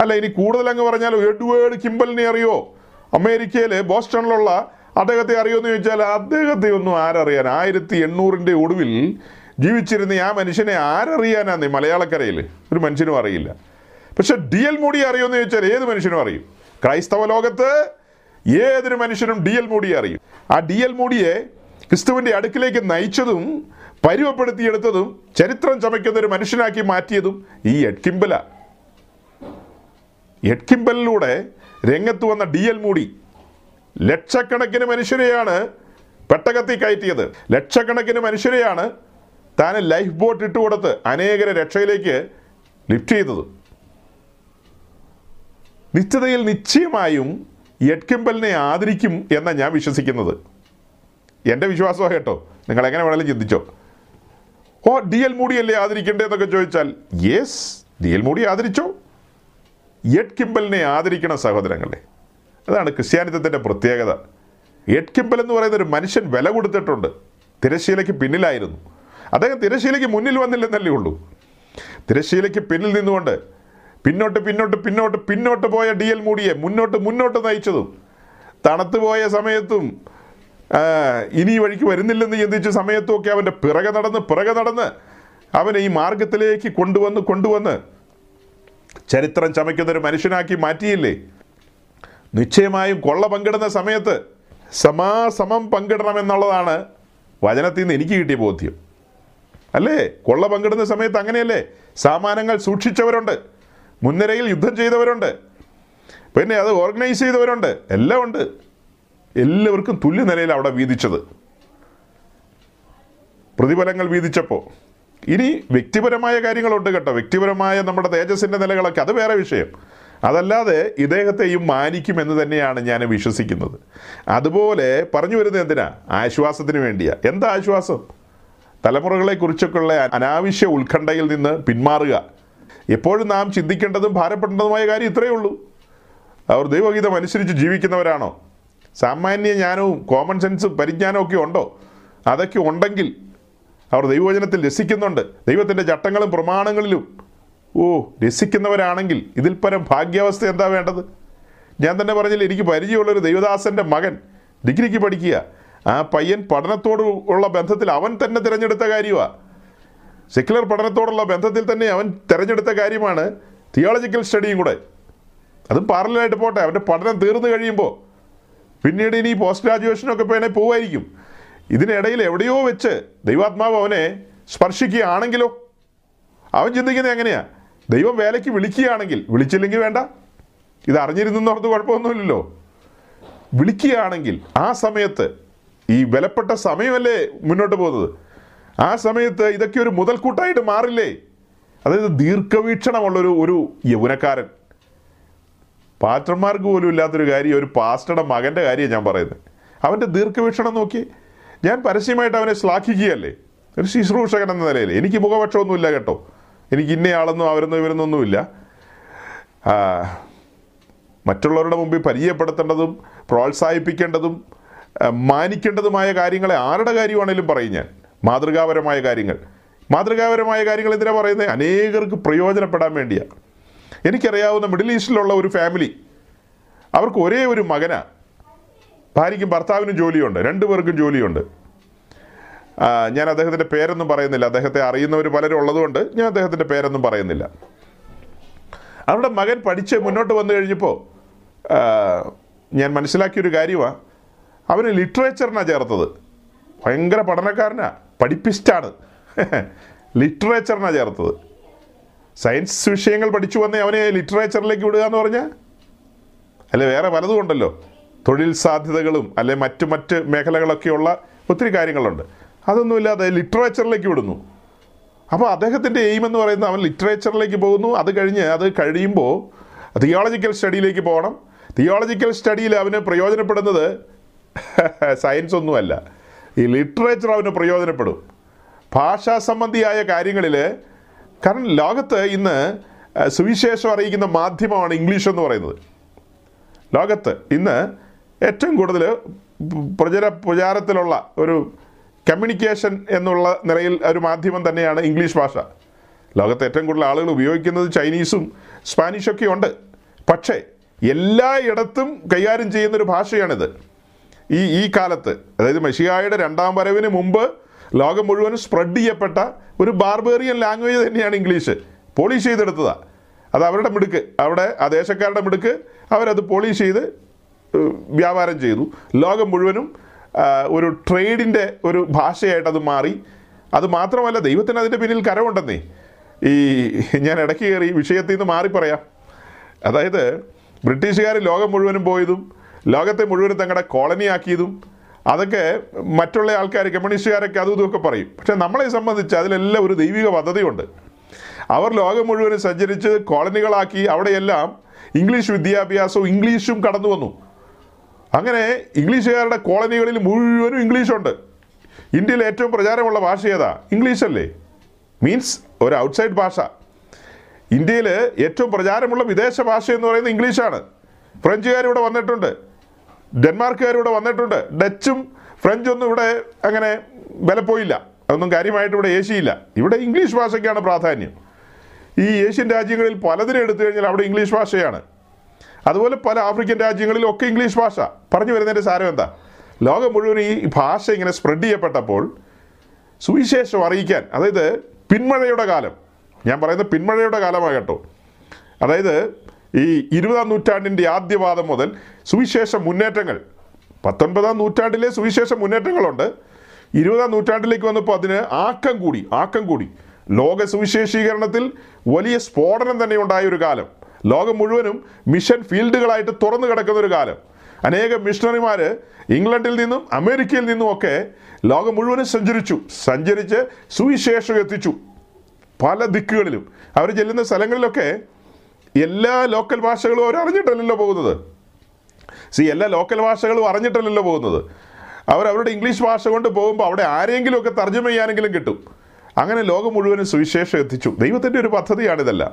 അല്ല ഇനി കൂടുതൽ അങ്ങ് പറഞ്ഞാലോ എഡ്വേർഡ് കിംബലിനെ അറിയോ? അമേരിക്കയിലെ ബോസ്റ്റണിലുള്ള അദ്ദേഹത്തെ അറിയോ എന്ന് ചോദിച്ചാൽ അദ്ദേഹത്തെ ഒന്നും ആരറിയാൻ? ആയിരത്തി എണ്ണൂറിന്റെ ഒടുവിൽ ജീവിച്ചിരുന്ന ആ മനുഷ്യനെ ആരറിയാനാന്ന് മലയാളക്കരയിൽ? ഒരു മനുഷ്യനും അറിയില്ല. പക്ഷെ ഡി എൽ മൂടി അറിയുമെന്ന് ചോദിച്ചാൽ ഏത് മനുഷ്യനും അറിയും? ക്രൈസ്തവ ലോകത്ത് ഏതൊരു മനുഷ്യനും ഡി എൽ മൂടിയെ അറിയും. ആ ഡി എൽ മൂടിയെ ക്രിസ്തുവിന്റെ അടുക്കിലേക്ക് നയിച്ചതും പരുവപ്പെടുത്തിയെടുത്തതും ചരിത്രം ചമയ്ക്കുന്ന ഒരു മനുഷ്യനാക്കി മാറ്റിയതും ഈ എഡ്കിംബല എഡ്കിംബലിലൂടെ രംഗത്ത് വന്ന ഡി എൽ മൂടി ലക്ഷക്കണക്കിന് മനുഷ്യരെയാണ് പെട്ടകത്തിൽ കയറ്റിയത്. ലക്ഷക്കണക്കിന് മനുഷ്യരെയാണ് താൻ ലൈഫ് ബോട്ട് ഇട്ടുകൊടുത്ത് അനേകരെ രക്ഷയിലേക്ക് ലിഫ്റ്റ് ചെയ്തത്. നിശ്ചിതയിൽ നിശ്ചയമായും എഡ്കിംബലിനെ ആദരിക്കും എന്നാണ് ഞാൻ വിശ്വസിക്കുന്നത്. എന്റെ വിശ്വാസമാണ് കേട്ടോ. നിങ്ങൾ എങ്ങനെ വേണമെങ്കിലും ചിന്തിച്ചോ. ഓ ഡി എൽ മൂടിയല്ലേ ആദരിക്കണ്ടേന്നൊക്കെ ചോദിച്ചാൽ യെസ് ഡി എൽ മൂടി ആദരിച്ചോ? എഡ് കിംബലിനെ ആദരിക്കണം സഹോദരങ്ങളെ. അതാണ് ക്രിസ്ത്യാനിത്വത്തിന്റെ പ്രത്യേകത. എഡ് കിംബൽ എന്ന് പറയുന്ന ഒരു മനുഷ്യൻ വില കൊടുത്തിട്ടുണ്ട്. തിരശ്ശീലയ്ക്ക് പിന്നിലായിരുന്നു. അദ്ദേഹം തിരശ്ശീലയ്ക്ക് മുന്നിൽ വന്നില്ലെന്നല്ലേ ഉള്ളൂ. തിരശ്ശീലയ്ക്ക് പിന്നിൽ നിന്നുകൊണ്ട് പിന്നോട്ട് പിന്നോട്ട് പിന്നോട്ട് പിന്നോട്ട് പോയ ഡി എൽ മൂടിയെ മുന്നോട്ട് മുന്നോട്ട് നയിച്ചതും തണുത്തുപോയ സമയത്തും ഇനി ഈ വഴിക്ക് വരുന്നില്ലെന്ന് ചിന്തിച്ച സമയത്തൊക്കെ അവന്റെ പിറകെ നടന്ന് പിറകെ നടന്ന് അവനെ ഈ മാർഗത്തിലേക്ക് കൊണ്ടുവന്ന് കൊണ്ടുവന്ന് ചരിത്രം ചമയ്ക്കുന്നൊരു മനുഷ്യനാക്കി മാറ്റിയില്ലേ? നിശ്ചയമായും കൊള്ള പങ്കിടുന്ന സമയത്ത് സമാസമം പങ്കിടണമെന്നുള്ളതാണ് വചനത്തിൽ നിന്ന് എനിക്ക് കിട്ടിയ ബോധ്യം. അല്ലേ? കൊള്ള പങ്കിടുന്ന സമയത്ത് അങ്ങനെയല്ലേ? സാമാനങ്ങൾ സൂക്ഷിച്ചവരുണ്ട് മുൻനിരയിൽ യുദ്ധം ചെയ്തവരുണ്ട് പിന്നെ അത് ഓർഗനൈസ് ചെയ്തവരുണ്ട് എല്ലാം ഉണ്ട്. എല്ലാവർക്കും തുല്യ നിലയിൽ അവിടെ വീതിച്ചത്. പ്രതിഫലങ്ങൾ വീതിച്ചപ്പോൾ ഇനി വ്യക്തിപരമായ കാര്യങ്ങളുണ്ട് കേട്ടോ. വ്യക്തിപരമായ നമ്മുടെ തേജസ്സിന്റെ നിലകളൊക്കെ അത് വേറെ വിഷയം. അതല്ലാതെ ഇദ്ദേഹത്തെയും മാനിക്കുമെന്ന് തന്നെയാണ് ഞാൻ വിശ്വസിക്കുന്നത്. അതുപോലെ പറഞ്ഞു വരുന്നത് എന്തിനാ? ആശ്വാസത്തിന് വേണ്ടിയാ. എന്താ ആശ്വാസം? തലമുറകളെ കുറിച്ചൊക്കെയുള്ള അനാവശ്യ ഉത്കണ്ഠയിൽ നിന്ന് പിന്മാറുക. എപ്പോഴും നാം ചിന്തിക്കേണ്ടതും ഭാരപ്പെടേണ്ടതുമായ കാര്യം ഇത്രയേ ഉള്ളൂ. അവർ ദൈവഗീതം അനുസരിച്ച് ജീവിക്കുന്നവരാണോ? സാമാന്യ ജ്ഞാനവും കോമൺ സെൻസും പരിജ്ഞാനവും ഒക്കെ ഉണ്ടോ? അതൊക്കെ ഉണ്ടെങ്കിൽ അവർ ദൈവവചനത്തിൽ രസിക്കുന്നുണ്ട്. ദൈവത്തിന്റെ ചട്ടങ്ങളും പ്രമാണങ്ങളിലും. ഓ രസിക്കുന്നവരാണെങ്കിൽ ഇതിൽ പരം ഭാഗ്യാവസ്ഥ എന്താ വേണ്ടത്? ഞാൻ തന്നെ പറഞ്ഞില്ല എനിക്ക് പരിചയമുള്ളൊരു ദൈവദാസന്റെ മകൻ ഡിഗ്രിക്ക് പഠിക്കുക. ആ പയ്യൻ പഠനത്തോട് ഉള്ള ബന്ധത്തിൽ അവൻ തന്നെ തിരഞ്ഞെടുത്ത കാര്യമാണ് സെക്യുലർ പഠനത്തോടുള്ള ബന്ധത്തിൽ തന്നെ അവൻ തിരഞ്ഞെടുത്ത കാര്യമാണ് തിയോളജിക്കൽ സ്റ്റഡിയും കൂടെ. അതും പാരലായിട്ട് പോട്ടെ അവന്റെ പഠനം തീർന്നു കഴിയുമ്പോൾ പിന്നീട് ഇനി പോസ്റ്റ് ഗ്രാജുവേഷനൊക്കെ വേണേൽ പോവായിരിക്കും. ഇതിനിടയിൽ എവിടെയോ വെച്ച് ദൈവാത്മാവ് അവനെ സ്പർശിക്കുകയാണെങ്കിലോ? അവൻ ചിന്തിക്കുന്നത് എങ്ങനെയാ? ദൈവം വേലയ്ക്ക് വിളിക്കുകയാണെങ്കിൽ വിളിച്ചില്ലെങ്കിൽ വേണ്ട. ഇത് അറിഞ്ഞിരുന്നോർത്ത് കുഴപ്പമൊന്നുമില്ലല്ലോ. വിളിക്കുകയാണെങ്കിൽ ആ സമയത്ത് ഈ വിലപ്പെട്ട സമയമല്ലേ മുന്നോട്ട് പോകുന്നത്? ആ സമയത്ത് ഇതൊക്കെ ഒരു മുതൽക്കൂട്ടായിട്ട് മാറില്ലേ? അതായത് ദീർഘവീക്ഷണമുള്ളൊരു ഒരു യൗവനക്കാരൻ. പാസ്റ്റർമാർക്ക് പോലും ഇല്ലാത്തൊരു കാര്യം ഒരു പാസ്റ്ററുടെ മകന്റെ കാര്യമാണ് ഞാൻ പറയുന്നത്. അവന്റെ ദീർഘവീക്ഷണം നോക്കി. ഞാൻ പരസ്യമായിട്ട് അവനെ ശ്ലാഘിക്കുകയല്ലേ? ഒരു ശുശ്രൂഷകൻ എന്ന നിലയിൽ. എനിക്ക് മുഖപക്ഷമൊന്നുമില്ല കേട്ടോ. എനിക്ക് ഇന്നയാളൊന്നും അവരൊന്നും ഇവരൊന്നൊന്നുമില്ല മറ്റുള്ളവരുടെ മുമ്പിൽ പരിചയപ്പെടുത്തേണ്ടതും പ്രോത്സാഹിപ്പിക്കേണ്ടതും മാനിക്കേണ്ടതുമായ കാര്യങ്ങളെ ആരുടെ കാര്യമാണേലും പറയും ഞാൻ. മാതൃകാപരമായ കാര്യങ്ങൾ. മാതൃകാപരമായ കാര്യങ്ങൾ എന്തിനാ പറയുന്നത്? അനേകർക്ക് പ്രയോജനപ്പെടാൻ വേണ്ടിയാണ് എനിക്കറിയാവുന്ന മിഡിൽ ഈസ്റ്റിലുള്ള ഒരു ഫാമിലി. അവർക്ക് ഒരേ ഒരു മകനാണ് ഭാര്യയ്ക്കും ഭർത്താവിനും ജോലിയുണ്ട്. രണ്ടു പേർക്കും ജോലിയുണ്ട്. ഞാൻ അദ്ദേഹത്തിന്റെ പേരൊന്നും പറയുന്നില്ല. അദ്ദേഹത്തെ അറിയുന്നവർ പലരും ഉള്ളതുകൊണ്ട് ഞാൻ അദ്ദേഹത്തിന്റെ പേരൊന്നും പറയുന്നില്ല. അവരുടെ മകൻ പഠിച്ച് മുന്നോട്ട് വന്നു കഴിഞ്ഞപ്പോൾ ഞാൻ മനസ്സിലാക്കിയൊരു കാര്യമാണ് അവന് ലിറ്ററേച്ചറിനാണ് ചേർത്തത്. ഭയങ്കര പഠനക്കാരനാണ് പഠിപ്പിസ്റ്റാണ്. ലിറ്ററേച്ചറിനാണ് ചേർത്തത്. സയൻസ് വിഷയങ്ങൾ പഠിച്ചു വന്നേ അവനെ ലിറ്ററേച്ചറിലേക്ക് വിടുക എന്ന് പറഞ്ഞാൽ അല്ലെ വേറെ പലതും ഉണ്ടല്ലോ തൊഴിൽ സാധ്യതകളും അല്ലെ മറ്റു മറ്റ് മേഖലകളൊക്കെയുള്ള ഒത്തിരി കാര്യങ്ങളുണ്ട്. അതൊന്നുമില്ലാതെ ലിറ്ററേച്ചറിലേക്ക് വിടുന്നു. അപ്പോൾ അദ്ദേഹത്തിന്റെ എയിം എന്ന് പറയുന്നത് അവൻ ലിറ്ററേച്ചറിലേക്ക് പോകുന്നു. അത് കഴിഞ്ഞ് അത് കഴിയുമ്പോൾ തിയോളജിക്കൽ സ്റ്റഡിയിലേക്ക് പോകണം. തിയോളജിക്കൽ സ്റ്റഡിയിൽ അവന് പ്രയോജനപ്പെടുന്നത് സയൻസ് ഒന്നുമല്ല. ഈ ലിറ്ററേച്ചർ അവന് പ്രയോജനപ്പെടും. ഭാഷാ സംബന്ധിയായ കാര്യങ്ങളിൽ കാരണം ലോകത്ത് ഇന്ന് സുവിശേഷം അറിയിക്കുന്ന മാധ്യമമാണ് ഇംഗ്ലീഷ് എന്ന് പറയുന്നത്. ലോകത്ത് ഇന്ന് ഏറ്റവും കൂടുതൽ പ്രചര പ്രചാരത്തിലുള്ള ഒരു കമ്മ്യൂണിക്കേഷൻ എന്നുള്ള നിലയിൽ ഒരു മാധ്യമം തന്നെയാണ് ഇംഗ്ലീഷ് ഭാഷ. ലോകത്ത് ഏറ്റവും കൂടുതൽ ആളുകൾ ഉപയോഗിക്കുന്നത് ചൈനീസും സ്പാനിഷൊക്കെ ഉണ്ട്. പക്ഷേ എല്ലായിടത്തും കൈകാര്യം ചെയ്യുന്നൊരു ഭാഷയാണിത്. ഈ ഈ കാലത്ത് അതായത് മെഷിയായുടെ രണ്ടാം വരവിന് മുമ്പ് ലോകം മുഴുവനും സ്പ്രെഡ് ചെയ്യപ്പെട്ട ഒരു ബാർബേറിയൻ ലാംഗ്വേജ് തന്നെയാണ് ഇംഗ്ലീഷ് പോളിഷ് ചെയ്തെടുത്തതാണ് അത് അവരുടെ മിടുക്ക്. അവിടെ ആ ദേശക്കാരുടെ മിടുക്ക്. അവരത് പോളിഷ് ചെയ്ത് വ്യാപാരം ചെയ്തു. ലോകം മുഴുവനും ഒരു ട്രേഡിന്റെ ഒരു ഭാഷയായിട്ട് അത് മാറി. അത് മാത്രമല്ല ദൈവത്തിന് അതിന്റെ പിന്നിൽ കരമുണ്ടെന്നേ. ഈ ഞാൻ ഇടയ്ക്ക് കയറി വിഷയത്തിൽ നിന്ന് മാറി പറയാം. അതായത് ബ്രിട്ടീഷുകാർ ലോകം മുഴുവനും പോയതും ലോകത്തെ മുഴുവനും തങ്ങളുടെ കോളനി ആക്കിയതും അതൊക്കെ മറ്റുള്ള ആൾക്കാർ കമ്മ്യൂണിസ്റ്റുകാരൊക്കെ അതും ഇതുമൊക്കെ പറയും. പക്ഷെ നമ്മളെ സംബന്ധിച്ച് അതിലെല്ലാം ഒരു ദൈവിക പദ്ധതിയുണ്ട്. അവർ ലോകം മുഴുവനും സഞ്ചരിച്ച് കോളനികളാക്കി അവിടെയെല്ലാം ഇംഗ്ലീഷ് വിദ്യാഭ്യാസവും ഇംഗ്ലീഷും കടന്നു വന്നു. അങ്ങനെ ഇംഗ്ലീഷുകാരുടെ കോളനികളിൽ മുഴുവനും ഇംഗ്ലീഷുണ്ട്. ഇന്ത്യയിൽ ഏറ്റവും പ്രചാരമുള്ള ഭാഷ ഏതാ? ഇംഗ്ലീഷ് അല്ലേ മീൻസ് ഒരു ഔട്ട്സൈഡ് ഭാഷ. ഇന്ത്യയിൽ ഏറ്റവും പ്രചാരമുള്ള വിദേശ ഭാഷ എന്ന് പറയുന്നത് ഇംഗ്ലീഷാണ്. ഫ്രഞ്ചുകാർ വന്നിട്ടുണ്ട്. ഡെൻമാർക്കുകാർ ഇവിടെ വന്നിട്ടുണ്ട്. ഡച്ചും ഫ്രഞ്ചൊന്നും ഇവിടെ അങ്ങനെ വിലപ്പോയില്ല അതൊന്നും കാര്യമായിട്ട് ഇവിടെ ഏഷ്യയില്ല. ഇവിടെ ഇംഗ്ലീഷ് ഭാഷയ്ക്കാണ് പ്രാധാന്യം. ഈ ഏഷ്യൻ രാജ്യങ്ങളിൽ പലതിനും എടുത്തു കഴിഞ്ഞാൽ അവിടെ ഇംഗ്ലീഷ് ഭാഷയാണ്. അതുപോലെ പല ആഫ്രിക്കൻ രാജ്യങ്ങളിലും ഒക്കെ ഇംഗ്ലീഷ് ഭാഷ. പറഞ്ഞു വരുന്നതിന്റെ സാരം എന്താ? ലോകം മുഴുവൻ ഈ ഭാഷ ഇങ്ങനെ സ്പ്രെഡ് ചെയ്യപ്പെട്ടപ്പോൾ സുവിശേഷം അറിയിക്കാൻ അതായത് പിന്മഴയുടെ കാലം. ഞാൻ പറയുന്നത് പിന്മഴയുടെ കാലമാണ് കേട്ടോ അതായത് ഈ ഇരുപതാം നൂറ്റാണ്ടിന്റെ ആദ്യവാദം മുതൽ സുവിശേഷ മുന്നേറ്റങ്ങൾ പത്തൊൻപതാം നൂറ്റാണ്ടിലെ സുവിശേഷ മുന്നേറ്റങ്ങളുണ്ട്. ഇരുപതാം നൂറ്റാണ്ടിലേക്ക് വന്നപ്പോൾ അതിന് ആക്കം കൂടി ആക്കം കൂടി. ലോക സുവിശേഷീകരണത്തിൽ വലിയ സ്ഫോടനം തന്നെ ഉണ്ടായ ഒരു കാലം. ലോകം മുഴുവനും മിഷൻ ഫീൽഡുകളായിട്ട് തുറന്നു കിടക്കുന്ന ഒരു കാലം. അനേക മിഷണറിമാർ ഇംഗ്ലണ്ടിൽ നിന്നും അമേരിക്കയിൽ നിന്നും ഒക്കെ ലോകം മുഴുവനും സഞ്ചരിച്ചു. സഞ്ചരിച്ച് സുവിശേഷം എത്തിച്ചു. പല ദിക്കുകളിലും. അവർ ചെല്ലുന്ന സ്ഥലങ്ങളിലൊക്കെ എല്ലാ ലോക്കൽ ഭാഷകളും അവർ അറിഞ്ഞിട്ടല്ലല്ലോ പോകുന്നത്. സി എല്ലാ ലോക്കൽ ഭാഷകളും അറിഞ്ഞിട്ടല്ലല്ലോ പോകുന്നത്. അവർ അവരുടെ ഇംഗ്ലീഷ് ഭാഷ കൊണ്ട് പോകുമ്പോൾ അവിടെ ആരെങ്കിലുമൊക്കെ തർജമ ചെയ്യാനെങ്കിലും കിട്ടും. അങ്ങനെ ലോകം മുഴുവനും സുവിശേഷം എത്തിച്ചു. ദൈവത്തിന്റെ ഒരു പദ്ധതിയാണിതെല്ലാം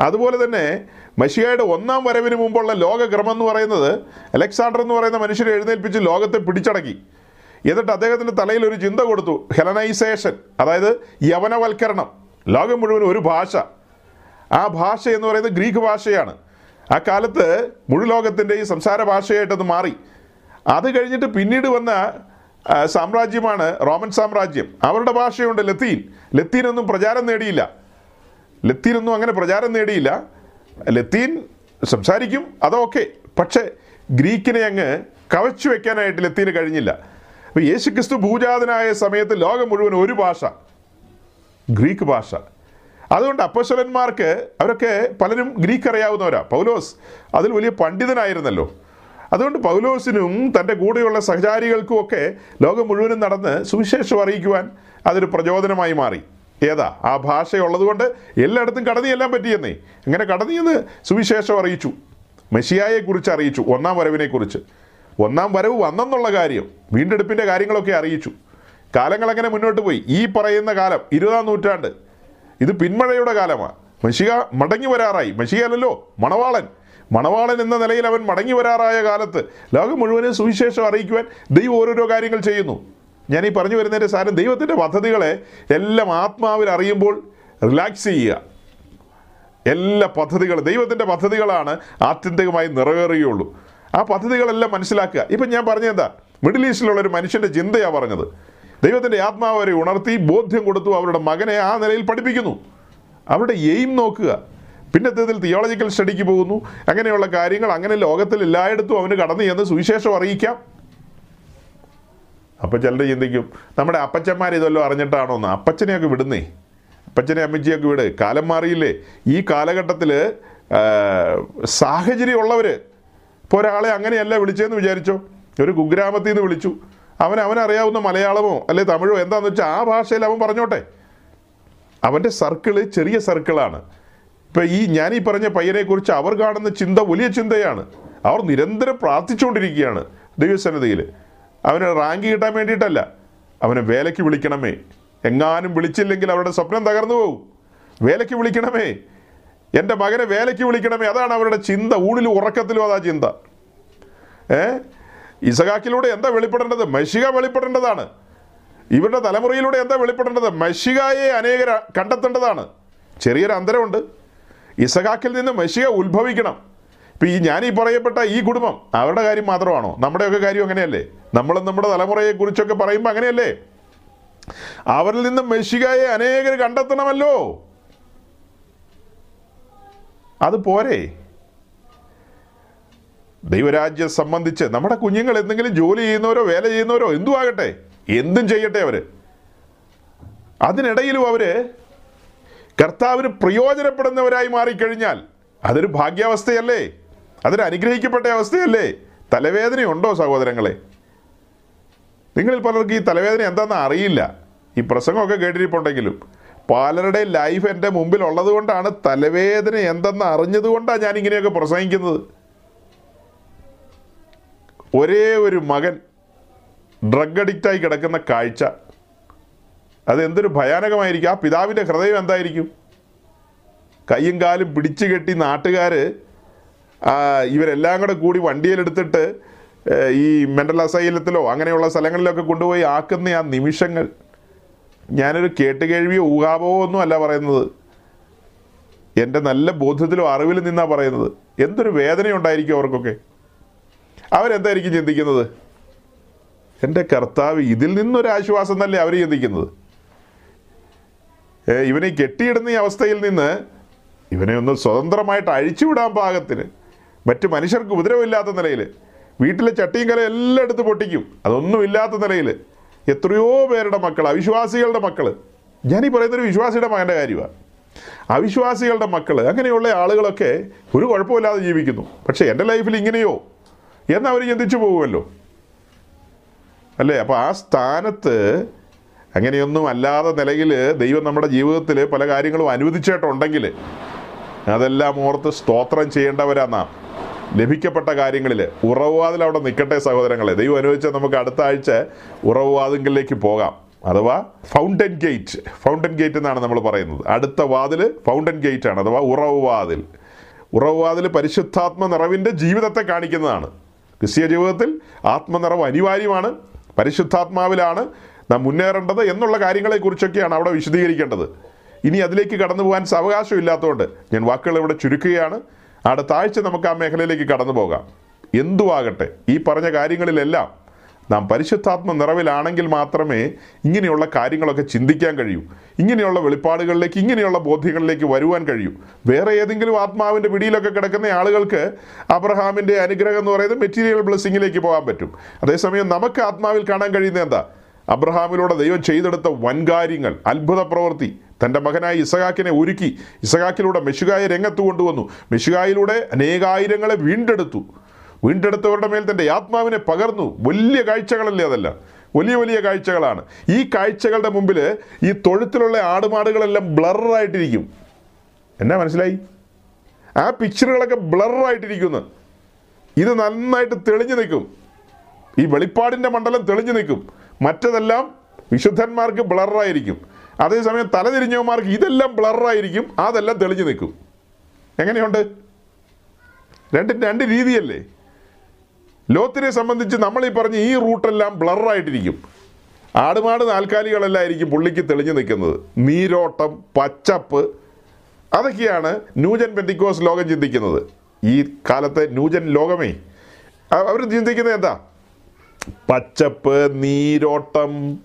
അതുപോലെ തന്നെ മഷിയായുടെ ഒന്നാം വരവിന് മുമ്പുള്ള ലോകക്രമം എന്ന് പറയുന്നത് അലക്സാണ്ടർ എന്ന് പറയുന്ന മനുഷ്യരെ എഴുന്നേൽപ്പിച്ച് ലോകത്തെ പിടിച്ചടക്കി. എന്നിട്ട് അദ്ദേഹത്തിന്റെ തലയിൽ ഒരു ചിന്ത കൊടുത്തു. ഹെലനൈസേഷൻ അതായത് യവനവൽക്കരണം. ലോകം മുഴുവൻ ഒരു ഭാഷ. ആ ഭാഷ എന്ന് പറയുന്നത് ഗ്രീക്ക് ഭാഷയാണ്. ആ കാലത്ത് മുഴുലോകത്തിന്റെ ഈ സംസാര ഭാഷയായിട്ടത് മാറി. അത് കഴിഞ്ഞിട്ട് പിന്നീട് വന്ന സാമ്രാജ്യമാണ് റോമൻ സാമ്രാജ്യം. അവരുടെ ഭാഷയുണ്ട് ലത്തീൻ. ലത്തീനൊന്നും പ്രചാരം നേടിയില്ല. ലത്തീനൊന്നും അങ്ങനെ പ്രചാരം നേടിയില്ല. ലത്തീൻ സംസാരിക്കും അതൊക്കെ പക്ഷേ ഗ്രീക്കിനെ അങ്ങ് കവച്ചു വെക്കാനായിട്ട് ലത്തീന് കഴിഞ്ഞില്ല. അപ്പോൾ യേശുക്രിസ്തു ഭൂജാതനായ സമയത്ത് ലോകം മുഴുവൻ ഒരു ഭാഷ ഗ്രീക്ക് ഭാഷ. അതുകൊണ്ട് അപ്പശ്വലന്മാർക്ക് അവരൊക്കെ പലരും ഗ്രീക്ക് അറിയാവുന്നവരാ പൗലോസ് അതിൽ വലിയ പണ്ഡിതനായിരുന്നല്ലോ. അതുകൊണ്ട് പൗലോസിനും തന്റെ കൂടെയുള്ള സഹചാരികൾക്കും ഒക്കെ ലോകം മുഴുവനും നടന്ന് സുവിശേഷം അറിയിക്കുവാൻ അതൊരു പ്രചോദനമായി മാറി. ഏതാ? ആ ഭാഷയുള്ളത് കൊണ്ട് എല്ലായിടത്തും കടന്നി എല്ലാം പറ്റിയെന്നേ. അങ്ങനെ കടന്നിയെന്ന് സുവിശേഷം അറിയിച്ചു. മെഷിയായെക്കുറിച്ച് അറിയിച്ചു ഒന്നാം വരവിനെക്കുറിച്ച് ഒന്നാം വരവ് വന്നെന്നുള്ള കാര്യം വീണ്ടെടുപ്പിന്റെ കാര്യങ്ങളൊക്കെ അറിയിച്ചു. കാലങ്ങൾ അങ്ങനെ മുന്നോട്ട് പോയി? ഈ പറയുന്ന കാലം ഇരുപതാം നൂറ്റാണ്ട്. ഇത് പിന്മഴയുടെ കാലമാണ് മഷിക മടങ്ങി വരാറായി. മഷിക അല്ലല്ലോ മണവാളൻ. മണവാളൻ എന്ന നിലയിൽ അവൻ മടങ്ങി വരാറായ കാലത്ത് ലോകം മുഴുവനും സുവിശേഷം അറിയിക്കുവാൻ ദൈവം ഓരോരോ കാര്യങ്ങൾ ചെയ്യുന്നു. ഞാൻ ഈ പറഞ്ഞു വരുന്നതിന്റെ സാരം ദൈവത്തിന്റെ പദ്ധതികളെ എല്ലാം ആത്മാവിൽ അറിയുമ്പോൾ റിലാക്സ് ചെയ്യുക. എല്ലാ പദ്ധതികളും ദൈവത്തിന്റെ പദ്ധതികളാണ് ആത്യന്തികമായി നിറവേറുകയുള്ളൂ. ആ പദ്ധതികളെല്ലാം മനസ്സിലാക്കുക. ഇപ്പം ഞാൻ പറഞ്ഞെന്താ മിഡിൽ ഈസ്റ്റിലുള്ള ഒരു മനുഷ്യന്റെ ചിന്തയാണ് പറഞ്ഞത്. ദൈവത്തിന്റെ ആത്മാവ് അവരെ ഉണർത്തി ബോധ്യം കൊടുത്തു അവരുടെ മകനെ ആ നിലയിൽ പഠിപ്പിക്കുന്നു. അവരുടെ എയിം നോക്കുക. പിന്നത്തേതിൽ തിയോളജിക്കൽ സ്റ്റഡിക്ക് പോകുന്നു. അങ്ങനെയുള്ള കാര്യങ്ങൾ അങ്ങനെ ലോകത്തിൽ എല്ലായിടത്തും അവന് കടന്നു ചെന്ന് സുവിശേഷം അറിയിക്കാം. അപ്പം ചിലർ ചിന്തിക്കും നമ്മുടെ അപ്പച്ചന്മാർ ഇതെല്ലാം അറിഞ്ഞിട്ടാണോ എന്ന്? അപ്പച്ചനെയൊക്കെ വിടുന്നേ. അപ്പച്ചനെ അമ്മച്ചിയൊക്കെ വിട്. കാലം മാറിയില്ലേ. ഈ കാലഘട്ടത്തിൽ സാഹചര്യമുള്ളവർ ഇപ്പോൾ ഒരാളെ അങ്ങനെയല്ല വിളിച്ചതെന്ന് വിചാരിച്ചോ? ഒരു കുഗ്രാമത്തിൽ നിന്ന് വിളിച്ചു. അവൻ അവനറിയാവുന്ന മലയാളമോ അല്ലെ തമിഴോ എന്താണെന്ന് വെച്ചാൽ ആ ഭാഷയിൽ അവൻ പറഞ്ഞോട്ടെ. അവന്റെ സർക്കിൾ ചെറിയ സർക്കിളാണ്. ഇപ്പം ഈ ഞാൻ ഈ പറഞ്ഞ പയ്യനെക്കുറിച്ച് അവർ കാണുന്ന ചിന്ത വലിയ ചിന്തയാണ്. അവർ നിരന്തരം പ്രാർത്ഥിച്ചുകൊണ്ടിരിക്കുകയാണ് ദൈവസന്നതയിൽ അവന് റാങ്ക് കിട്ടാൻ വേണ്ടിയിട്ടല്ല. അവനെ വേലയ്ക്ക് വിളിക്കണമേ. എങ്ങാനും വിളിച്ചില്ലെങ്കിൽ അവരുടെ സ്വപ്നം തകർന്നു പോകും വേലയ്ക്ക് വിളിക്കണമേ. എന്റെ മകനെ വേലയ്ക്ക് വിളിക്കണമേ. അതാണ് അവരുടെ ചിന്ത. ഊണിലും ഉറക്കത്തിലും അതാ ചിന്ത. ഏ? ഇസഹാക്കിലൂടെ എന്താ വെളിപ്പെടേണ്ടത്? മഷിക വെളിപ്പെടേണ്ടതാണ്. ഇവരുടെ തലമുറയിലൂടെ എന്താ വെളിപ്പെടേണ്ടത്? മഷികയെ അനേകർ കണ്ടെത്തേണ്ടതാണ്. ചെറിയൊരു അന്തരമുണ്ട്. ഇസഹാക്കിൽ നിന്ന് മഷിക ഉത്ഭവിക്കണം. ഇപ്പം ഈ ഞാനീ പറയപ്പെട്ട ഈ കുടുംബം അവരുടെ കാര്യം മാത്രമാണോ? നമ്മുടെയൊക്കെ കാര്യം അങ്ങനെയല്ലേ? നമ്മൾ നമ്മുടെ തലമുറയെക്കുറിച്ചൊക്കെ പറയുമ്പോൾ അങ്ങനെയല്ലേ? അവരിൽ നിന്ന് മെഷികയെ അനേകർ കണ്ടെത്തണമല്ലോ. അത് പോരെ? ദൈവരാജ്യം സംബന്ധിച്ച് നമ്മുടെ കുഞ്ഞുങ്ങൾ എന്തെങ്കിലും ജോലി ചെയ്യുന്നവരോ വേല ചെയ്യുന്നവരോ എന്തു ആകട്ടെ എന്തും ചെയ്യട്ടെ അവർ അതിനിടയിലും അവർ കർത്താവിന് പ്രയോജനപ്പെടുന്നവരായി മാറിക്കഴിഞ്ഞാൽ അതൊരു ഭാഗ്യാവസ്ഥയല്ലേ? അതൊരു അനുഗ്രഹിക്കപ്പെട്ട അവസ്ഥയല്ലേ? തലവേദനയുണ്ടോ സഹോദരങ്ങളെ? നിങ്ങളിൽ പലർക്കും ഈ തലവേദന എന്താണെന്ന് അറിയില്ല. ഈ പ്രസംഗമൊക്കെ കേട്ടിരിപ്പുണ്ടെങ്കിലും. പലരുടെ ലൈഫ് എന്റെ മുമ്പിൽ ഉള്ളതുകൊണ്ടാണ് തലവേദന എന്തെന്ന് അറിഞ്ഞതുകൊണ്ടാണ് ഞാൻ ഇങ്ങനെയൊക്കെ പ്രസംഗിക്കുന്നത്. ഒരേ ഒരു മകൻ ഡ്രഗ് അഡിക്റ്റായി കിടക്കുന്ന കാഴ്ച. അത് എന്തൊരു ഭയാനകമായിരിക്കും. ആ പിതാവിന്റെ ഹൃദയം എന്തായിരിക്കും? കയ്യും കാലും പിടിച്ചു കെട്ടി നാട്ടുകാർ ഇവരെല്ലാം കൂടെ കൂടി വണ്ടിയിലെടുത്തിട്ട് ഈ മെന്റൽ അസൈലത്തിലോ അങ്ങനെയുള്ള സ്ഥലങ്ങളിലൊക്കെ കൊണ്ടുപോയി ആക്കുന്ന ആ നിമിഷങ്ങൾ. ഞാനൊരു കേട്ടുകേഴ്വിയോ ഊഹാപോ ഒന്നും അല്ല പറയുന്നത്. എന്റെ നല്ല ബോധ്യത്തിലോ അറിവിലും നിന്നാണ് പറയുന്നത്. എന്തൊരു വേദനയുണ്ടായിരിക്കും അവർക്കൊക്കെ. അവരെന്തായിരിക്കും ചിന്തിക്കുന്നത്? എന്റെ കർത്താവ് ഇതിൽ നിന്നൊരു ആശ്വാസം എന്നല്ലേ അവർ ചിന്തിക്കുന്നത് ഇവനെ കെട്ടിയിടുന്ന ഈ അവസ്ഥയിൽ നിന്ന് ഇവനെ ഒന്ന് സ്വതന്ത്രമായിട്ട് അഴിച്ചുവിടാൻ പാകത്തിന് മറ്റു മനുഷ്യർക്ക് ഉപദ്രവമില്ലാത്ത നിലയിൽ വീട്ടിലെ ചട്ടിയും കല എല്ലാം എടുത്ത് പൊട്ടിക്കും. അതൊന്നും ഇല്ലാത്ത നിലയിൽ എത്രയോ പേരുടെ മക്കൾ അവിശ്വാസികളുടെ മക്കൾ ഞാനീ പറയുന്നൊരു വിശ്വാസിയുടെ മകന്റെ കാര്യമാണ് അവിശ്വാസികളുടെ മക്കൾ അങ്ങനെയുള്ള ആളുകളൊക്കെ ഒരു കുഴപ്പമില്ലാതെ ജീവിക്കുന്നു. പക്ഷേ എന്റെ ലൈഫിൽ ഇങ്ങനെയോ? എന്ന് അവർ ചിന്തിച്ചു പോകുമല്ലോ അല്ലേ? അപ്പോൾ ആ സ്ഥാനത്ത് അങ്ങനെയൊന്നും അല്ലാതെ നിലയിൽ ദൈവം നമ്മുടെ ജീവിതത്തിൽ പല കാര്യങ്ങളും അനുവദിച്ചിട്ടുണ്ടെങ്കിൽ അതെല്ലാം ഓർത്ത് സ്തോത്രം ചെയ്യേണ്ടവരാ നാം. ലഭിക്കപ്പെട്ട കാര്യങ്ങളിൽ ഉറവുവാതിൽ അവിടെ നിൽക്കട്ടെ സഹോദരങ്ങളെ. ദൈവം അനുവദിച്ചാൽ നമുക്ക് അടുത്ത ആഴ്ച ഉറവുവാതിങ്കലിലേക്ക് പോകാം. അഥവാ ഫൗണ്ടൻ ഗേറ്റ് ഫൗണ്ടൻ ഗേറ്റ് എന്നാണ് നമ്മൾ പറയുന്നത്. അടുത്ത വാതിൽ ഫൗണ്ടൻ ഗേറ്റ് ആണ്. അഥവാ ഉറവുവാതിൽ. ഉറവുവാതിൽ പരിശുദ്ധാത്മ നിറവിന്റെ ജീവിതത്തെ കാണിക്കുന്നതാണ്. ക്രിസ്തീയ ജീവിതത്തിൽ ആത്മനിറവ് അനിവാര്യമാണ് പരിശുദ്ധാത്മാവിലാണ് നാം മുന്നേറേണ്ടത് എന്നുള്ള കാര്യങ്ങളെക്കുറിച്ചൊക്കെയാണ് അവിടെ വിശദീകരിക്കേണ്ടത്. ഇനി അതിലേക്ക് കടന്നു പോകാൻ സാവകാശം ഇല്ലാത്തതുകൊണ്ട് ഞാൻ വാക്കുകൾ ഇവിടെ ചുരുക്കുകയാണ്. അടുത്ത ആഴ്ച നമുക്ക് ആ മേഖലയിലേക്ക് കടന്നു പോകാം. എന്തുവാകട്ടെ ഈ പറഞ്ഞ കാര്യങ്ങളിലെല്ലാം നാം പരിശുദ്ധാത്മ നിറവിലാണെങ്കിൽ മാത്രമേ ഇങ്ങനെയുള്ള കാര്യങ്ങളൊക്കെ ചിന്തിക്കാൻ കഴിയൂ. ഇങ്ങനെയുള്ള വെളിപ്പാടുകളിലേക്ക് ഇങ്ങനെയുള്ള ബോധ്യങ്ങളിലേക്ക് വരുവാൻ കഴിയൂ. വേറെ ഏതെങ്കിലും ആത്മാവിന്റെ പിടിയിലൊക്കെ കിടക്കുന്ന ആളുകൾക്ക് അബ്രഹാമിന്റെ അനുഗ്രഹം എന്ന് പറയുന്നത് മെറ്റീരിയൽ ബ്ലെസ്സിങ്ങിലേക്ക് പോകാൻ പറ്റും. അതേസമയം നമുക്ക് ആത്മാവിൽ കാണാൻ കഴിയുന്നത് എന്താ? അബ്രഹാമിലൂടെ ദൈവം ചെയ്തെടുത്ത വൻകാര്യങ്ങൾ അത്ഭുത പ്രവൃത്തി. തന്റെ മകനായ ഇസഹാക്കിനെ ഒരുക്കി. ഇസഹാക്കിലൂടെ മെഷുകായെ രംഗത്ത് കൊണ്ടുവന്നു. മെഷുകായിലൂടെ അനേകായിരങ്ങളെ വീണ്ടെടുത്തു. വീണ്ടെടുത്തവരുടെ മേൽ തന്റെ ആത്മാവിനെ പകർന്നു. വലിയ കാഴ്ചകളല്ലേ അതല്ല? വലിയ വലിയ കാഴ്ചകളാണ്. ഈ കാഴ്ചകളുടെ മുമ്പിൽ ഈ തൊഴുത്തിലുള്ള ആടുമാടുകളെല്ലാം ബ്ലറായിട്ടിരിക്കും. എന്നാ മനസ്സിലായി? ആ പിക്ചറുകളൊക്കെ ബ്ലറായിട്ടിരിക്കുന്നു. ഇത് നന്നായിട്ട് തെളിഞ്ഞു നിൽക്കും. ഈ വെളിപ്പാടിന്റെ മണ്ഡലം തെളിഞ്ഞു നിൽക്കും. മറ്റതെല്ലാം വിശുദ്ധന്മാർക്ക് ബ്ലറായിരിക്കും. അതേസമയം തലതിരിഞ്ഞവന്മാർക്ക് ഇതെല്ലാം ബ്ലറായിരിക്കും. അതെല്ലാം തെളിഞ്ഞു നിൽക്കും. എങ്ങനെയുണ്ട്? രണ്ട് രണ്ട് രീതിയല്ലേ? ലോത്തിനെ സംബന്ധിച്ച് നമ്മൾ ഈ പറഞ്ഞ ഈ റൂട്ടെല്ലാം ബ്ലറായിട്ടിരിക്കും. ആടുമാട് നാൽക്കാലികളെല്ലായിരിക്കും പുള്ളിക്ക് തെളിഞ്ഞു നിൽക്കുന്നത്. നീരോട്ടം പച്ചപ്പ് അതൊക്കെയാണ് ന്യൂജൻ പെന്തിക്കോസ് ലോകം ചിന്തിക്കുന്നത്. ഈ കാലത്തെ ന്യൂജൻ ലോകമേ. അവർ ചിന്തിക്കുന്നത് എന്താ? പച്ചപ്പ് നീരോട്ടം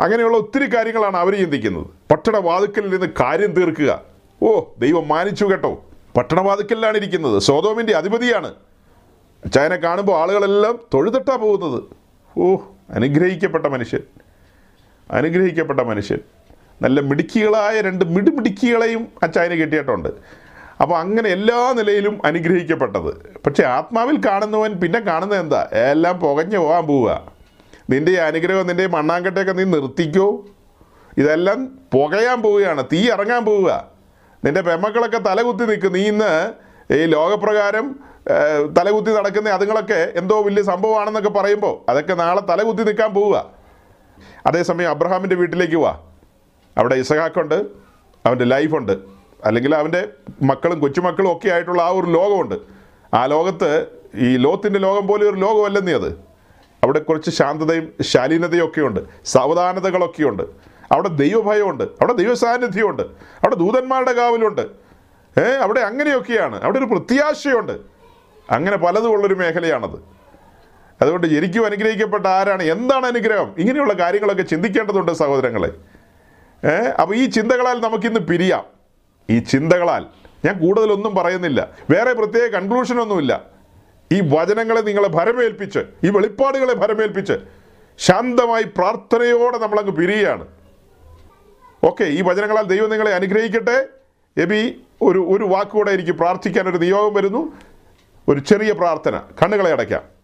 അങ്ങനെയുള്ള ഒത്തിരി കാര്യങ്ങളാണ് അവർ ചിന്തിക്കുന്നത്. പട്ടണവാതുക്കലിൽ നിന്ന് കാര്യം തീർക്കുക. ഓ ദൈവം മാനിച്ചു കേട്ടോ. പട്ടണവാതുക്കലിലാണ് ഇരിക്കുന്നത്. സോതോമിന്റെ അധിപതിയാണ്. അച്ചായനെ കാണുമ്പോൾ ആളുകളെല്ലാം തൊഴുതിട്ടാണ് പോകുന്നത്. ഓ അനുഗ്രഹിക്കപ്പെട്ട മനുഷ്യൻ. അനുഗ്രഹിക്കപ്പെട്ട മനുഷ്യൻ. നല്ല മിടുക്കികളായ രണ്ട് മിടുമിടുക്കികളെയും അച്ചായന് കിട്ടിയിട്ടുണ്ട്. അപ്പോൾ അങ്ങനെ എല്ലാ നിലയിലും അനുഗ്രഹിക്കപ്പെട്ടത്. പക്ഷേ ആത്മാവിൽ കാണുന്നവൻ പിന്നെ കാണുന്നത് എന്താ? എല്ലാം പുകഞ്ഞു പോകാൻ പോവുക. നിന്റെ അനുഗ്രഹം നിന്റെ മണ്ണാങ്കട്ടയൊക്കെ നീ നിർത്തിക്കോ. ഇതെല്ലാം പുകയാൻ പോവുകയാണ്. തീ ഇറങ്ങാൻ പോവുക. നിന്റെ പെമ്മക്കളൊക്കെ തലകുത്തി നിൽക്കും. നീ ഇന്ന് ഈ ലോകപ്രകാരം തലകുത്തി നടക്കുന്ന അതുങ്ങളൊക്കെ എന്തോ വലിയ സംഭവമാണെന്നൊക്കെ പറയുമ്പോൾ അതൊക്കെ നാളെ തലകുത്തി നിൽക്കാൻ പോവുക. അതേസമയം അബ്രഹാമിന്റെ വീട്ടിലേക്ക് വാ. അവിടെ ഇസഹാക്കുണ്ട് അവന്റെ ലൈഫുണ്ട് അല്ലെങ്കിൽ അവന്റെ മക്കളും കൊച്ചുമക്കളും ഒക്കെ ആയിട്ടുള്ള ആ ഒരു ലോകമുണ്ട്. ആ ലോകത്ത് ഈ ലോത്തിന്റെ ലോകം പോലെ ഒരു ലോകമല്ലെന്നേ അത്. അവിടെ കുറച്ച് ശാന്തതയും ശാലീനതയും ഒക്കെയുണ്ട് സാവധാനതകളൊക്കെയുണ്ട്. അവിടെ ദൈവഭയമുണ്ട് അവിടെ ദൈവസാന്നിധ്യമുണ്ട് അവിടെ ദൂതന്മാരുടെ കാവലുണ്ട്. ഏഹ് അവിടെ അങ്ങനെയൊക്കെയാണ്. അവിടെ ഒരു പ്രത്യാശയുണ്ട്. അങ്ങനെ പലതും ഉള്ളൊരു മേഖലയാണത്. അതുകൊണ്ട് എനിക്കും അനുഗ്രഹിക്കപ്പെട്ട ആരാണ്? എന്താണ് അനുഗ്രഹം? ഇങ്ങനെയുള്ള കാര്യങ്ങളൊക്കെ ചിന്തിക്കേണ്ടതുണ്ട് സഹോദരങ്ങളെ. അപ്പോൾ ഈ ചിന്തകളാൽ നമുക്കിന്ന് പിരിയാം. ഈ ചിന്തകളാൽ. ഞാൻ കൂടുതലൊന്നും പറയുന്നില്ല. വേറെ പ്രത്യേക കൺക്ലൂഷനൊന്നുമില്ല ഈ വചനങ്ങളെ നിങ്ങളെ ഭരമേൽപ്പിച്ച് ഈ വെളിപ്പാടുകളെ ഭരമേൽപ്പിച്ച് ശാന്തമായി പ്രാർത്ഥനയോടെ നമ്മളങ്ങ് പിരിയുകയാണ്. ഓക്കെ ഈ വചനങ്ങളാൽ ദൈവം നിങ്ങളെ അനുഗ്രഹിക്കട്ടെ. എബി ഒരു ഒരു വാക്കുകൂടെ എനിക്ക് പ്രാർത്ഥിക്കാൻ ഒരു നിയോഗം വരുന്നു. ഒരു ചെറിയ പ്രാർത്ഥന. കണ്ണുകളെ അടയ്ക്കാം.